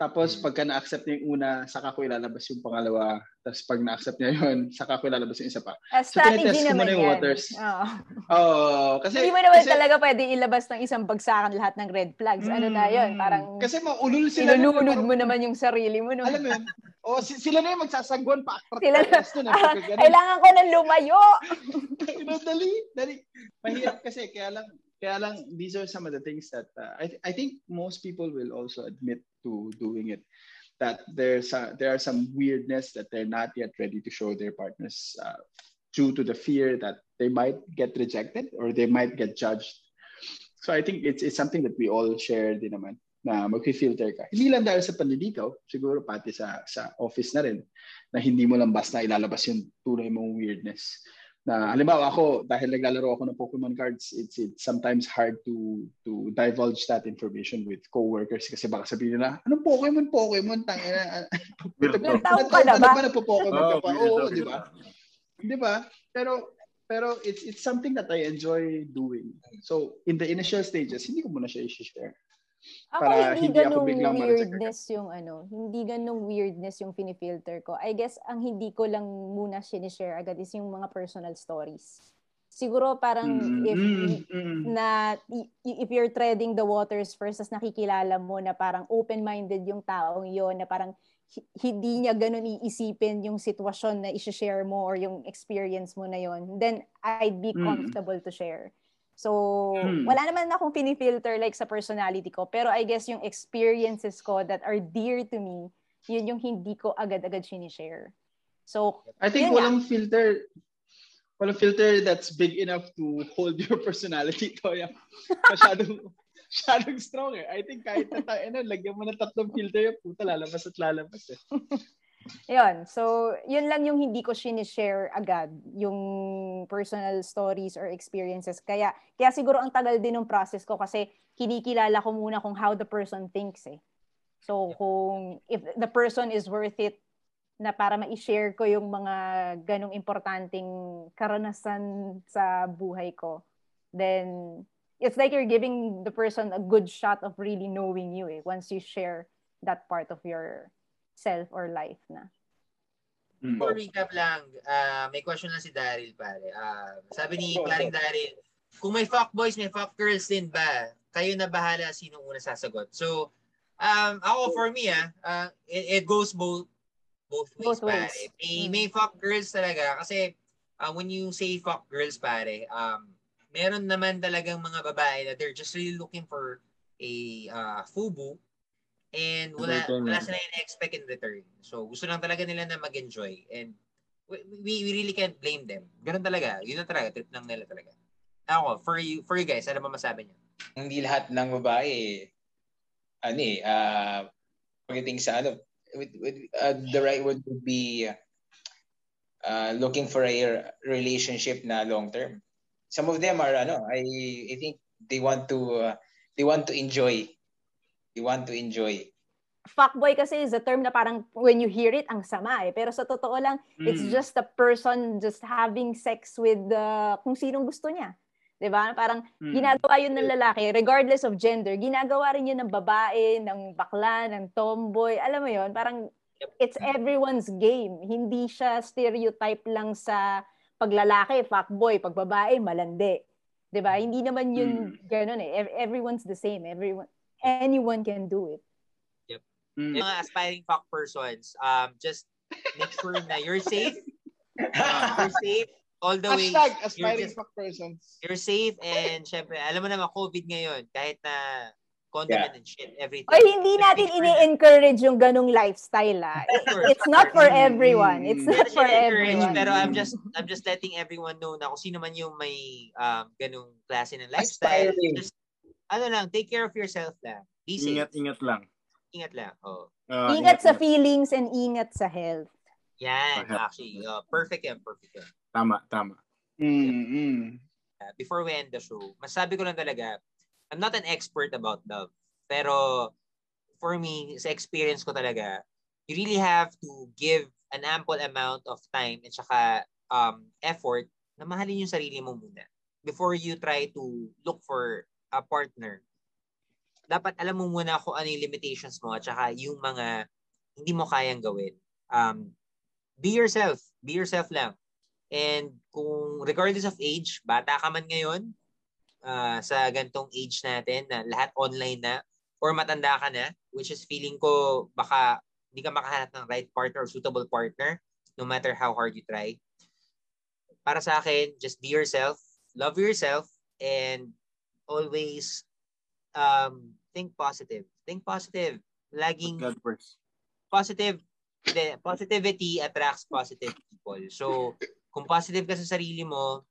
Tapos Hmm. pagka na-accept niya yung una, saka ko ilalabas yung pangalawa. Tapos pag na-accept niya yun, *laughs* saka ko ilalabas yung isa pa. A So, tinetest ko muna yung yan. waters. Oo. *laughs* Oh, kasi Hindi mo naman kasi, talaga pwede ilabas ng isang bagsakan lahat ng red flags. Ano na yun? Mm, Parang kasi maulol sila. ilulunod mo naman yung sarili mo. No? Alam mo yun? O, si- sila na yung magsasagwan pa. Sila na- eh, Ah, *laughs* kailangan ko nang lumayo. you know, dali, dali. Mahirap kasi, kaya lang, kaya lang, these are some of the things that uh, I, th- I think most people will also admit to doing it. That there's a, there are some weirdness that they're not yet ready to show their partners uh, due to the fear that they might get rejected or they might get judged. So I think it's, it's something that we all share din naman na mag-filter ka. Hindi lang dahil sa panliligaw, siguro pati sa sa office na rin, na hindi mo lang basta ilalabas yung tunay mong weirdness. Na halimbawa ako, dahil naglalaro ako ng Pokemon cards, it's, it's sometimes hard to to divulge that information with coworkers kasi baka sabihin nila, anong Pokemon, Pokemon, tangina. Weirdo. Ilang taon ka na ba? Nagpo-Pokemon ka Oh, pa? weirdo, Oo, di ba? Di ba? Pero pero it's it's something that I enjoy doing. So, in the initial stages, hindi ko muna siya i-share. Ako Para hindi, hindi ako biglang weirdness yung ano, hindi ganung weirdness yung finifilter ko. I guess ang hindi ko lang muna sinishare agad is yung mga personal stories. Siguro parang Mm, if mm, mm. na if you're treading the waters first as nakikilala mo na parang open-minded yung taong yon na parang hi- hindi niya ganun iisipin yung sitwasyon na i-share mo or yung experience mo na yon then I'd be Mm. comfortable to share. So, Mm. wala naman akong pinifilter like sa personality ko, pero I guess yung experiences ko that are dear to me, yun yung hindi ko agad-agad sinishare. So, I think Yun nga. walang filter walang filter that's big enough to hold your personality *laughs* to. Masyadong, *laughs* masyadong strong eh. I think kahit na tayo, ano, lagyan mo ng tatlong filter yung puta, lalabas at lalabas eh. Yun. So, yun lang yung hindi ko sinishare agad, yung personal stories or experiences. Kaya, kaya siguro ang tagal din ng process ko kasi kinikilala ko muna kung how the person thinks eh. So, kung if the person is worth it na para ma-share ko yung mga ganong importanteng karanasan sa buhay ko, then it's like you're giving the person a good shot of really knowing you eh, once you share that part of your self or life na. Mm. For recap lang, ah, may question lang si Daryl pare. Ah, sabi ni paring Daryl, kung may fuck boys, may fuck girls din ba? Kayo na bahala sino una sasagot. So, um, ako for me ah, ah, it, it goes both both ways, Both ways. pare. May, Mm. may fuck girls talaga kasi ah, when you say fuck girls pare, um, meron naman talagang mga babae na they're just really looking for a ah, fubu and wala wala sila expect in return. So gusto lang talaga nila na mag-enjoy and we, we we really can't blame them. Ganun talaga. Yun na talaga trip lang nila talaga. Ako, for you for you guys, ano ba masabi niyo? Hindi lahat ng babae, ano eh, uh, pagdating sa ano, with, with, uh, the right word would be uh, looking for a relationship na long term. Some of them are ano, I I think they want to uh, they want to enjoy. They want to enjoy. fuckboy kasi is a term na parang when you hear it, ang sama eh. Pero sa totoo lang, it's Mm. just a person just having sex with uh, kung sinong gusto niya. 'Di ba? Parang Mm. ginagawa yun ng lalaki, regardless of gender, ginagawa rin yun ng babae, ng bakla, ng tomboy. Alam mo yun? Parang it's everyone's game. Hindi siya stereotype lang sa paglalaki, fuckboy, pag babae, malandi. 'Di ba? Hindi naman yun ganun eh. Ev- Everyone's the same. Everyone anyone can do it. Mm. Yung mga aspiring fuck persons, um, just make sure na you're safe. you're safe all the way. Hashtag You're, aspiring just, fuck persons. you're safe and syempre, alam mo naman, COVID ngayon, kahit na condiment and shit, everything. O hindi Just natin ini-encourage yung ganong lifestyle ah. It's not for course. everyone. It's Mm. not for everyone. Pero I'm just I'm just letting everyone know na kung sino man yung may um, ganung klase ng lifestyle. Aspiring. Just, ano lang, take care of yourself lang. Be safe. Ingat, ingat lang. Ingat lang. Oh. Ah, Ingat sa feelings and ingat sa health. Yan, actually. Uh, perfect yan, perfect yan. Tama, tama. Mm, mm. Uh, before we end the show, masabi ko lang talaga, I'm not an expert about love. Pero for me, sa experience ko talaga, you really have to give an ample amount of time at saka um, effort na mahalin yung sarili mo muna before you try to look for a partner. Dapat alam mo muna kung ano yung limitations mo at saka yung mga hindi mo kayang gawin. Um, be yourself. Be yourself lang. And kung regardless of age, bata ka man ngayon, ah, sa gantong age natin na lahat online na or matanda ka na, which is feeling ko baka hindi ka makahanap ng right partner or suitable partner no matter how hard you try. Para sa akin, just be yourself, love yourself, and always um, think positive. Think positive. Laging God first. positive the positivity attracts positive people. So, kung positive ka sa sarili mo,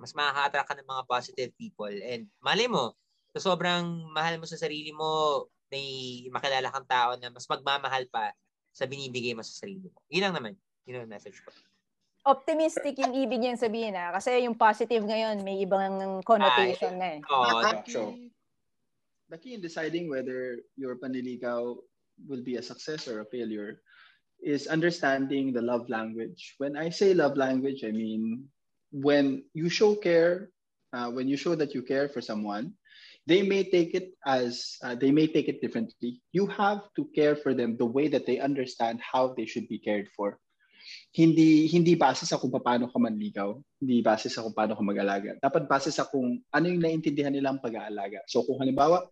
mas makaka-attract ka ng mga positive people. And mali mo, sa sobrang mahal mo sa sarili mo, may makilala kang tao na mas magmamahal pa sa binibigay mo sa sarili mo. Yun lang naman. Yun ang message ko. Optimistic yung ibig niyang sabihin ah. Kasi yung positive ngayon, may ibang connotation na eh. The, key, sure. the key in deciding whether your panliligaw will be a success or a failure is understanding the love language. When I say love language, I mean when you show care, uh, when you show that you care for someone, they may take it as uh, they may take it differently. You have to care for them the way that they understand how they should be cared for. Hindi hindi base sa kung paano ka manligaw, hindi base sa kung paano ka mag-alaga. Dapat base sa kung ano yung naintindihan nilang pag-aalaga. So kung halimbawa,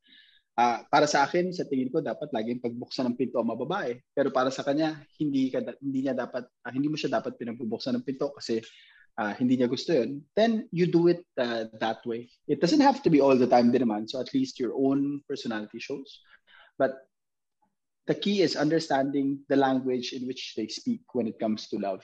uh, para sa akin, sa tingin ko dapat laging pagbuksan ng pinto ang mababae. Pero para sa kanya, hindi ka hindi niya dapat uh, hindi mo siya dapat pinagbubuksan ng pinto kasi uh, hindi niya gusto yun, then you do it uh, that way. It doesn't have to be all the time din naman. So at least your own personality shows. But the key is understanding the language in which they speak when it comes to love.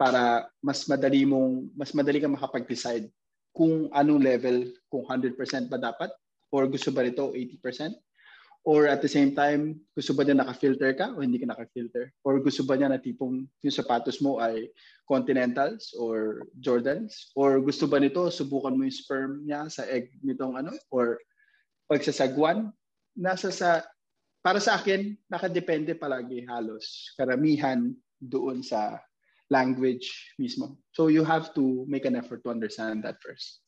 Para mas madali mong, mas madali kang makapag-decide kung anong level, kung 100% ba dapat or gusto ba nito 80%. Or at the same time, gusto ba niya naka-filter ka o hindi ka naka-filter? Or gusto ba niya na tipong yung sapatos mo ay Continentals or Jordans? Or gusto ba nito subukan mo yung sperm niya sa egg nitong ano? Or pagsasagwan? Nasa sa, para sa akin, nakadepende palagi halos. Karamihan doon sa language mismo. So you have to make an effort to understand that first.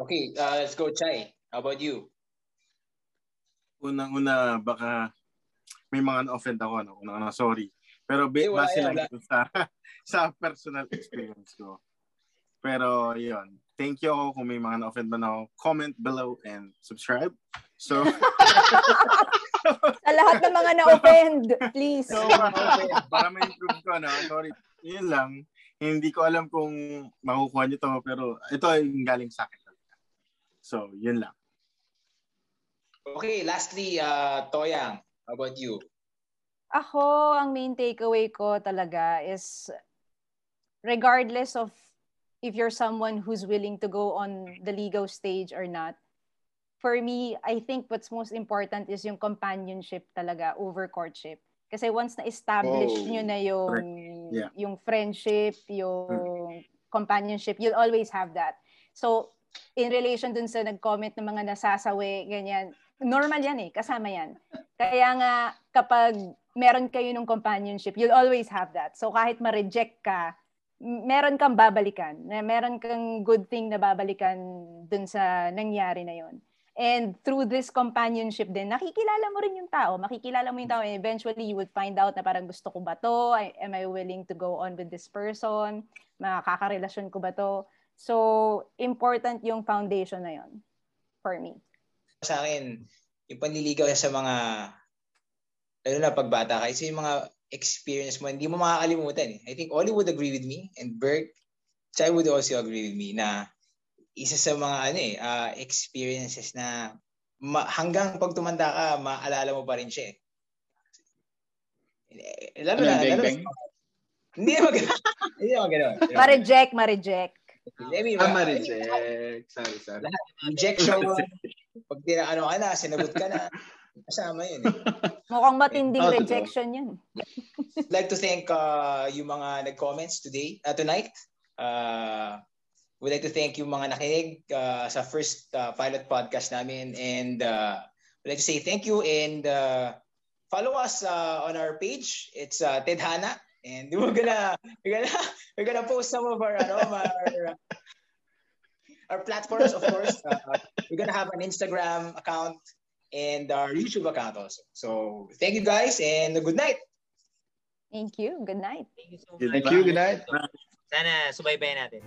Okay, uh, let's go, Chai. How about you? unang-una baka may mga na-offend ako ano, unang sorry. Pero eh, base lang ito sa *laughs* sa personal experience ko. Pero yun, thank you ako kung may mga na-offend man ako. Comment below and subscribe. So *laughs* *laughs* sa lahat ng mga na-offend, please. So, para ma-improve ko, no? Sorry. Yun lang. Hindi ko alam kung makukuha niyo to, pero ito ay galing sa akin. So, yun lang. Okay, lastly, uh, Toyang, how about you? Ako, ang main takeaway ko talaga is regardless of if you're someone who's willing to go on the legal stage or not, for me, I think what's most important is yung companionship talaga over courtship. Kasi once na-establish oh, nyo na yung, yeah. yung friendship, yung companionship, you'll always have that. So, in relation dun sa nag-comment ng mga nasasawi, ganyan, normal yan eh, kasama yan. Kaya nga, kapag meron kayo ng companionship, you'll always have that. So kahit ma-reject ka, meron kang babalikan. Meron kang good thing na babalikan dun sa nangyari na yon. And through this companionship din, nakikilala mo rin yung tao. Makikilala mo yung tao and eventually you would find out na parang gusto ko ba to? Am I willing to go on with this person? Makakarelasyon ko ba to? So, important yung foundation na yon for me sa akin, yung panliligaw sa mga, lalo na pagbata ka, kasi yung mga experience mo, hindi mo makakalimutan. Eh. I think Ollie would agree with me and Berg, Chai would also agree with me na isa sa mga ano eh, uh, experiences na ma- hanggang pag tumanda ka, maalala mo pa rin siya eh. eh lalo na, lalo na, hindi gano'n. hindi naman gano'n. *laughs* Ma-reject, ma-reject. Let me, ah, ma-reject. Sorry, sorry. Rejection, pag tira, ano ka na, sinagot ka na, kasama yun. Eh. *laughs* Mukhang matinding oh, rejection yun. I'd like to thank uh, yung mga nag-comments today, uh, tonight. Uh, we'd like to thank yung mga nakinig uh, sa first uh, pilot podcast namin and uh, we'd like to say thank you and uh, follow us uh, on our page. It's uh, Ted Hana and we're gonna we're gonna *laughs* we're gonna post some of our ano, *laughs* our our platforms, of course. Uh, we're gonna have an Instagram account and our YouTube account also. So thank you guys and good night. Thank you. Good night. Thank you. So Thank you. Good night. Sana subaybayan natin.